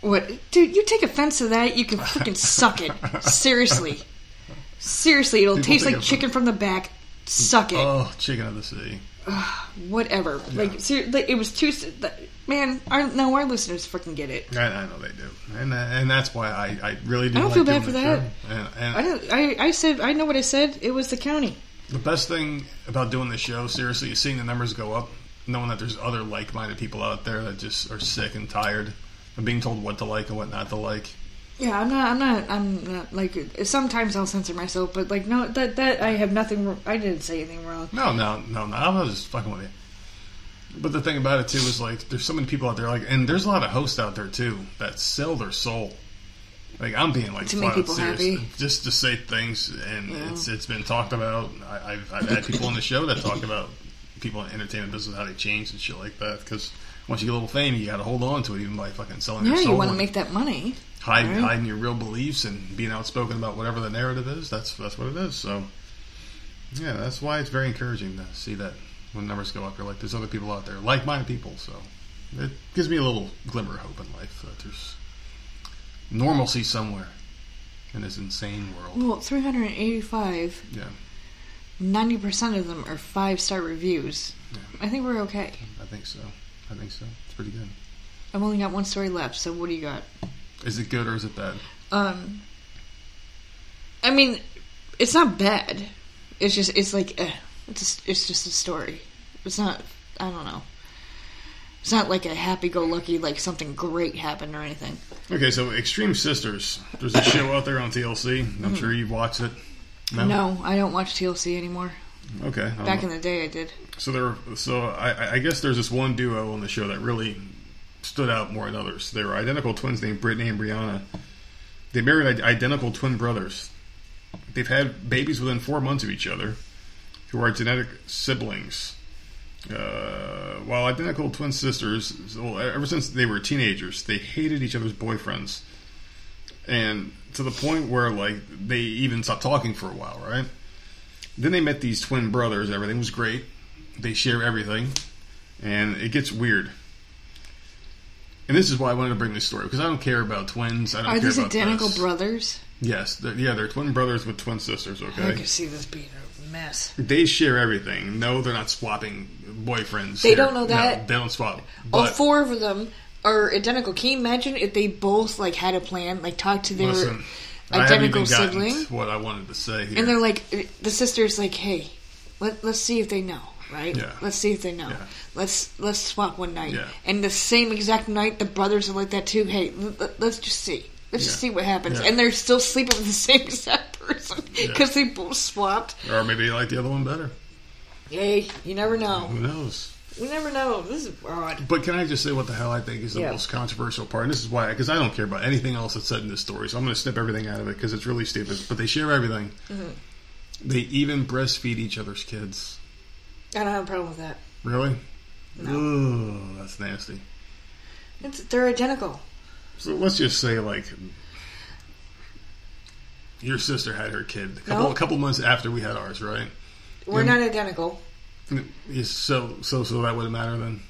What, dude? You take offense to that, you can freaking suck it. Seriously, seriously, it'll People taste like chicken from the back. Suck it. Oh, chicken of the sea. Whatever. Like, ser- like, it was too. Man, our, no, our listeners freaking get it. I, I know they do, and uh, and that's why I, I really do. I don't like feel bad for that. And, and I don't. I, I said. I know what I said. It was the county. The best thing about doing this show, seriously, is seeing the numbers go up, knowing that there's other like-minded people out there that just are sick and tired of being told what to like and what not to like. Yeah, I'm not. I'm not. I'm not. Like, sometimes I'll censor myself, but like, no, that that I have nothing. I didn't say anything wrong. No, no, no, no. I was just fucking with you. But the thing about it too is like, there's so many people out there, like, and there's a lot of hosts out there too that sell their soul. Like I'm being like To make people serious, happy. just to say things, and Yeah. it's it's been talked about. I, I've I've had people on the show that talk about people in the entertainment business how they change and shit like that. Because once you get a little fame, you got to hold on to it, even by fucking selling your Yeah, soul. you want to make that money. Hide, right. hiding your real beliefs and being outspoken about whatever the narrative is. That's that's what it is. So yeah, that's why it's very encouraging to see that when numbers go up, you're like, there's other people out there, like-minded people. So it gives me a little glimmer of hope in life that there's normalcy somewhere in this insane world. Well, 385. Yeah, 90% of them are five star reviews. Yeah. I think we're okay. I think so. I think so. It's pretty good. I've only got one story left, so what do you got? Is it good or is it bad? Um, I mean, it's not bad. It's just, it's like, eh, it's a, it's just a story. It's not, I don't know. It's not like a happy-go-lucky, like something great happened or anything. Okay, so Extreme Sisters. There's a show out there on TLC. I'm sure you've watched it. No, I don't watch TLC anymore. Okay. um, Back in the day, I did. So there, so I, I guess there's this one duo on the show that really stood out more than others. They were identical twins named Brittany and Brianna. They married identical twin brothers. They've had babies within four months of each other, who are genetic siblings. Uh, while identical twin sisters, well, ever since they were teenagers, they hated each other's boyfriends, and to the point where like they even stopped talking for a while, right? Then they met these twin brothers. Everything was great. They share everything, and it gets weird. And this is why I wanted to bring this story because I don't care about twins. I don't Are care these about identical this. brothers? Yes, they're, yeah, they're twin brothers with twin sisters. Okay, I can see this being a mess. they share everything. No, they're not swapping boyfriends. They here. don't know No, that? they don't swap. All But four of them are identical. Can you imagine if they both like had a plan, like talk to their listen, identical sibling, what I wanted to say here. and they're like, the sister's like, "Hey, let let's see if they know." Right? Yeah. Let's see if they know. Yeah. Let's let's swap one night. Yeah. And the same exact night, the brothers are like that too. Hey, l- let's just see. Let's just see what happens. Yeah. And they're still sleeping with the same exact person because they both swapped. or maybe they like the other one better. Hey, you never know. Who knows? We never know. This is odd. But can I just say what the hell I think is the Yeah. most controversial part? And this is why, because I don't care about anything else that's said in this story, so I'm going to snip everything out of it because it's really stupid. But they share everything. Mm-hmm. They even breastfeed each other's kids. I don't have a problem with that. Really? No. Ooh, that's nasty. It's, they're identical. So let's just say, like, your sister had her kid a couple, No. a couple months after we had ours, right? We're not identical. So, so, so that wouldn't matter then,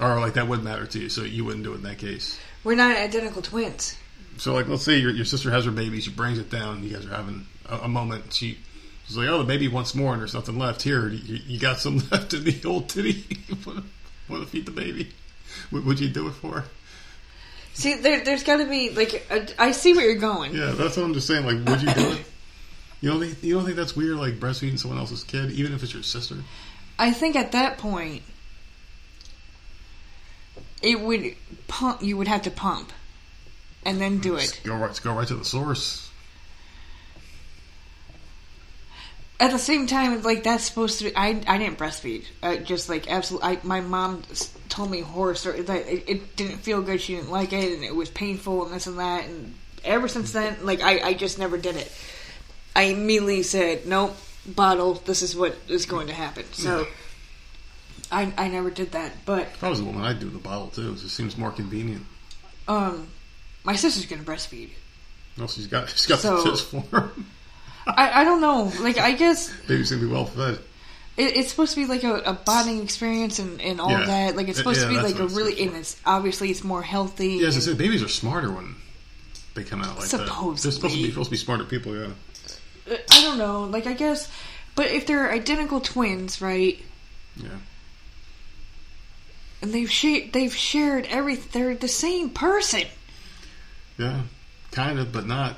or like that wouldn't matter to you. So you wouldn't do it in that case. We're not identical twins. So, like, let's say your, your sister has her baby. She brings it down. You guys are having a, a moment. She, she's like, "Oh, the baby wants more, and there's nothing left here. You, you got some left in the old titty. Want to feed the baby? Would, would you do it for? See, there, there's got to be like a, I see where you're going. Yeah, that's what I'm just saying. Like, would you do it? You don't think you don't think that's weird? Like breastfeeding someone else's kid, even if it's your sister. I think at that point, it would pump. You would have to pump, and then do it. Go right, go right to the source. At the same time, like that's supposed to be. I I didn't breastfeed. Uh, just like absolutely. I, my mom told me horror stories that it, it didn't feel good. She didn't like it, and it was painful, and this and that. And ever since then, like I I just never did it. I immediately said, "Nope, bottle. This is what is going to happen." So. Yeah. I, I never did that, but If I was a woman, I'd do the bottle too. It just seems more convenient. um, My sister's gonna breastfeed. Well, she's got she's got So- the tips for him. I, I don't know. Like I guess Baby's gonna be well fed. it, it's supposed to be like a, a bonding experience and, and all Yeah. that. Like it's supposed Yeah, to be like a really and it's obviously it's more healthy. Yeah, as I said, babies are smarter when they come out like that. They're supposed to be supposed to be smarter people. Yeah. Uh, I don't know. Like I guess, but if they're identical twins, right? Yeah. And they've shared they've shared everything. They're the same person. Yeah. Kind of, but not.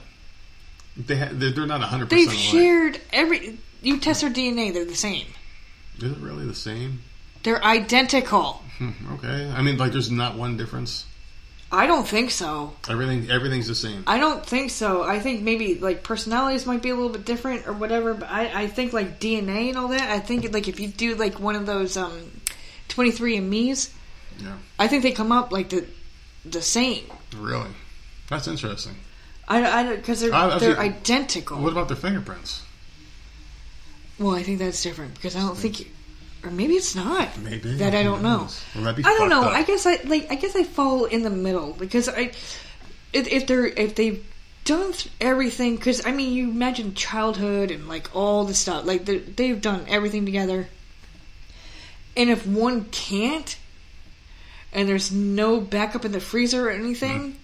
They ha- they're, they're not 100% They've alike. shared every. You test their DNA, they're the same. Is it really the same? They're identical. Hmm, okay. I mean, like, there's not one difference. I don't think so. Everything everything's the same. I don't think so. I think maybe like personalities might be a little bit different or whatever. But I, I think like DNA and all that. I think like if you do like one of those um, twenty three and me's, Yeah. I think they come up like the the same. Really. That's interesting. I, I because they're I- they're identical. What about their fingerprints? Well, I think that's different because I don't think, or maybe it's not. Maybe that I don't know. Well, I don't know. up. I guess I like. I guess I fall in the middle because I, if, if they're if they've done th- everything, because I mean, you imagine childhood and like all the stuff. Like they- they've done everything together, and if one can't, and there's no backup in the freezer or anything. Mm-hmm.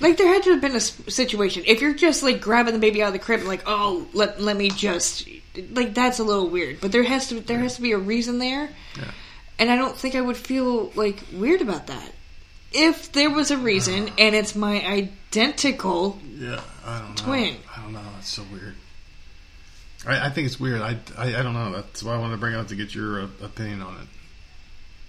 Like there had to have been a situation. If you're just like grabbing the baby out of the crib and like, oh, let let me just like that's a little weird. But there has to there has to be a reason there, Yeah. and I don't think I would feel like weird about that. If there was a reason and it's my identical, Yeah, I don't know. Twin. I don't know. It's so weird. I, I think it's weird. I, I, I don't know. That's why I wanted to bring it up to get your uh, opinion on it.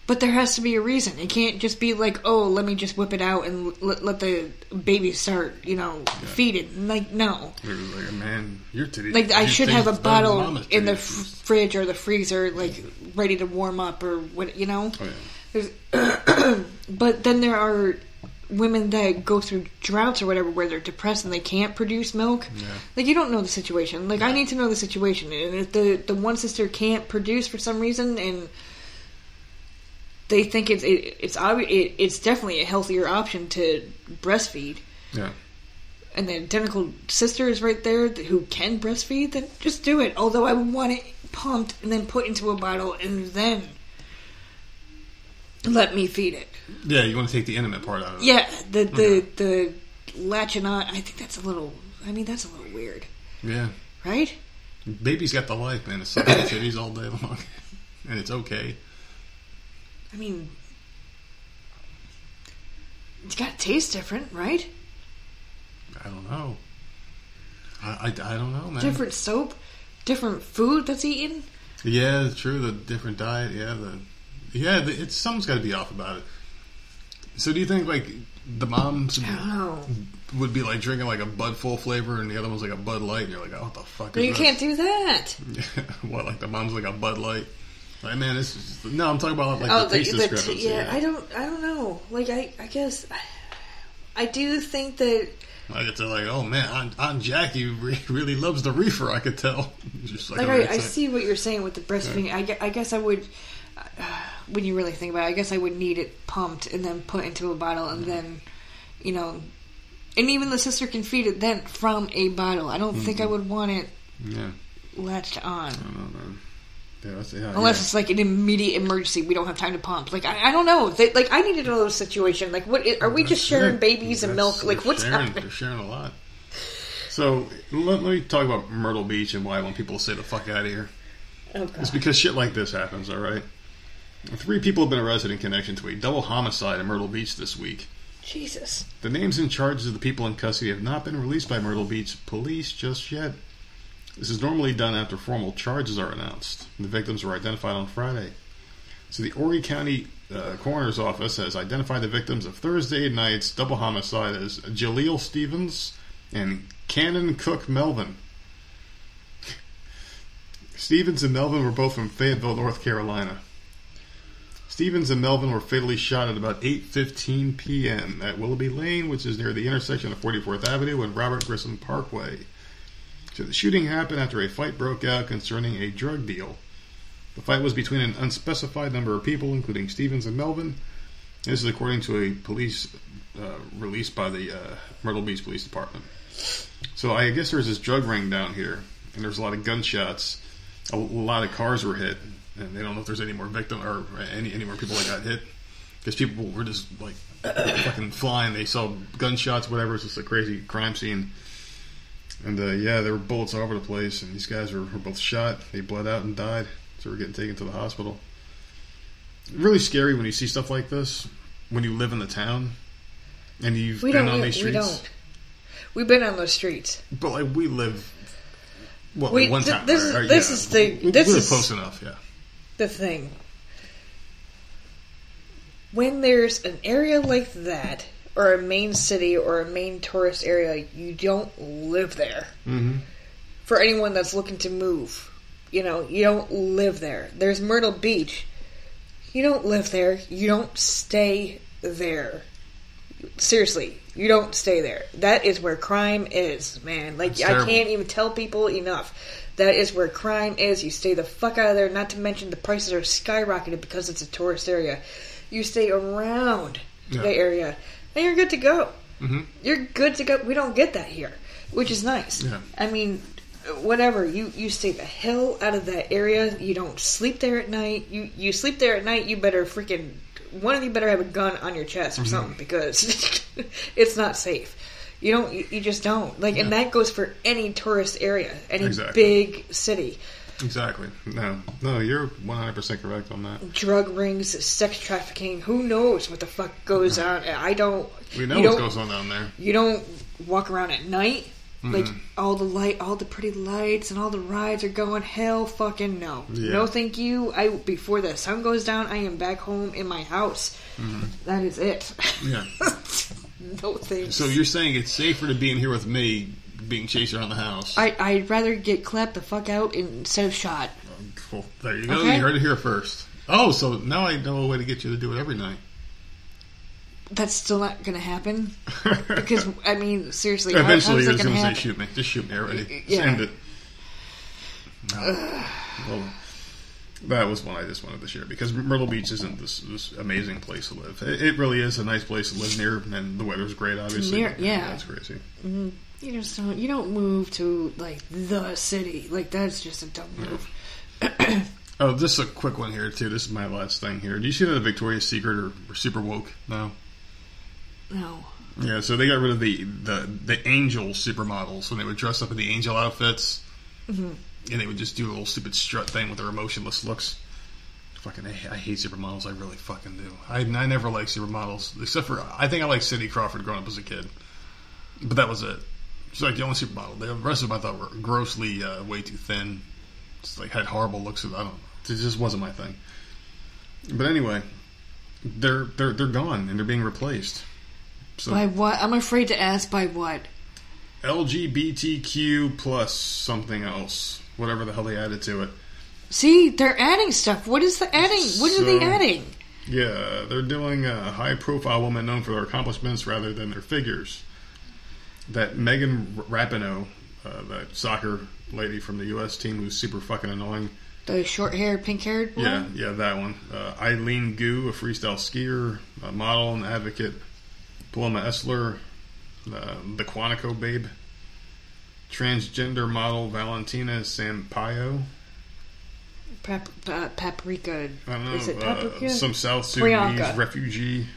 But there has to be a reason. It can't just be like, oh, let me just whip it out and let, let the baby start, you know, feeding. Like no, You're like, man, your titties. like I should have a bottle in the f- fridge or the freezer, like ready to warm up or what, you know. Oh, yeah. But then there are women that go through droughts or whatever where they're depressed and they can't produce milk. Yeah. Like you don't know the situation. Like I need to know the situation. And if the the one sister can't produce for some reason and they think it's it, it's obvious it, it's definitely a healthier option to breastfeed. Yeah. And the identical sister is right there who can breastfeed. Then just do it. Although I would want it pumped and then put into a bottle and then let me feed it. Yeah, you want to take the intimate part out of it. Yeah, the the the latching on. I think that's a little. I mean, that's a little weird, Yeah. right? Baby's got the life, man. It's sucking titties all day long. And it's okay. I mean, it's got to taste different, right? I don't know. I, I, I don't know, man. Different soap, different food that's eaten. Yeah, true. The different diet. Yeah, the yeah. The, it's something's got to be off about it. So, do you think like the moms would be like drinking like a Bud Full flavor, and the other one's like a Bud Light, and you're like, oh, what the fuck? Is you this? can't do that. what? Like the mom's like a Bud Light. Like man, this is no. I'm talking about like oh, the taste the, the discrepancy. yeah. I don't. I don't know. Like I. I guess. I do think that. Like it's like, oh man, Aunt, Aunt Jackie re- really loves the reefer. I could tell. Just Like red I, I see what you're saying with the breastfeeding. I, gue- I guess I would. Uh, when you really think about it, I guess I would need it pumped and then put into a bottle and then, you know, and even the sister can feed it then from a bottle. I don't think I would want it Yeah, latched on. Yeah, yeah, Unless yeah. it's like an immediate emergency, we don't have time to pump. Like I, I don't know. They, like I need to know the situation. Like what are we just sharing it. babies and milk? Like what's sharing, happening? They're sharing a lot. So let, let me talk about Myrtle Beach and why I want people to stay the fuck out of here. Oh It's because shit like this happens. All right. Three people have been arrested in connection to a double homicide in Myrtle Beach this week. Jesus. The names and charges of the people in custody have not been released by Myrtle Beach police just yet. This is normally done after formal charges are announced. The victims were identified on Friday. So the Horry County uh, Coroner's Office has identified the victims of Thursday night's double homicide as Jaleel Stevens and Cannon Cook Melvin. Stevens and Melvin were both from Fayetteville, North Carolina. Stevens and Melvin were fatally shot at about 8:15 p.m. at Willoughby Lane, which is near the intersection of 44th Avenue and Robert Grissom Parkway. So the shooting happened after a fight broke out concerning a drug deal. The fight was between an unspecified number of people, including Stevens and Melvin, This is according to a police uh, release by the uh, Myrtle Beach Police Department. So I guess there's this drug ring down here, and there's a lot of gunshots. A, lot of cars were hit, and they don't know if there's any more victim or any any more people that got hit because people were just like fucking flying. They saw gunshots, whatever. It's just a crazy crime scene. And uh, yeah, there were bullets all over the place, and these guys were, were both shot. They bled out and died, so we're getting taken to the hospital. Really scary when you see stuff like this when you live in the town and you've We been on We, these we streets. don't. We've been on those streets. But like we live, well, We- one th- time. this right, is- this yeah. is the- we this live is- close enough. Yeah, The thing. When there's an area like that, or a main city, or a main tourist area, you don't live there. mm-hmm. for anyone that's looking to move. You know, you don't live there. There's Myrtle Beach. You don't live there. You don't stay there. Seriously, you don't stay there. That is where crime is, man. Like That's I terrible. can't even tell people enough. That is where crime is. You stay the fuck out of there. Not to mention the prices are skyrocketed because it's a tourist area. You stay around Yeah. the area, and you're good to go Mm-hmm. you're good to go. We don't get that here, which is nice. Yeah. I mean, whatever you you stay the hell out of that area. You don't sleep there at night. You you sleep there at night. You better freaking one of you better have a gun on your chest Mm-hmm. or something because it's not safe. You don't. You, you just don't like, and that goes for any tourist area, any Exactly. big city. Exactly. No, no, you're 100 percent correct on that. Drug rings, sex trafficking. Who knows what the fuck goes on? I don't. We know what goes on down there. you don't walk around at night like Mhm. all the light all the pretty lights and all the rides are going hell fucking no Yeah. no thank you i before the sun goes down i am back home in my house That is it Yeah. no thanks So you're saying it's safer to be in here with me, being chased around the house? I, i'd rather get clapped the fuck out instead of shot Well, there you go. Okay. You heard it here first. Oh, so now I know a way to get you to do it every night. that's still not gonna happen because i mean seriously Eventually, you're that gonna say, "Shoot me! Just shoot me already. Yeah. end it." No. well, that was one I just wanted to share because Myrtle Beach isn't this, this amazing place to live. It, it really is a nice place to live near, and the weather's great. Obviously, Near- yeah. that's crazy. Mm-hmm. You just don't you don't move to like the city like that's just a dumb move Oh, just a quick one here too. This is my last thing here. Do you see that Victoria's Secret are, are super woke now? no Yeah, so they got rid of the the, the angel supermodels when they would dress up in the angel outfits, mm-hmm. and they would just do a little stupid strut thing with their emotionless looks. Fucking, I, I hate supermodels. I really fucking do. I, I never liked supermodels, except for I think I liked Cindy Crawford growing up as a kid, but that was it. She's like the only supermodel. The rest of them I thought were grossly uh, way too thin. Just like had horrible looks. I don't. know. It just wasn't my thing. But anyway, they're they're they're gone and they're being replaced. So by what i'm afraid to ask by what LGBTQ plus something else, whatever the hell they added to it. See, they're adding stuff. What is the adding? What are they adding? Yeah, they're doing a high-profile woman known for their accomplishments rather than their figures. That Megan Rapinoe, uh, that soccer lady from the U.S. team who's super fucking annoying. The short hair, pink haired one? Yeah, yeah, that one. Uh, Eileen Gu, a freestyle skier, a model and advocate. Paloma Elsesser, uh, the Quantico babe. Transgender model Valentina Sampaio. Pap- uh, paprika. I don't know. Is it uh, paprika? some South Sudanese Priyanka. refugee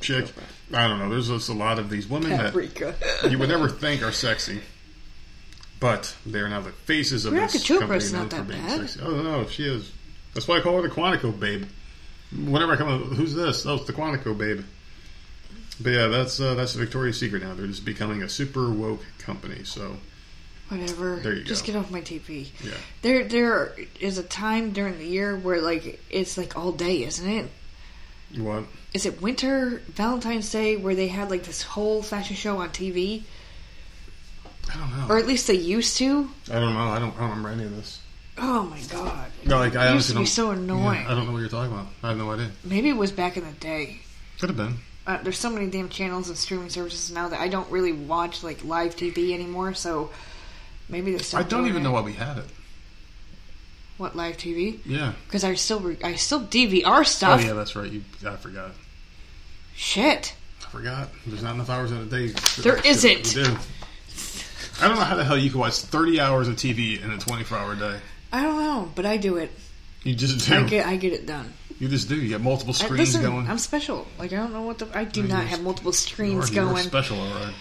chick. I don't know. There's just a lot of these women Paprika. that you would never think are sexy. But they are now the faces of Priyanka this Chopra's company known not for that being bad. sexy. Oh no, she is. That's why I call her the Quantico babe. Whenever I come up, who's this? Oh, it's the Quantico babe. But yeah, that's uh, that's Victoria's Secret now. They're just becoming a super woke company. So Whatever. There you Just go. get off my TV. yeah, There, there is a time during the year where like it's like all day, isn't it? what? Is it winter, Valentine's Day, where they had like this whole fashion show on TV, I don't know. or at least they used to? I don't know. I don't, I don't remember any of this. Oh my god! No, like I It used honestly to be don't. so annoying. Yeah, I don't know what you're talking about. I have no idea. Maybe it was back in the day. Could have been. uh, there's so many damn channels and streaming services now that I don't really watch like live TV anymore. So maybe they I stopped. don't doing even it. know why we have it. what live TV Yeah. because I still re- I still DVR stuff. Oh yeah, that's right. You, I forgot. Shit. I forgot. There's not enough hours in a day. There isn't. Dude. I don't know how the hell you can watch 30 hours of TV in a 24 hour day. I don't know, but I do it. You just do. I get I get it done. You just do. You got multiple I- screens listen, going. I'm special. Like I don't know what the I do No, not have multiple screens You're- you're going. special, all right.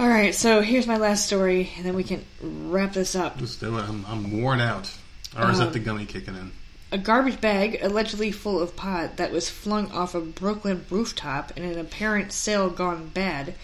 All right, so here's my last story, and then we can wrap this up. Just do it. I'm, I'm worn out. Or is that Um, the gummy kicking in? A garbage bag allegedly full of pot that was flung off a Brooklyn rooftop in an apparent sale gone bad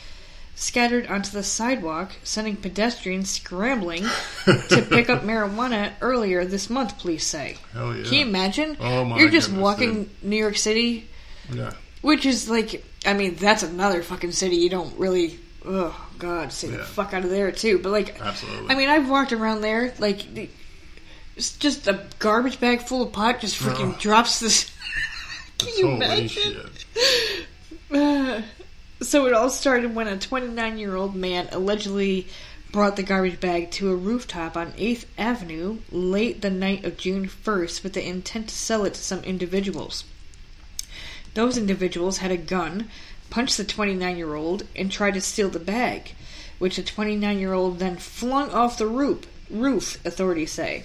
scattered onto the sidewalk, sending pedestrians scrambling to pick up marijuana earlier this month, police say. Hell yeah. Can you imagine? Oh my You're just goodness, walking New York City, Yeah. which is like, I mean, that's another fucking city you don't really. Oh God, stay the fuck out of there too. But like, Absolutely. I mean, I've walked around there, like, it's just a garbage bag full of pot just freaking drops this. Can you imagine? so it all started when a 29 year old man allegedly brought the garbage bag to a rooftop on 8th Avenue late the night of June 1st with the intent to sell it to some individuals. Those individuals had a gun, punched the 29 year old, and tried to steal the bag, which the 29 year old then flung off the roof, roof, authorities say.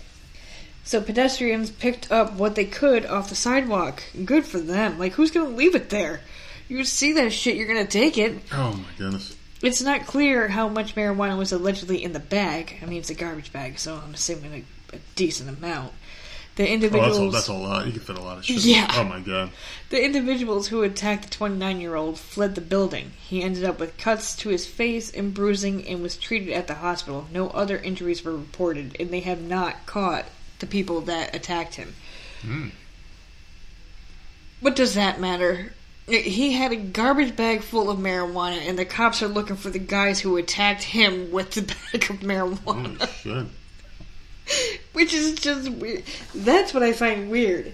So pedestrians picked up what they could off the sidewalk. Good for them. Like, who's gonna leave it there? You see that shit, you're gonna take it. Oh my goodness. It's not clear how much marijuana was allegedly in the bag. I mean, it's a garbage bag, so I'm assuming a, a decent amount. The Oh, that's, individuals, a, that's a lot. You can fit a lot of shit. Yeah. Oh my god. the individuals who attacked the 29 year old fled the building. He ended up with cuts to his face and bruising and was treated at the hospital. No other injuries were reported, and they have not caught the people that attacked him. Hmm. What does that matter? He had a garbage bag full of marijuana, and the cops are looking for the guys who attacked him with the bag of marijuana. Holy shit. Which is just weird. That's what I find weird.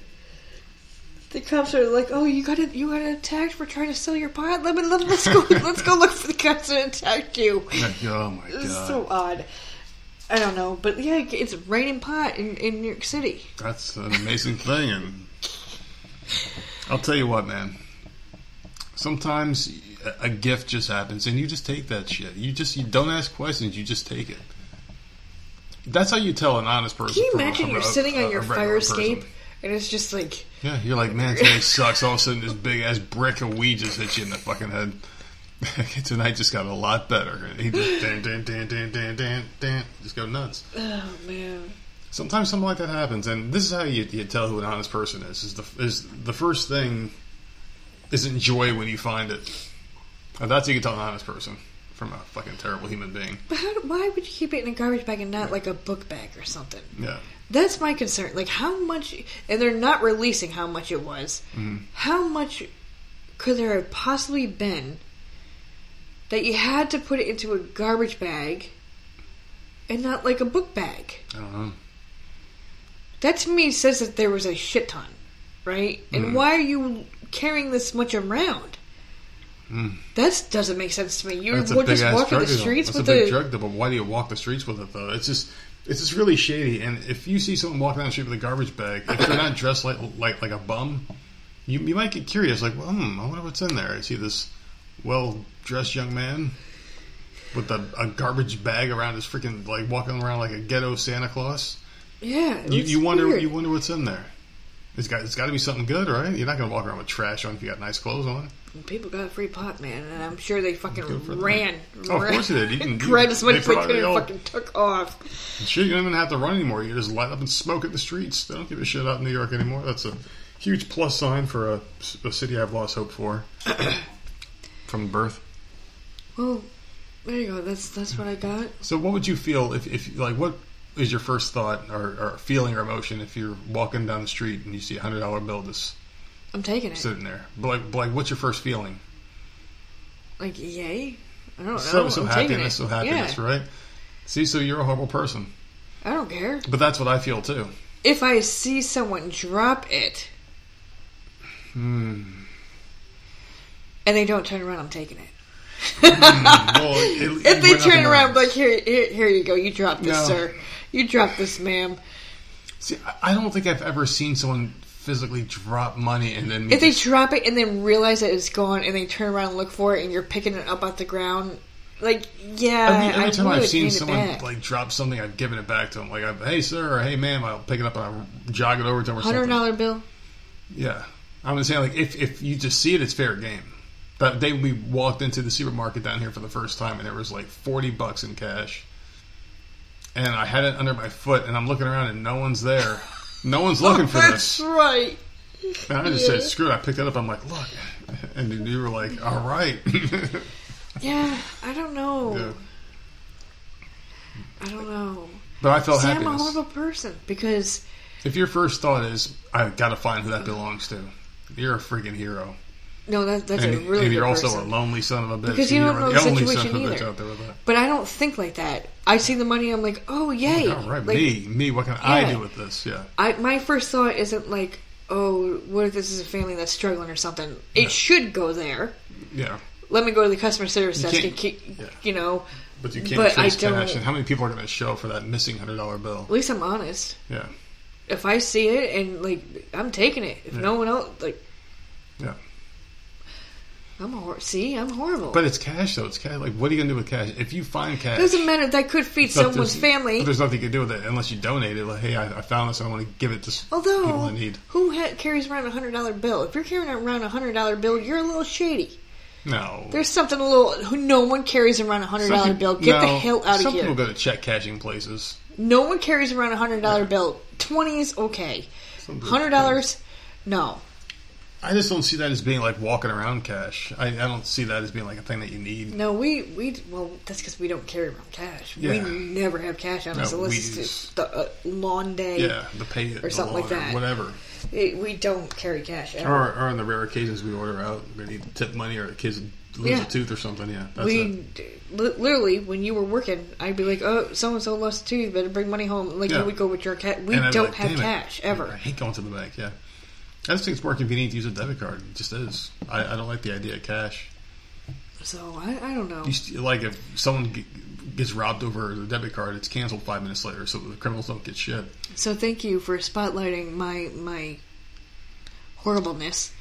The cops are like, "Oh, you got it you got attacked for trying to sell your pot. Let me let, let's go let's go look for the guys that attacked you." Oh my god! It's so odd. I don't know, but yeah, it's raining pot in, in New York City. That's an amazing thing, and I'll tell you what, man. Sometimes a- gift just happens, and you just take that shit. You just you don't ask questions. You just take it. That's how you tell an honest person. Can you imagine you're a- sitting a- on your fire person. escape and it's just like, Yeah, you're like, man, today sucks. All of a sudden, this big ass brick of weed just hits you in the fucking head. Tonight just got a lot better. He just dan dan dan dan dan dan dan just go nuts. oh man, Sometimes something like that happens, and this is how you, you tell who an honest person is. Is the is the first thing isn't joy when you find it. And that's how you can tell an honest person from a fucking terrible human being. but how, why would you keep it in a garbage bag and not like a book bag or something? Yeah, That's my concern. Like how much, and they're not releasing how much it was. Mm-hmm. How much could there have possibly been that you had to put it into a garbage bag and not like a book bag? Know. That to me says that there was a shit ton, right? And why are you carrying this much around? Mm. That doesn't make sense to me. You That's would just walk the streets That's with a big the drug deal, but why do you walk the streets with it though? It's just it's just really shady. And if you see someone walking down the street with a garbage bag, if they're not dressed like like like a bum, you you might get curious. Like, well, hmm, I wonder what's in there. I see this well dressed young man with a, a garbage bag around his freaking like walking around like a ghetto Santa Claus. yeah. You, you wonder weird. you wonder what's in there. It's got it's got to be something good, right? You're not gonna walk around with trash on if you got nice clothes on. People got free pot, man, and I'm sure they fucking ran. Oh, of course they did. You can- as much as they could and fucking took off. Shit, you don't even have to run anymore. You just light up and smoke at the streets. They don't give a shit out in New York anymore. That's a huge plus sign for a, a city I've lost hope for from birth. Well, there you go. That's that's what I got. So, what would you feel if, if like, what is your first thought or, or feeling or emotion if you're walking down the street and you see a hundred dollar bill just I'm taking it. sitting there? But like, but like, what's your first feeling? like, yay! I don't know. So, so I'm happiness, so happiness, Yeah, right? See, so you're a horrible person, I don't care. but that's what I feel too. If I see someone drop it Hmm. and they don't turn around, I'm taking it. Mm, well, it- If they turn gonna- around, like here, here, here you go. You dropped this, No. sir. You dropped this, ma'am. See, I- I don't think I've ever seen someone physically drop money and then If they drop it and then realize that it's gone, and they turn around and look for it, and you're picking it up off the ground, like yeah, Every, every I time I've seen someone like drop something, I've given it back to them. Like, I, hey sir, or hey ma'am, I'll pick it up and I'll jog it over to them or hundred something. dollar bill. Yeah, I'm just saying, like, if if you just see it, it's fair game. That day we walked into the supermarket down here for the first time, and there was like forty bucks in cash, and I had it under my foot, and I'm looking around, and no one's there. No one's oh, looking for That's this. That's right. And I just Yeah. said, "Screw it!" I picked it up. I'm like, "Look," and you were like, "All right." Yeah, I don't know. Yeah. I don't know. But I felt See, I'm a horrible person because If your first thought is, "I got to find who that belongs to," you're a freaking hero. No, that, that's and, a really and you're also person. a lonely son of a bitch. Because you don't you're know the only situation son of a bitch either. out there with that. But I don't think like that. I see the money, I'm like, oh, oh yay! All right, Like, me, me. What can I do with this? Yeah, I my first thought isn't like, oh, what if this is a family that's struggling or something? It should go there. yeah. Let me go to the customer service desk and keep, yeah. you know. But you can't But I trace don't- cash. And how many people are going to show for that missing hundred dollar bill? At least I'm honest. Yeah, If I see it and like, I'm taking it. If Yeah. no one else, like, yeah. I'm hor- see, I'm horrible. But it's cash though. It's cash. Like, what are you going to do with cash? If you find cash, doesn't matter. That could feed someone's there's- family. but There's nothing you can do with it unless you donate it. Like, hey, I, I found this. I want to give it to s- people Although, in need. who ha- carries around a hundred dollar bill? If you're carrying around a hundred dollar bill, you're a little shady. No, There's something a little. Who no one carries around a hundred dollar bill. Get the hell out of here. Some people go to check cashing places. No one carries around a hundred dollar bill. Twenty is okay. Hundred dollars, no. I just don't see that as being like walking around cash. I, I don't see that as being like a thing that you need. No, we we well that's because we don't carry around cash. We never have cash on us No, unless we it's the uh, lawn day. Yeah, the pay Or something like that. whatever. It- we don't carry cash. Ever. Or, or on the rare occasions we order out, we need tip money or the kids lose Yeah. a tooth or something. Yeah, that's we it. literally when you were working, I'd be like, "Oh, so and so lost a tooth. Better bring money home." Like Yeah. you would go with your cat. We And I'd be don't like, have cash it." cash I hate going to the bank. Yeah, I just think it's more convenient to use a debit card. It just is. I, I don't like the idea of cash. So I, I don't know. St- like if someone g- gets robbed over the debit card, it's canceled five minutes later, so the criminals don't get shit. So thank you for spotlighting my my horribleness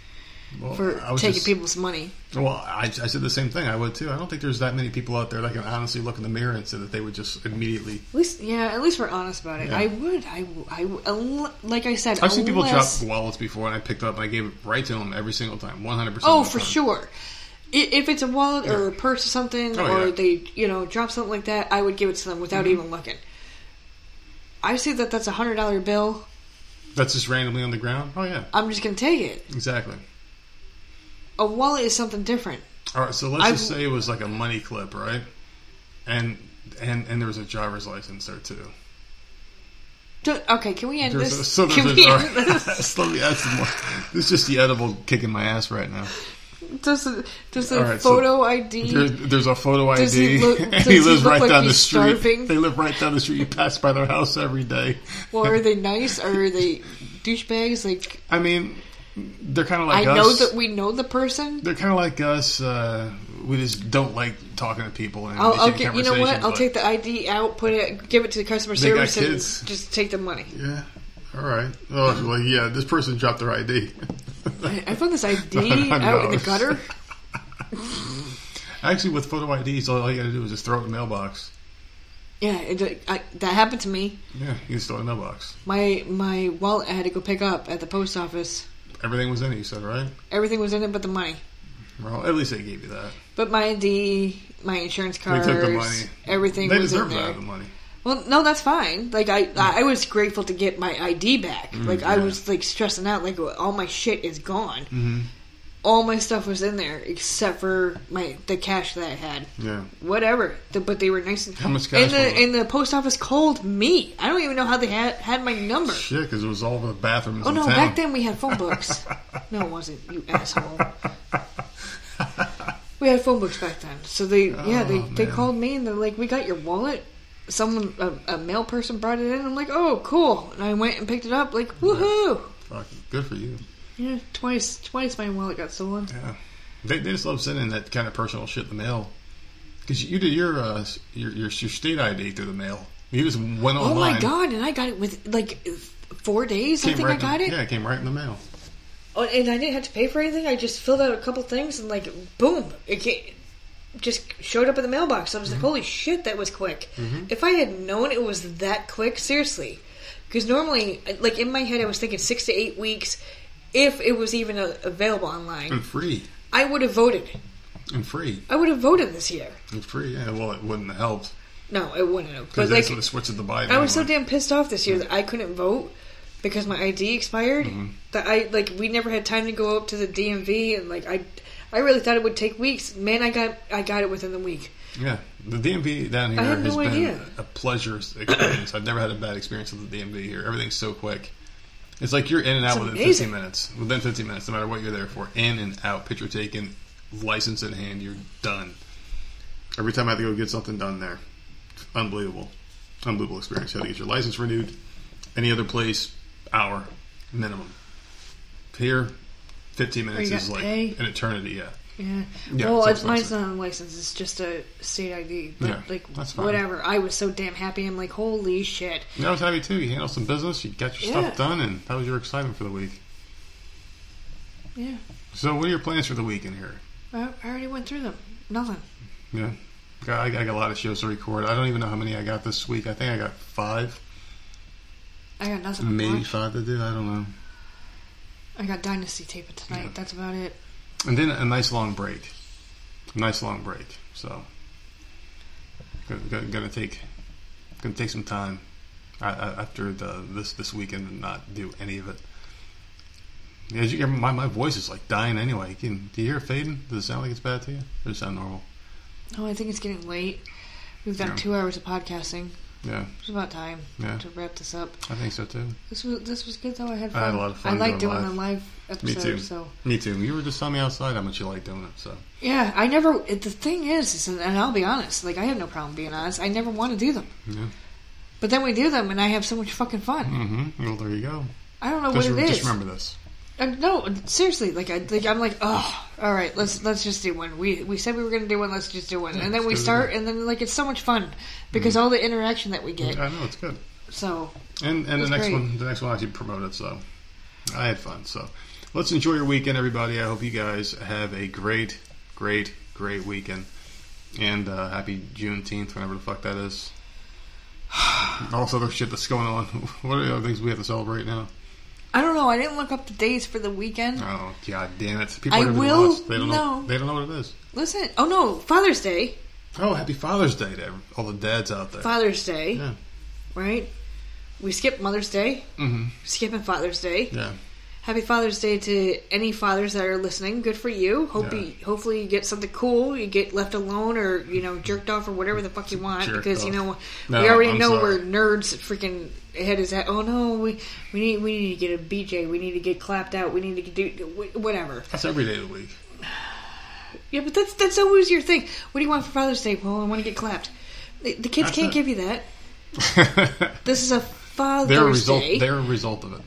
Well, for I was taking just- people's money. Well, I, I said the same thing. I would too. I don't think there's that many people out there that can honestly look in the mirror and say that they would just immediately. At least, yeah, at least we're honest about it. Yeah. I would, I, I like I said, I've seen people drop wallets before, and I picked up and I gave it right to them every single time, 100. percent Oh, for sure. If it's a wallet or a purse or something, Oh, or yeah. Mm-hmm. they, you know, drop something like that, I would give it to them without even looking. I see that that's a hundred dollar bill. That's just randomly on the ground. Oh yeah, I'm just gonna take it. exactly. A wallet is something different. All right, so let's I've- just say it was like a money clip, right? And and and there was a driver's license there too. Okay, can we end There's this? a, so can we a, end this? Slowly me add some more. This is just the edible kicking my ass right now. Does the, does All right, so photo ID? There, there's a photo ID, Does he look- and he lives right like down the he's street. starving? They live right down the street. You pass by their house every day. well, are they nice or are they douchebags? Like I mean, they're kind of like I like know us. that we know the person. They're kind of like us. Uh, we just don't like talking to people. And I'll, I'll get, you know what? I'll take the ID out, put it, give it to the customer They got service, and just take the money. Yeah. All right. Oh, well, yeah. This person dropped their ID. I, I found this ID out in the gutter. Actually, with photo IDs, all you got to do is just throw it in the mailbox. Yeah, it, I, that happened to me. Yeah, you just throw it in the mailbox. My my wallet I had to go pick up at the post office. Everything was in it. You said right. Everything was in it but the money. Well, at least they gave you that. But my ID, my insurance They cards, took the money. everything They was in deserve to there. have the money. Well, no, that's fine. Like I, I was grateful to get my ID back. like I Mm, yeah. was like stressing out. Like all my shit is gone. Mm-hmm. All my stuff was in there except for my the cash that I had. Yeah. Whatever. The, but they were nice. And, How much cash And the and the post office called me. I don't even know how they had had my number. Shit, because it was all over the bathrooms Oh no! town. Back then we had phone books. no, it wasn't. You asshole. We had phone books back then. So they, yeah, they, Oh, they man. called me and they're like, "We got your wallet." Someone, a, a mail person, brought it in. I'm like, "Oh, cool!" And I went and picked it up. Like, woohoo! Fuck, good for you. Yeah, twice, twice my wallet got stolen. Yeah. They, they just love sending that kind of personal shit in the mail. Because you did your, uh, your your your state ID through the mail. You just went online. Oh my god! And I got it with like four days. I think right I got in, it. Yeah, it came right in the mail. Oh, and I didn't have to pay for anything. I just filled out a couple things and like, boom, it came, just showed up in the mailbox. I was like, Mm-hmm. holy shit, that was quick. If I had known it was that quick, seriously, because normally, like in my head, I was thinking six to eight weeks, if it was even available online. And free. I would have voted. And free. I would have voted this year. And free. Yeah, well, it wouldn't have helped. No, it wouldn't have. Because they like, sort of switched it to Biden. I was so damn pissed off this year that I couldn't vote because my ID expired. Mm-hmm. That I like we never had time to go up to the DMV and like I I really thought it would take weeks. Man, I got I got it within the week. Yeah, the DMV down here has no been idea. a pleasure experience. I've never had a bad experience with the DMV here. Everything's so quick. It's like you're in and out It's within amazing. 15 minutes. Within 15 minutes, no matter what you're there for. In and out, picture taken, license in hand, you're done. Every time I have to go get something done there, unbelievable, unbelievable experience. You have to get your license renewed. Any other place, hour minimum. Here, 15 minutes is like pay? an eternity. Yeah. Yeah. Yeah, well, it's mine's not a license. It's just a state ID. But Yeah, like whatever. I was so damn happy. I'm like, holy shit. Yeah, I was happy too. You handled some business, you got your Yeah. stuff done, and that was your excitement for the week. Yeah. So, what are your plans for the week in here? I, I already went through them. Nothing. Yeah, I, I got a lot of shows to record. I don't even know how many I got this week. I think I got five, I got nothing. maybe five. I did. I don't know. I got Dynasty taping tonight. Yeah. That's about it. And then a nice long break. A nice long break. So, gonna, gonna, take gonna take some time I, I, after the this this weekend and not do any of it. Yeah, as you hear, my my voice is like dying anyway. Can, do you hear it fading? Does it sound like it's bad to you? Or does it sound normal? Oh, I think it's getting late. We've done Yeah. two hours of podcasting. Yeah, It's about time Yeah. to wrap this up. I think so too. This was this was good though. I had I fun. had a lot of fun I like doing doing live. the live Me too. So Me too. You were just telling me outside how much you like doing it. So yeah, I never. It, the thing is, is, and I'll be honest. Like I have no problem being honest. I never want to do them, yeah. but then we do them, and I have so much fucking fun. Mm-hmm. Well, there you go. I don't know Just, what it is. just remember this. Uh, no, seriously. Like I, like I'm like, oh, all right. Let's let's just do one. We we said we were going to do one. Let's just do one. Yeah, and then we it start, and then like it's so much fun because all the interaction that we get. I know it's good. So And and the next great. one, the next one actually promoted. So I had fun. So let's enjoy your weekend, everybody. I hope you guys have a great, great, great weekend. And uh, happy Juneteenth, whenever the fuck that is. all Also, the shit that's going on. What are the other things we have to celebrate now? I don't know. I didn't look up the dates for the weekend. Oh god damn it! People I will lost. They don't know. know. They don't know what it is. Listen. Oh no, Father's Day. Oh, happy Father's Day to all the dads out there. Father's Day. Yeah. Right. We skipped Mother's Day. hmm Skipping Father's Day. Yeah. Happy Father's Day to any fathers that are listening. Good for you. Hope Yeah. you, hopefully you get something cool. You get left alone or you know jerked off or whatever the fuck you want Jerked because you know No, we already I'm know sorry. we're nerds. Freaking head is that. Oh no, we we need we need to get a BJ. We need to get clapped out. We need to do whatever. That's every day of the week. Yeah, but that's that's always your thing. What do you want for Father's Day? Well, I want to get clapped. The, the kids That's can't it. give you that. This is a Father's they're a result. Day. They're a result of it.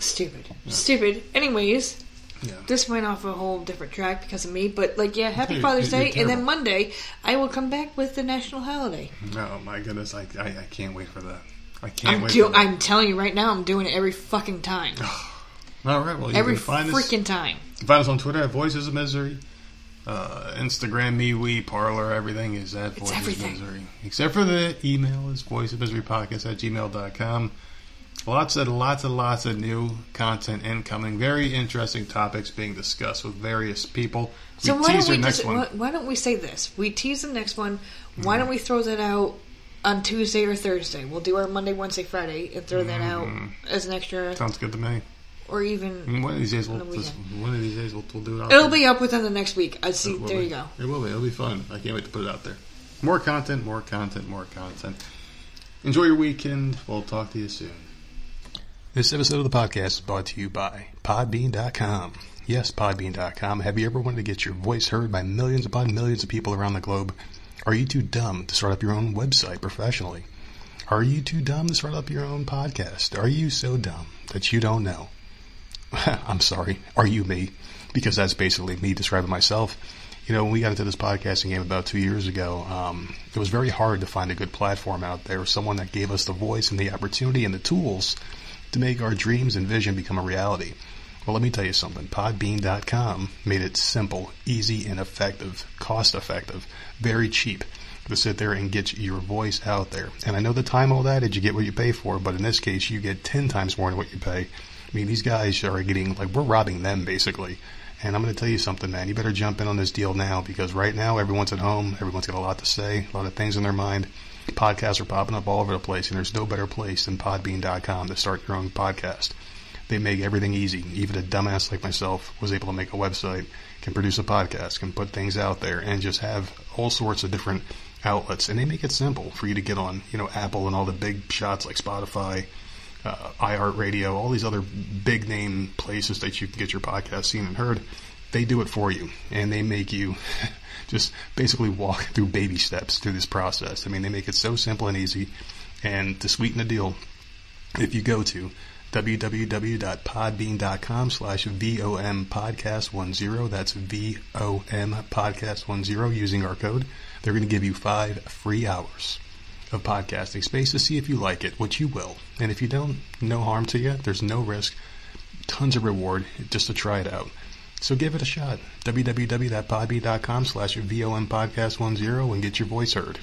Stupid. Stupid. Anyways, Yeah. this went off a whole different track because of me, but like, yeah, happy You're- Father's you're Day, and then. Monday I will come back with the national holiday. Oh my goodness, I, I, I can't wait for that. I can't I'm wait. do- for that. I'm telling you right now, I'm doing it every fucking time, All right, well, you every can find us, freaking time. find us on Twitter at Voices of Misery, uh, Instagram, MeWe, Parler, everything is at Voices of Misery. Except for the email is Voice of Misery Podcast at gmail.com. Lots and lots and lots of new content incoming. Very interesting topics being discussed with various people. We So why tease don't we next just, one. why, why don't we say this? We tease the next one. Why don't we throw that out on Tuesday or Thursday? We'll do our Monday, Wednesday, Friday, and throw that out Mm-hmm. as an extra, Sounds good to me. or even One of these days, we'll, just, one of these days we'll, we'll do it. it'll there. be up within the next week. I see. There be. you go. It will be. It'll be fun. I can't wait to put it out there. More content, more content, more content. Enjoy your weekend. We'll talk to you soon. This episode of the podcast is brought to you by Podbean.com. Yes, Podbean.com. Have you ever wanted to get your voice heard by millions upon millions of people around the globe? Are you too dumb to start up your own website professionally? Are you too dumb to start up your own podcast? Are you so dumb that you don't know? I'm sorry. Are you me? Because that's basically me describing myself. You know, when we got into this podcasting game about two years ago, um, it was very hard to find a good platform out there, someone that gave us the voice and the opportunity and the tools to make our dreams and vision become a reality. Well, let me tell you something. Podbean.com made it simple, easy, and effective, cost effective, very cheap to sit there and get your voice out there. And I know the time all that is you get what you pay for, but in this case, you get 10 times more than what you pay. I mean, these guys are getting, like, we're robbing them basically. And I'm going to tell you something, man. You better jump in on this deal now because right now everyone's at home. Everyone's got a lot to say, a lot of things in their mind. Podcasts are popping up all over the place, and there's no better place than Podbean.com to start your own podcast. They make everything easy. Even a dumbass like myself was able to make a website, can produce a podcast, can put things out there, and just have all sorts of different outlets. And they make it simple for you to get on, you know, Apple and all the big shots like Spotify, uh, iHeartRadio, all these other big name places that you can get your podcast seen and heard. They do it for you, and they make you just basically walk through baby steps through this process. I mean, they make it so simple and easy. And to sweeten the deal, if you go to www.podbean.com slash VOM podcast 10, that's VOM podcast 10 using our code, they're going to give you five free hours of podcasting space to see if you like it, which you will. And if you don't, no harm to you. There's no risk. Tons of reward just to try it out. So give it a shot. www.podbean.com slash VOM podcast 10 and get your voice heard.